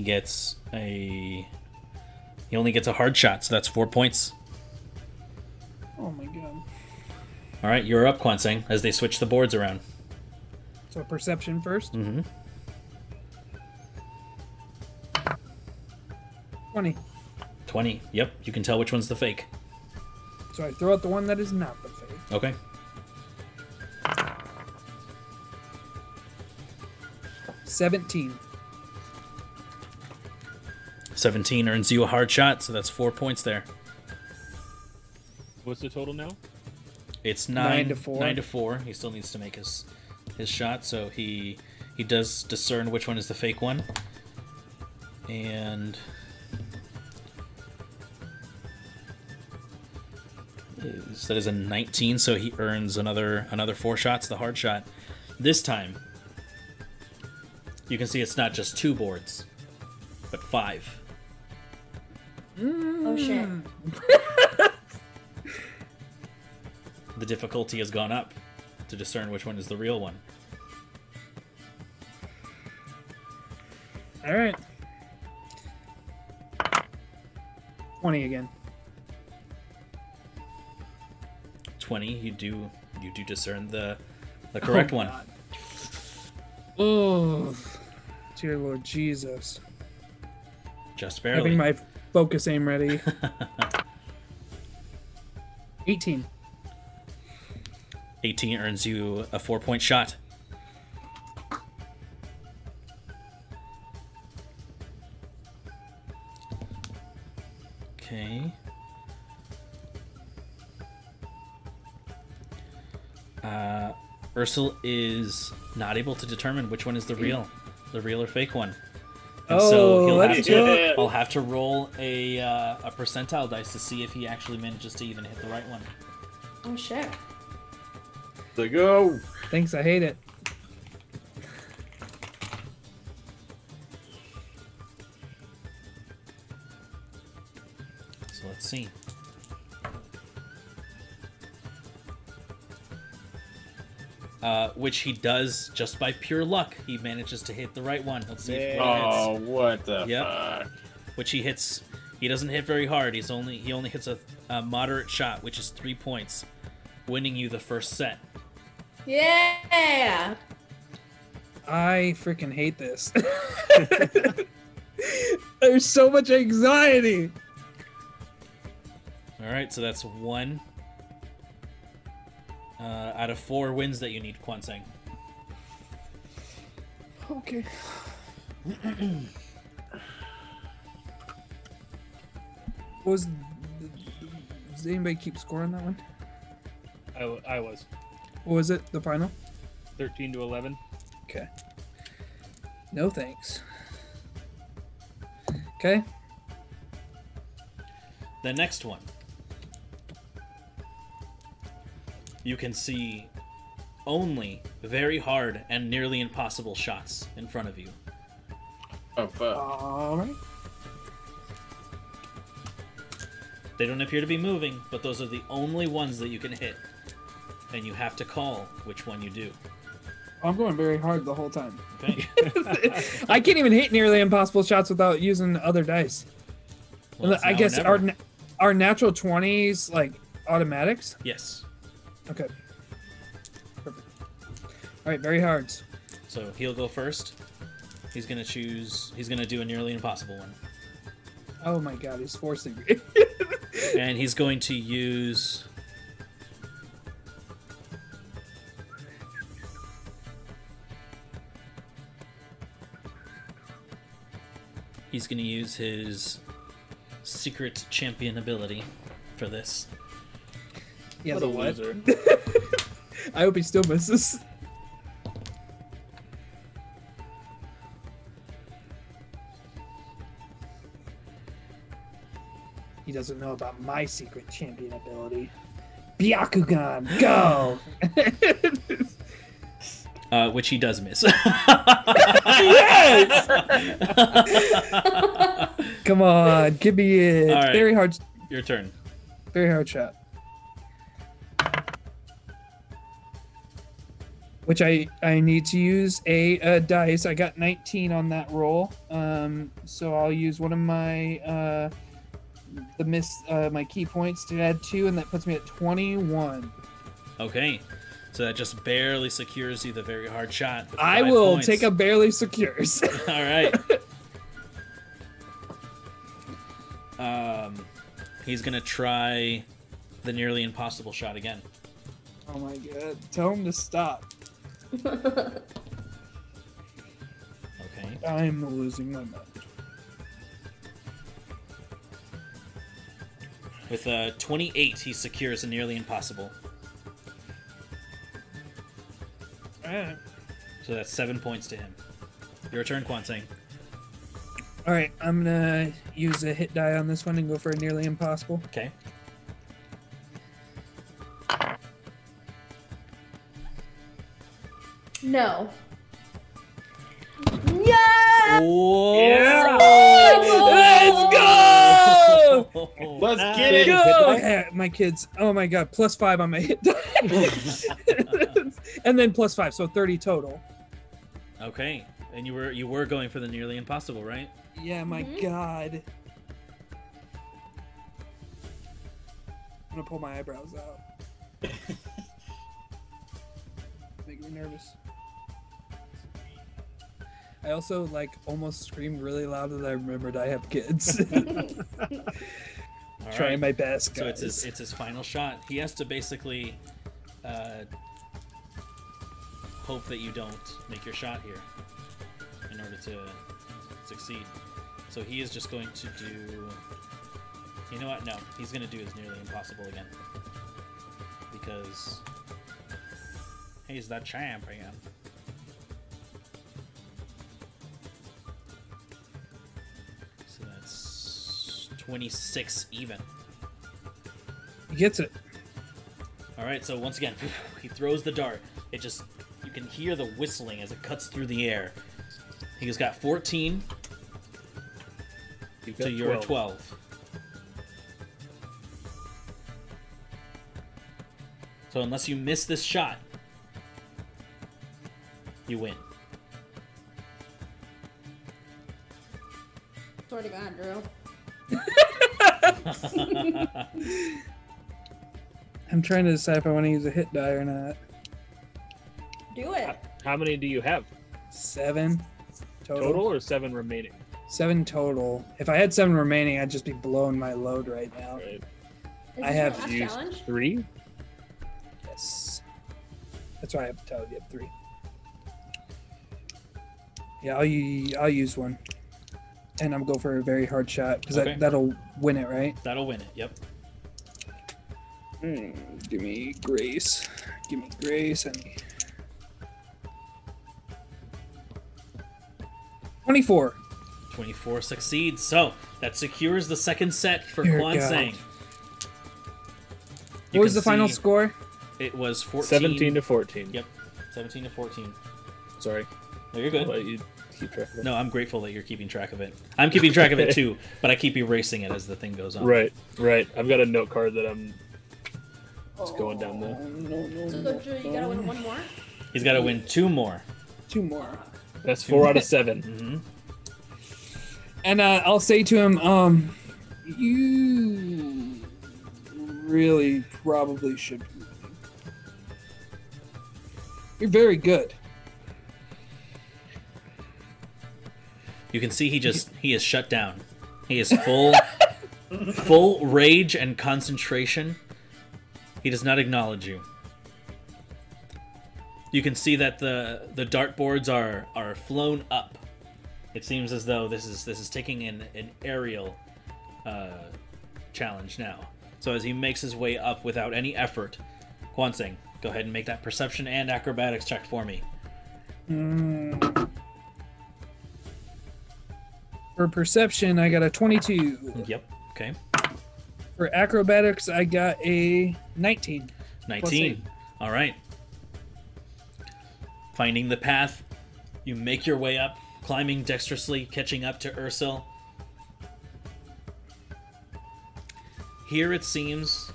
Gets a. He only gets a hard shot, so that's four points. Oh my god. All right, you're up, Quan Sang, as they switch the boards around. So perception 1st Mm-hmm. 20. 20. Yep, you can tell which one's the fake. So I throw out the one that is not the fake. Okay. Seventeen. 17 earns you a hard shot, so that's four points there. What's the total now? It's nine, Nine to four. Nine to four. He still needs to make his his shot, so he he does discern which one is the fake one. And is, that is a 19, so he earns another another four shots, the hard shot. This time, you can see it's not just two boards, but five. Mm. Oh shit. The difficulty has gone up to discern which one is the real one. All right. 20 again. 20 you do you do discern the the oh, correct one God. Oh, dear Lord Jesus. just barely. Having barely my focus aim ready. 18. 18 earns you a four point shot okay uh Ursula is not able to determine which one is the real the real or fake one and oh, so he'll have to, I'll have to roll a, uh, a percentile dice to see if he actually manages to even hit the right one. Oh, shit. you oh. go. Thanks, I hate it. So let's see. Uh, which he does just by pure luck. He manages to hit the right one. Let's see if one hits. Oh, what the Yep. fuck? Which he hits. He doesn't hit very hard. He's only he only hits a, a moderate shot, which is three points, winning you the first set. Yeah. I freaking hate this. There's so much anxiety. All right, so that's one uh, out of four wins that you need, Quan Sang. Okay. Was does anybody keep score on that one? I, I was What was it? The final? 13 to 11. Okay. No thanks. Okay. The next one. You can see only very hard and nearly impossible shots in front of you. Oh fuck. All right. They don't appear to be moving, but those are the only ones that you can hit. And you have to call which one you do. I'm going very hard the whole time. Okay? I can't even hit nearly impossible shots without using other dice. Well, I guess our our natural twenties like automatics. Yes. Okay. Perfect. All right, very hard. So he'll go first. He's gonna choose. He's gonna do a nearly impossible one, Oh my god, he's forcing me. and he's going to use. He's gonna use his secret champion ability for this. Yeah, what the a what? loser. I hope he still misses. He doesn't know about my secret champion ability. Byakugan, go! Uh, which he does miss. Yes! Come on, give me it. All right. Very hard, Your turn. very hard shot. Which I I need to use a, uh dice. I got 19 on that roll, um, so I'll use one of my uh, the miss uh, my key points to add two, and that puts me at 21. Okay. So that just barely secures you the very hard shot. I will points. take a barely secures. All right. um, he's gonna try the nearly impossible shot again. oh my god! Tell him to stop. Okay. I'm losing my mind. With uh, 28, he secures a nearly impossible. Alright. So that's seven points to him. Your turn, Kwansing. All right, I'm gonna use a hit die on this one and go for a nearly impossible. Okay. No. Yeah. Whoa! Let's go! Let's get it. Go! Yeah, my kids. Oh my god, plus five on my hit die. and then plus five, so 30 total. Okay, and you were you were going for the nearly impossible, right? Yeah, my Mhm. god. I'm gonna pull my eyebrows out. Make me nervous. I also like almost screamed really loud that I remembered I have kids. Trying right. my best. Guys. So it's his it's his final shot. He has to basically uh, hope that you don't make your shot here in order to succeed. So he is just going to do. You know what? No, he's going to do his nearly impossible again because he's the champ again. 26 even. He gets it. All right, so once again, he throws the dart. It just you can hear the whistling as it cuts through the air. He's got 14 You've got to your 12. 12. So unless you miss this shot, you win. Swear to God, Drew. I'm trying to decide if I want to use a hit die or not. Do it. How many do you have? Seven total. Total or seven remaining? Seven total. If I had seven remaining, I'd just be blowing my load right now. Right. I have used- challenge? Three? Yes. That's why I have to tell you have three. Yeah, I'll, u- I'll use one. And I'm going for a very hard shot because Okay. that, that'll win it, right? That'll win it. Yep. Mm, give me grace. Give me grace. I need... 24. 24 succeeds. So that secures the second set for Dear Quan God. Sang. What was the final score? It was 14. 17 to 14. Yep. 17 to 14. Sorry. No, you're I'll good. let you keep track of it. No, I'm grateful that you're keeping track of it. I'm keeping track of it too, but I keep erasing it as the thing goes on. Right, right. I've got a note card that I'm just going down there. So, Drew, you gotta win one more? He's got to win two more. Two more. That's four out of seven. hmm And uh, I'll say to him, um, you really probably should be. You're very good. You can see he just he is shut down. He is full full rage and concentration. He does not acknowledge you. You can see that the the dartboards are are flown up. It seems as though this is this is taking an an aerial uh, challenge now. So as he makes his way up without any effort, Kwansing, go ahead and make that perception and acrobatics check for me. Mm. For perception, I got a 22. Yep. Okay. For acrobatics, I got a 19. 19. All right. Finding the path, you make your way up, climbing dexterously, catching up to Ursel. Here it seems.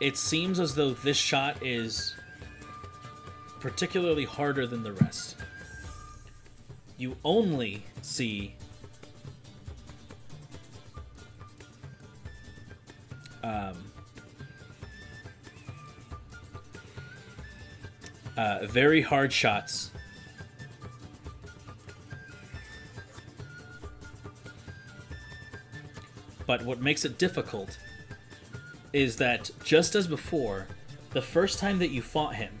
It seems as though this shot is particularly harder than the rest. You only see um, uh, very hard shots. But what makes it difficult is that just as before, the first time that you fought him,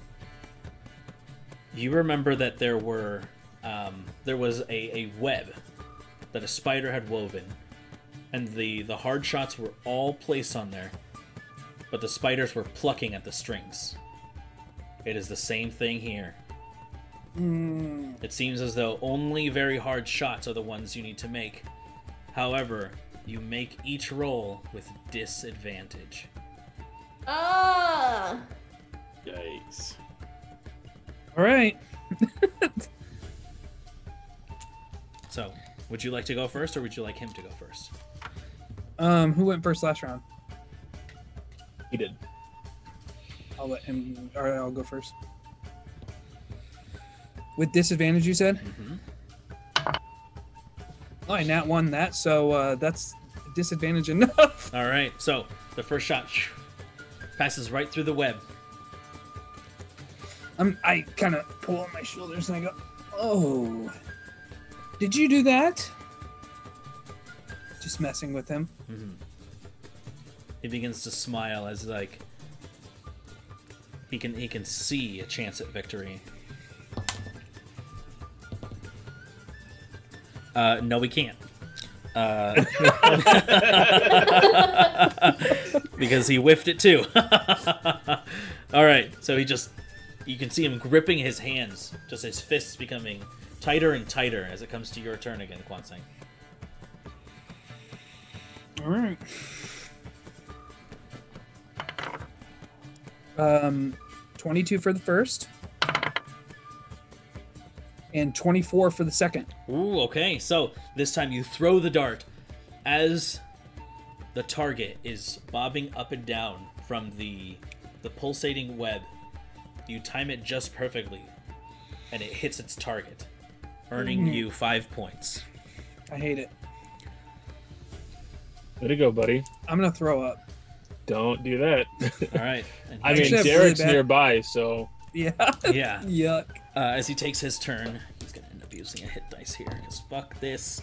you remember that there were um, there was a, a web that a spider had woven and the the hard shots were all placed on there but the spiders were plucking at the strings it is the same thing here Mm. it seems as though only very hard shots are the ones you need to make however you make each roll with disadvantage Ah! Yikes. All right. so would you like to go first or would you like him to go first Um, who went first last round? He did. I'll let him. All right, I'll go first. With disadvantage, you said? Mhm. Oh, I nat won that, so uh, that's disadvantage enough. all right so the first shot passes right through the web I'm, I kind of pull on my shoulders and I go, "Oh, did you do that?" Just messing with him. Mhm. He begins to smile as like he can he can see a chance at victory. Uh, no, we can't. Uh, because he whiffed it too. All right, so he just you can see him gripping his hands, just his fists becoming tighter and tighter as it comes to your turn again, Quan Kwansang. All right. Um, 22 for the first, and 24 for the second. Ooh, okay. So this time you throw the dart, as the target is bobbing up and down from the the pulsating web, you time it just perfectly, and it hits its target, earning Mhm. you five points. I hate it. Way to go, buddy. I'm gonna throw up. Don't do that. All right. I mean, Actually, I have really Derek's bad- nearby, so Yeah. yeah. Yuck. Uh, as he takes his turn, he's gonna end up using a hit dice here because fuck this.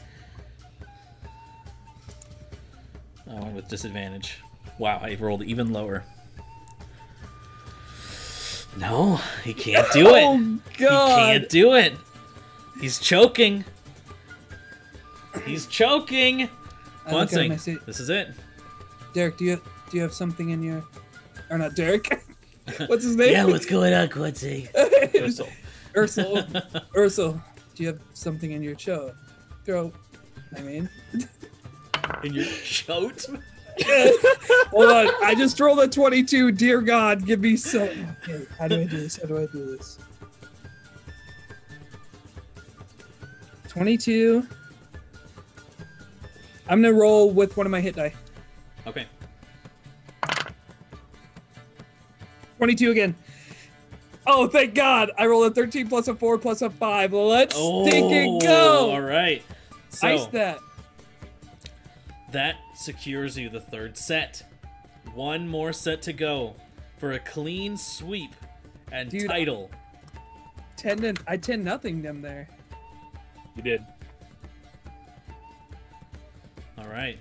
Oh, and with disadvantage. Wow, I rolled even lower. No, he can't do it. Oh god. He can't do it. He's choking. He's choking. I look at him, Quansing, I say, this is it. Derek, do you do you have something in your or not Derek? What's his name? Yeah, what's going on, Quincy? Ursel. Ursel. Ursel. Do you have something in your cho- throat? I mean. In your chote? Hold on. I just rolled a 22. Dear God, give me some. Okay, how do I do this? How do I do this? 22. I'm gonna roll with one of my hit die. Okay. 22 again. Oh, thank God! I rolled a 13 plus a 4 plus a 5. Let's take it oh, go! Oh, All right. So Ice that. That secures you the third set. One more set to go for a clean sweep and Dude, title. 10 to, I 10 nothing them there. you did. All right.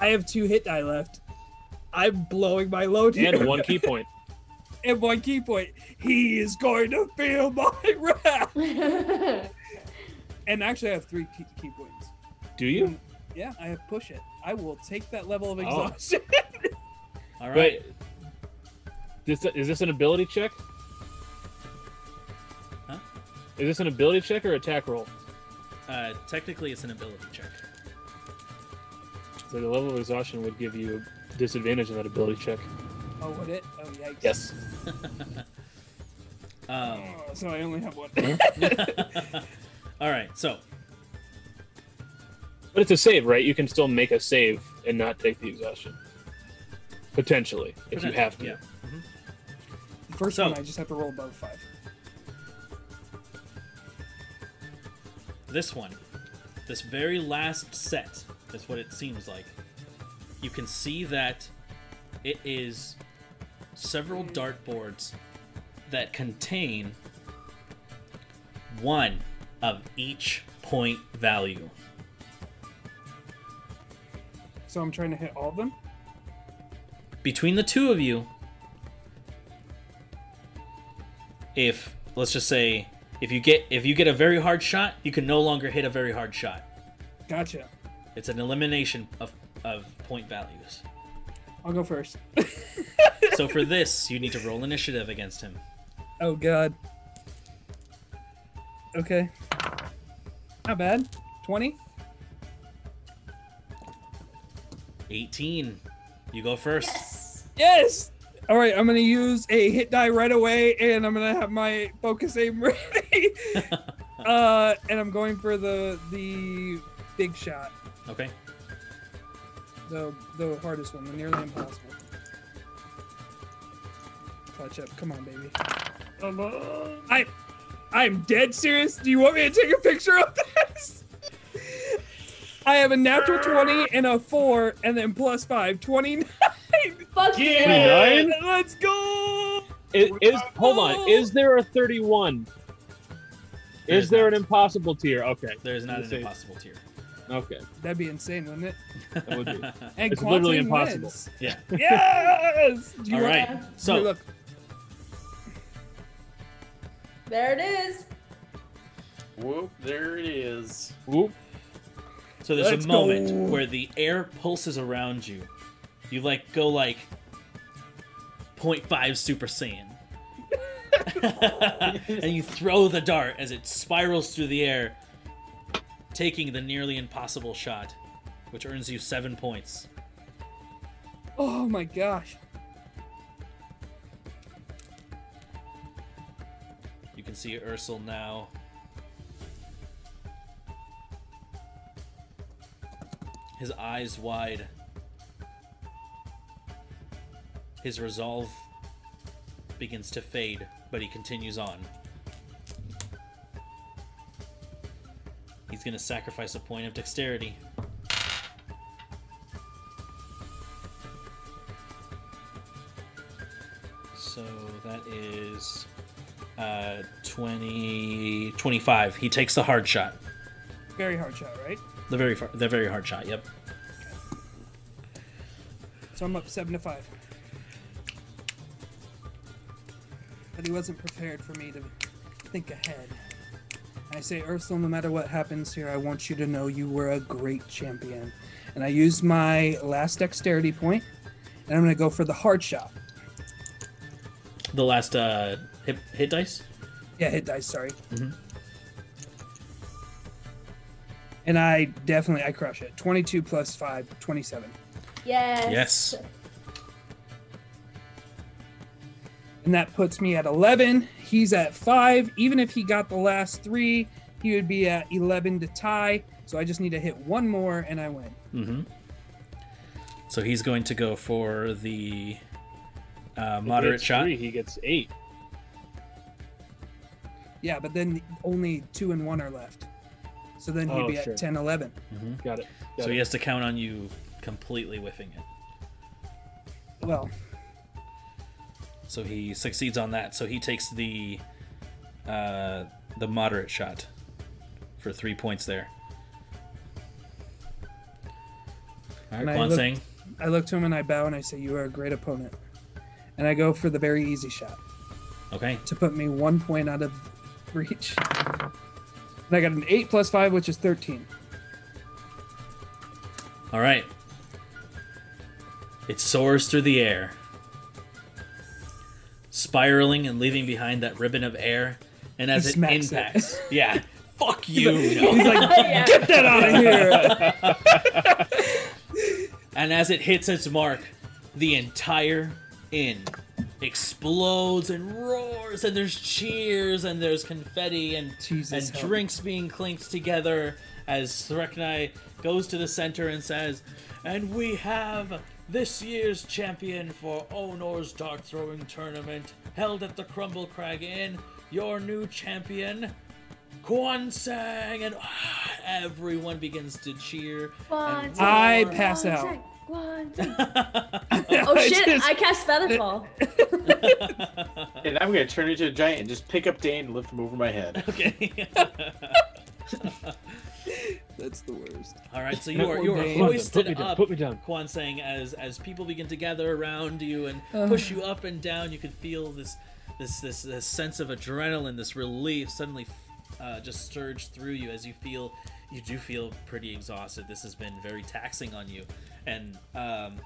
I have two hit die left. I'm blowing my load here. And one key point. and one key point. He is going to feel my wrath. And actually, I have three key, key points. Do you? Yeah, I have push it. I will take that level of Oh. exhaustion. All right. Wait. This is this an ability check? Huh? Is this an ability check or attack roll? Uh, technically, it's an ability check. So the level of exhaustion would give you a disadvantage on that ability check. oh, would it? Oh, yikes. Yes. Um, Oh, so I only have one. all right. So But it's a save, right? You can still make a save and not take the exhaustion. Potentially, if you have to. Yeah. The first So- one, I just have to roll above five. This one, this very last set, is what it seems like. You can see that it is several mm. dartboards that contain one of each point value. So I'm trying to hit all of them. Between the two of you, if let's just say if you get if you get a very hard shot, you can no longer hit a very hard shot. Gotcha. It's an elimination of, of point values. I'll go first. So for this, you need to roll initiative against him. Oh God. Okay. Not bad. Twenty. 18. You go first. Yes. All right. I'm gonna use a hit die right away, and I'm gonna have my focus aim ready. uh, and I'm going for the the big shot, Okay. the the hardest one, the nearly impossible. Clutch up. Come on, baby. Come on. I I'm dead serious. Do you want me to take a picture of this? I have a natural 20 and a 4, and then plus 5. 29. Fuck Yeah! Twenty-nine? Let's go! Is, is hold on? Is there a thirty-one? There Is is there an impossible tier? Okay. There's not an impossible tier. Okay. That'd be insane, wouldn't it? That would be. And It's literally impossible. wins. yeah. Yes! Do you All want- right. Here, So look. There it is. Whoop, there it is. Whoop. So there's Let's a moment go. where the air pulses around you. You like go like 0.5 Super Saiyan. and you throw the dart as it spirals through the air, taking the nearly impossible shot, which earns you seven points. Oh my gosh. can see Ursel now. His eyes wide. His resolve begins to fade, but he continues on. He's going to sacrifice a point of dexterity. So that is uh, 20, 25. He takes the hard shot. Very hard shot, right? The very far, the very hard shot. Yep. So I'm up seven to five. But he wasn't prepared for me to think ahead. I say, Ursula, no matter what happens here, I want you to know you were a great champion. And I use my last dexterity point, and I'm gonna go for the hard shot. The last uh, hit, hit dice. Yeah, hit dice, sorry. Mhm. And I definitely I crush it. 22 plus 5, 27. Yes. Yes. And that puts me at 11. He's at 5. Even if he got the last 3, he would be at 11 to tie. So I just need to hit one more and I win. Mm-hmm. So he's going to go for the uh, If he moderate hits shot. Three, he gets eight. Yeah, but then only 2 and 1 are left. So then he'd Oh, be sure. at 10 11. Got it. Got So it. he has to count on you completely whiffing it. Well, So he succeeds on that. So he takes the uh, the moderate shot for three points there. All And Quan look- I look to him and I bow and I say, You are a great opponent. And I go for the very easy shot okay, to put me one point out of reach. And I got an 8 plus 5, which is 13. all right. It soars through the air, spiraling and leaving behind that ribbon of air. And as it smacks it. impacts, yeah, fuck you. No. He's like, yeah. Get that out of here! And as it hits its mark, the entire inn explodes and roars, and there's cheers, and there's confetti, and, Jesus, and help me. drinks being clinked together as Threknai goes to the center and says, And we have this year's champion for Onor's Dart Throwing Tournament, held at the Crumble Crag Inn, your new champion, Quan Sang, and ah, everyone begins to cheer. One, and I pass one, out. Two, one, two. Oh I shit! just- I cast Featherfall. And I'm gonna turn into a giant and just pick up Dane and lift him over my head. Okay. That's the worst. All right, so you are you are Dane. hoisted Put me down, up. put me down. Quan saying as as people begin to gather around you and Uh. push you up and down, you can feel this this this, this sense of adrenaline, this relief suddenly uh, just surge through you as you feel you do feel pretty exhausted. This has been very taxing on you, and um.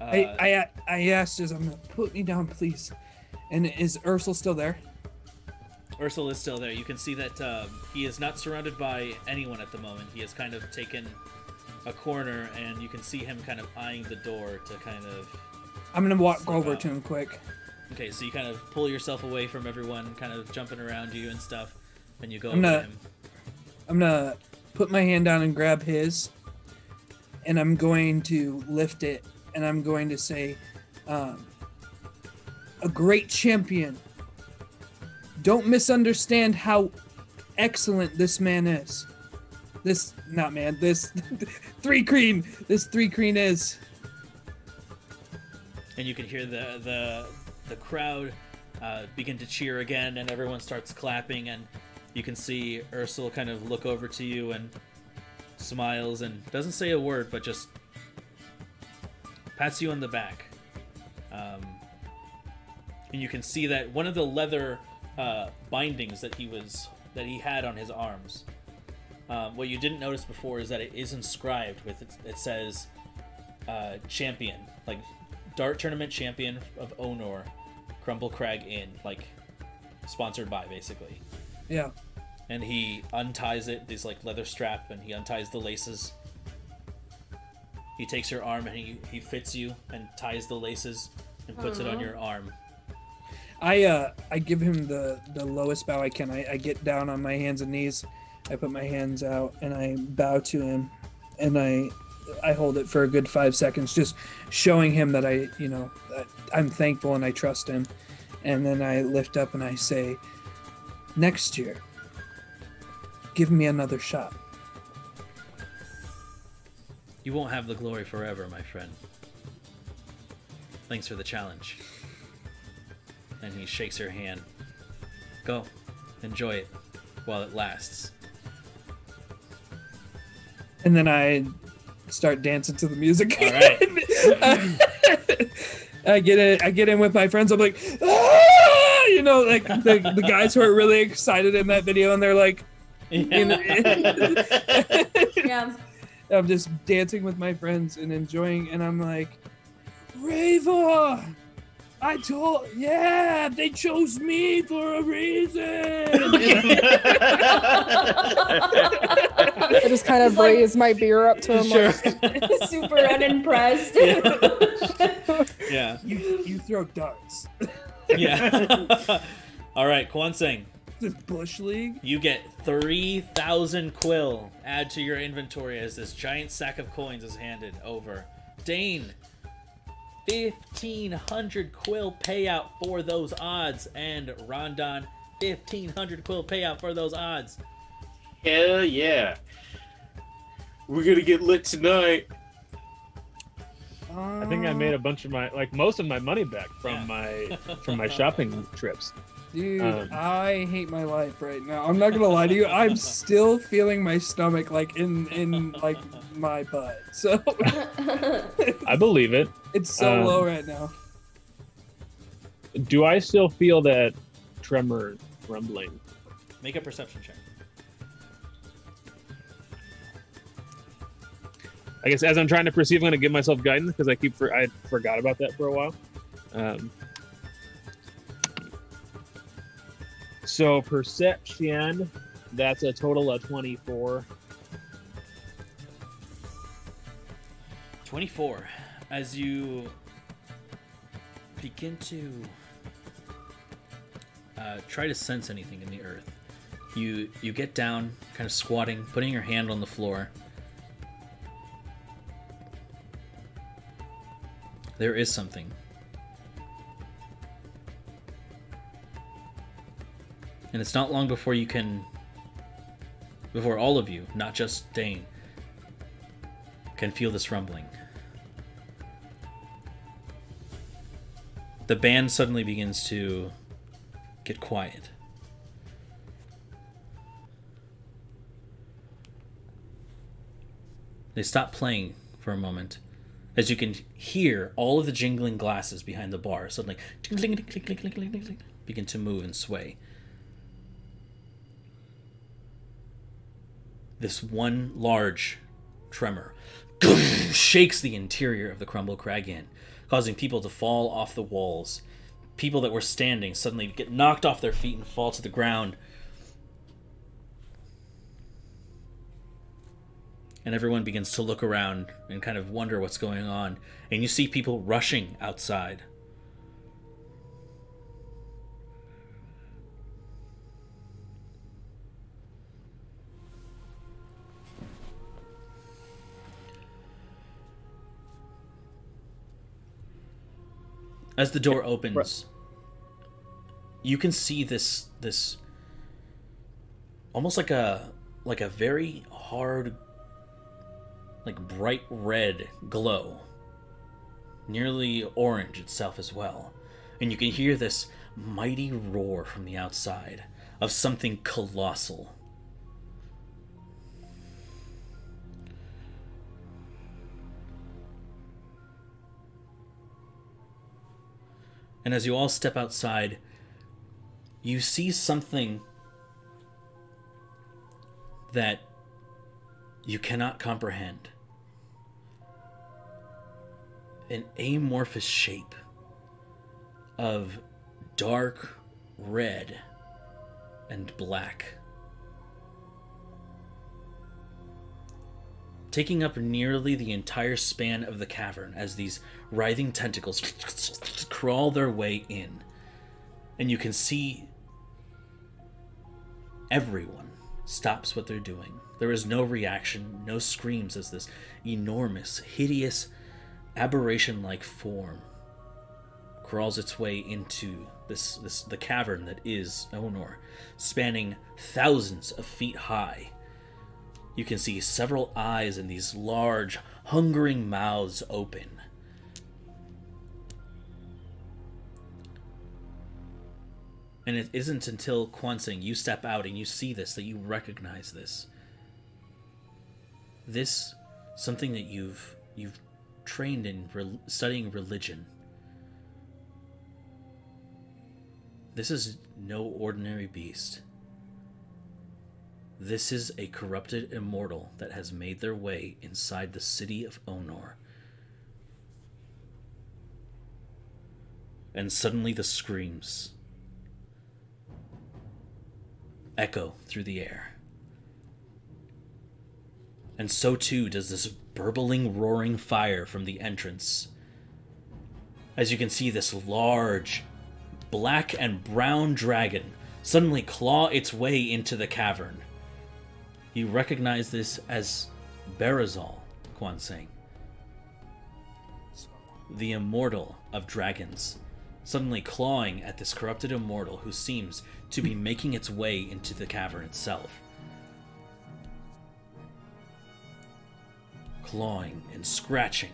Uh, I, I I asked as I'm gonna put me down, please. And is Ursula still there? Ursula is still there. You can see that um, he is not surrounded by anyone at the moment. He has kind of taken a corner, and you can see him kind of eyeing the door to kind of. I'm gonna walk over out. to him quick. Okay, so you kind of pull yourself away from everyone, kind of jumping around you and stuff, and you go I'm to him. I'm gonna put my hand down and grab his, and I'm going to lift it, and I'm going to say, um, "A great champion. Don't misunderstand how excellent this man is. This not man. This thri-kreen. This thri-kreen is." and you can hear the the the crowd uh, begin to cheer again, and everyone starts clapping, and you can see Ursula kind of look over to you and smiles and doesn't say a word, but just pats you on the back. Um, and you can see that one of the leather uh, bindings that he was that he had on his arms. Um, what you didn't notice before is that it is inscribed with it, it says uh, champion, like dart tournament champion of Onor, Crumble Crag Inn, like sponsored by basically. Yeah. And he unties it, this like leather strap, and he unties the laces. He takes your arm and he, he fits you and ties the laces and puts it on your arm. I uh I give him the the lowest bow I can. I, I get down on my hands and knees. I put my hands out and I bow to him and I I hold it for a good five seconds, just showing him that I you know that I'm thankful and I trust him, and then I lift up and I say, next year, give me another shot. You won't have the glory forever, my friend. Thanks for the challenge. And he shakes her hand. Go, enjoy it while it lasts. And then I start dancing to the music. All right. I get it. I get in with my friends. I'm like! You know, like the, the guys who are really excited in that video, and they're like, you know, Yeah. I'm just dancing with my friends and enjoying, and I'm like, Rava, I told, yeah, they chose me for a reason. I just kind of It's like- raise my beer up to him. Sure. Like, Super unimpressed. yeah. you you throw darts. Yeah. All right, Kwan Sing. This bush league. You get 3,000 quill. Add to your inventory as this giant sack of coins is handed over. Dane, 1,500 quill payout for those odds. And Rondon, 1,500 quill payout for those odds. Hell yeah. We're gonna get lit tonight. I think I made a bunch of my like most of my money back from my from my shopping trips. Dude, Um, I hate my life right now. I'm not gonna lie to you. I'm still feeling my stomach like in in like my butt. So I believe it. it's so Um, low right now. Do I still feel that tremor rumbling? Make a perception check. I guess as I'm trying to perceive, I'm going to give myself guidance because I keep for I forgot about that for a while. Um, so perception, that's a total of 24. 24. As you begin to uh, try to sense anything in the earth, you you get down, kind of squatting, putting your hand on the floor. There is something. And it's not long before you can, before all of you, not just Dane, can feel this rumbling. The band suddenly begins to get quiet. They stop playing for a moment as you can hear all of the jingling glasses behind the bar suddenly begin to move and sway. This one large tremor shakes the interior of the Crumble Crag Inn, causing people to fall off the walls. People that were standing suddenly get knocked off their feet and fall to the ground. And everyone begins to look around and kind of wonder what's going on. And you see people rushing outside. As the door opens, you can see this this almost like a like a very hard like bright red glow. Nearly orange itself as well. And you can hear this mighty roar from the outside of something colossal. And as you all step outside, you see something that you cannot comprehend. An amorphous shape of dark red and black. Taking up nearly the entire span of the cavern as these writhing tentacles crawl their way in. And you can see everyone stops what they're doing. There is no reaction, no screams as this enormous, hideous, aberration like form crawls its way into this, this the cavern that is Onor, spanning thousands of feet high. You can see several eyes and these large, hungering mouths open. And it isn't until Quan Sang you step out and you see this that you recognize this. This something that you've you've trained in re- studying religion. This is no ordinary beast. This is a corrupted immortal that has made their way inside the city of Onor. And suddenly the screams echo through the air. And so too does this burbling, roaring fire from the entrance. As you can see, this large, black and brown dragon suddenly claw its way into the cavern. You recognize this as Barazal, Quan Sang. The immortal of dragons, suddenly clawing at this corrupted immortal who seems to be making its way into the cavern itself. Clawing and scratching,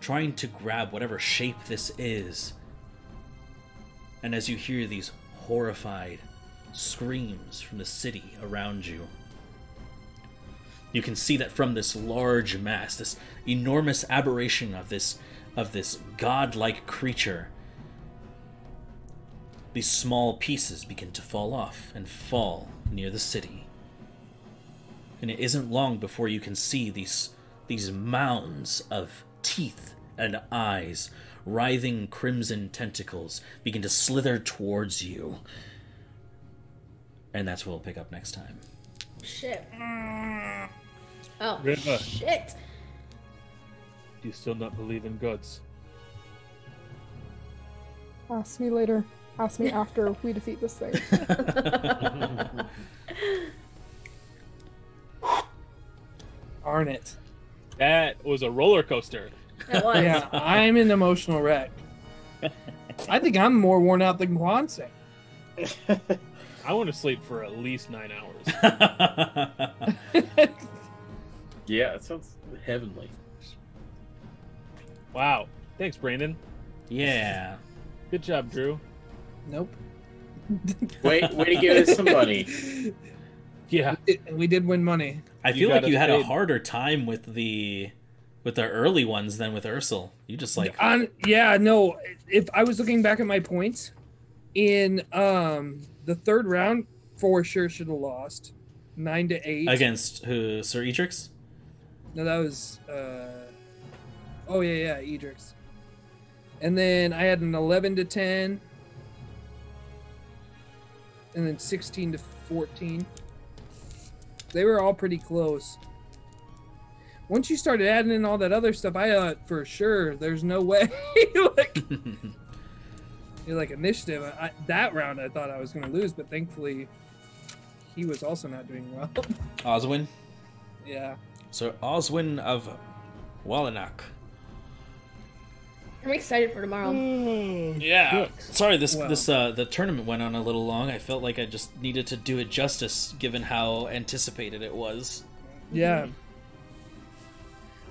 trying to grab whatever shape this is. And as you hear these horrified screams from the city around you, you can see that from this large mass, this enormous aberration of this of this godlike creature, these small pieces begin to fall off and fall near the city. And it isn't long before you can see these these mounds of teeth and eyes, writhing crimson tentacles begin to slither towards you. And that's what we'll pick up next time. Shit. Mm. Oh River. shit. Do you still not believe in gods? Ask me later. Ask me after we defeat this thing. Darn it. That was a roller coaster. It was. Yeah, I'm an emotional wreck. I think I'm more worn out than Quan Sang. I want to sleep for at least nine hours. Yeah, it sounds heavenly. wow. Thanks, Brandon. yeah. Good job, Drew. Nope. Wait, way to give us some money. Yeah. It- we did win money. I You feel like you us had a harder time with the with the early ones than with Ursel. You just like On yeah, no. If I was looking back at my points in um the third round, for sure should have lost nine to eight. against who Sir Edrix? No, that was. uh Oh yeah, yeah, Edrix. And then I had an eleven to ten, and then sixteen to fourteen. They were all pretty close. Once you started adding in all that other stuff, I thought for sure there's no way. like, you're like initiative. I, that round, I thought I was going to lose, but thankfully, he was also not doing well. Oswin. yeah. Sir Oswin of Wallanack. I'm excited for tomorrow. Yeah. Sorry, this Well. this uh the tournament went on a little long. I felt like I just needed to do it justice given how anticipated it was. Yeah.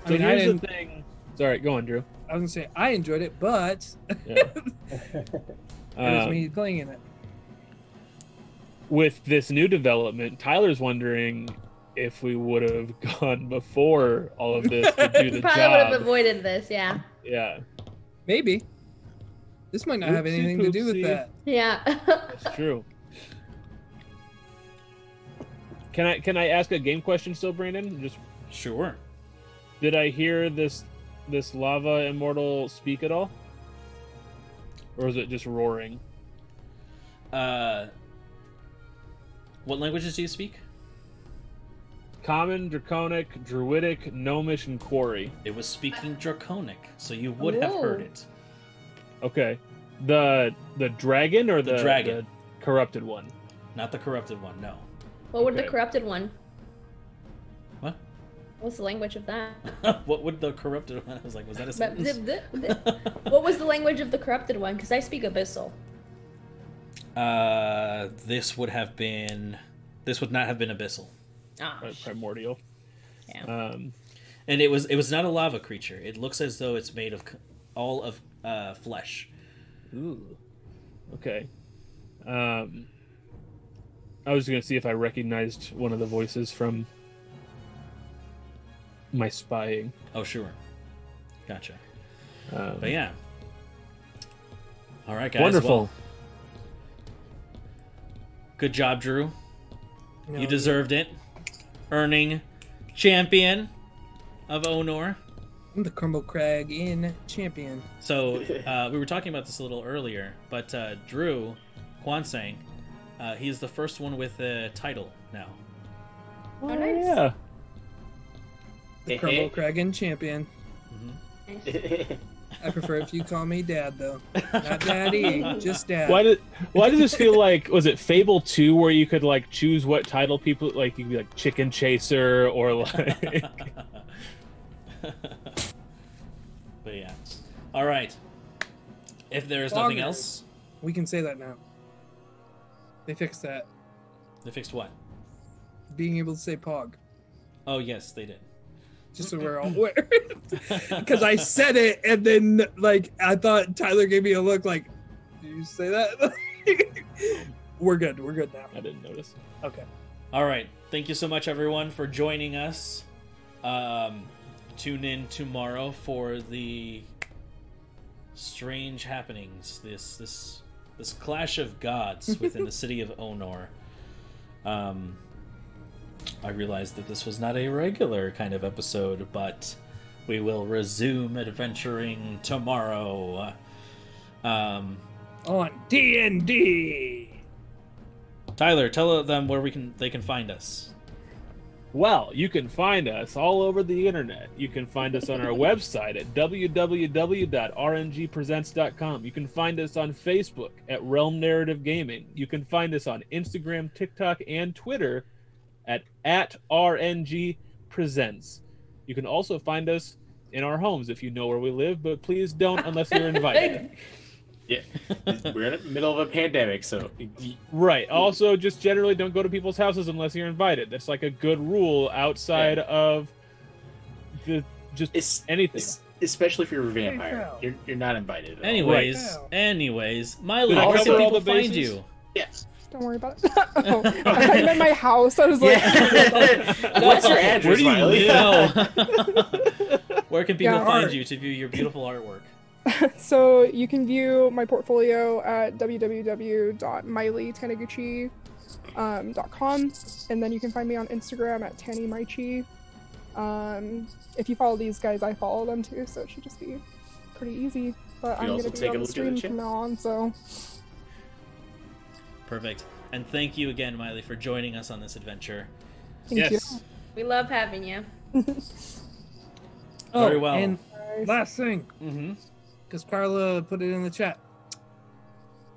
I So mean, I here's didn't. the thing. Sorry, go on, Drew. I was gonna say I enjoyed it, but Yeah. it was Um, me playing in it. with this new development, Tyler's wondering if we would have gone before all of this to do the Probably would have job. avoided this. Yeah. Yeah, Maybe. This might not have Oopsie anything to do with that. Yeah. that's true. Can I can I ask a game question still, Brandon? Just Sure. did I hear this this lava immortal speak at all, or is it just roaring? Uh what languages do you speak? Common, Draconic, Druidic, Gnomish, and Quarry. It was speaking Draconic, so you would have heard it. Okay, the the dragon or The the, dragon. the corrupted one. Not the corrupted one, no. What would the corrupted one? What? What's the language of that? what would the corrupted one? I was like, was that a sentence? the- the- the- what was the language of the corrupted one? Because I speak Abyssal. uh, this would have been. This would not have been abyssal, Ah, Pri- primordial. Yeah. Um, and it was. It was not a lava creature. It looks as though it's made of all of uh, flesh. ooh. Okay. Um, I was gonna see if I recognized one of the voices from my spying. Oh, sure. Gotcha. Um, But yeah. All right, guys. wonderful. well, good job, Drew. No, You deserved it. Earning champion of Onor. I'm the Crumble Crag in champion. So uh, we were talking about this a little earlier, but uh, Drew Quan Sang, uh, he's the first one with a title now. Oh, nice. yeah. The Crumble Crag in champion. Mm-hmm. I prefer if you call me Dad though, not Daddy, just Dad. Why did Why does this feel like was it Fable two where you could like choose what title people like you could be like Chicken Chaser or like but yeah. All right. If there's nothing else, We can say that now. They fixed that. they fixed what? Being able to say Pog, Oh yes, they did. Just so we're all aware. Because I said it, and then like I thought Tyler gave me a look like, "Did you say that?" we're good. We're good now. I didn't notice. Okay. All right. Thank you so much, everyone, for joining us. Um, tune in tomorrow for the strange happenings. This this this clash of gods within the city of Onor. Um, I realized that this was not a regular kind of episode, but we will resume adventuring tomorrow. Um, On D and D. Tyler, tell them where we can they can find us. Well, you can find us all over the internet. You can find us on our website at www.rngpresents.com. You can find us on Facebook at Realm Narrative Gaming. You can find us on Instagram, TikTok, and Twitter at, at RNG Presents. You can also find us in our homes if you know where we live, but please don't unless you're invited. yeah, we're in the middle of a pandemic, so Right. Also, just generally don't go to people's houses unless you're invited. That's like a good rule outside of the just it's anything. it's especially if you're a vampire, you're, you're not invited. At all. Anyways, Right. anyways, Milo, Did I where cover can people find you? Yeah. Don't worry about it. oh, I thought you meant my house. I was like, Yeah. What's your address, Where do you Miley? live? Where can people Yeah, find art. you to view your beautiful artwork? so you can view my portfolio at www.mileytanaguchi.com, and then you can find me on Instagram at tannymaichi. Um, if you follow these guys, I follow them too, so it should just be pretty easy. But You I'm gonna be take a on the look at stream from now on, so Perfect. And thank you again, Miley, for joining us on this adventure. thank yes. we love having you. Oh, Very well. And last thing, Mm-hmm. because Carla put it in the chat.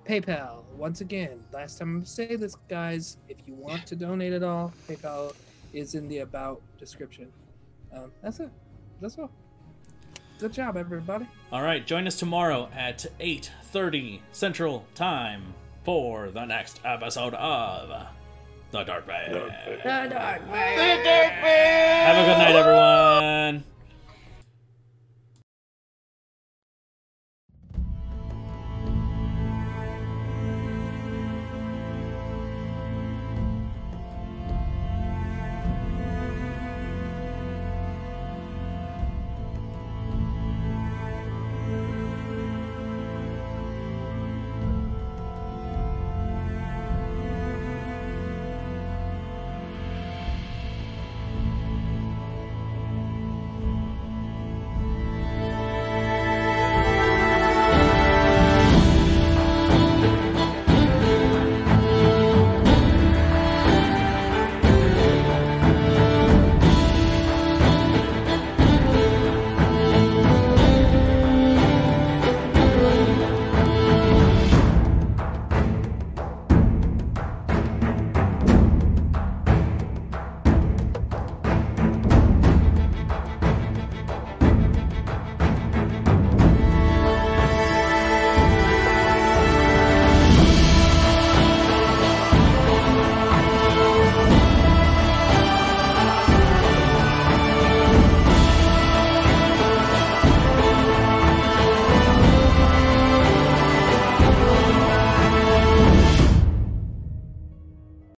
PayPal. Once again, last time I'm gonna say this, guys. If you want to donate at all, PayPal is in the about description. Um, that's it. That's all. Good job, everybody. All right, join us tomorrow at 8:30 Central Time for the next episode of The Dark Bag. The dark Have a good night, everyone.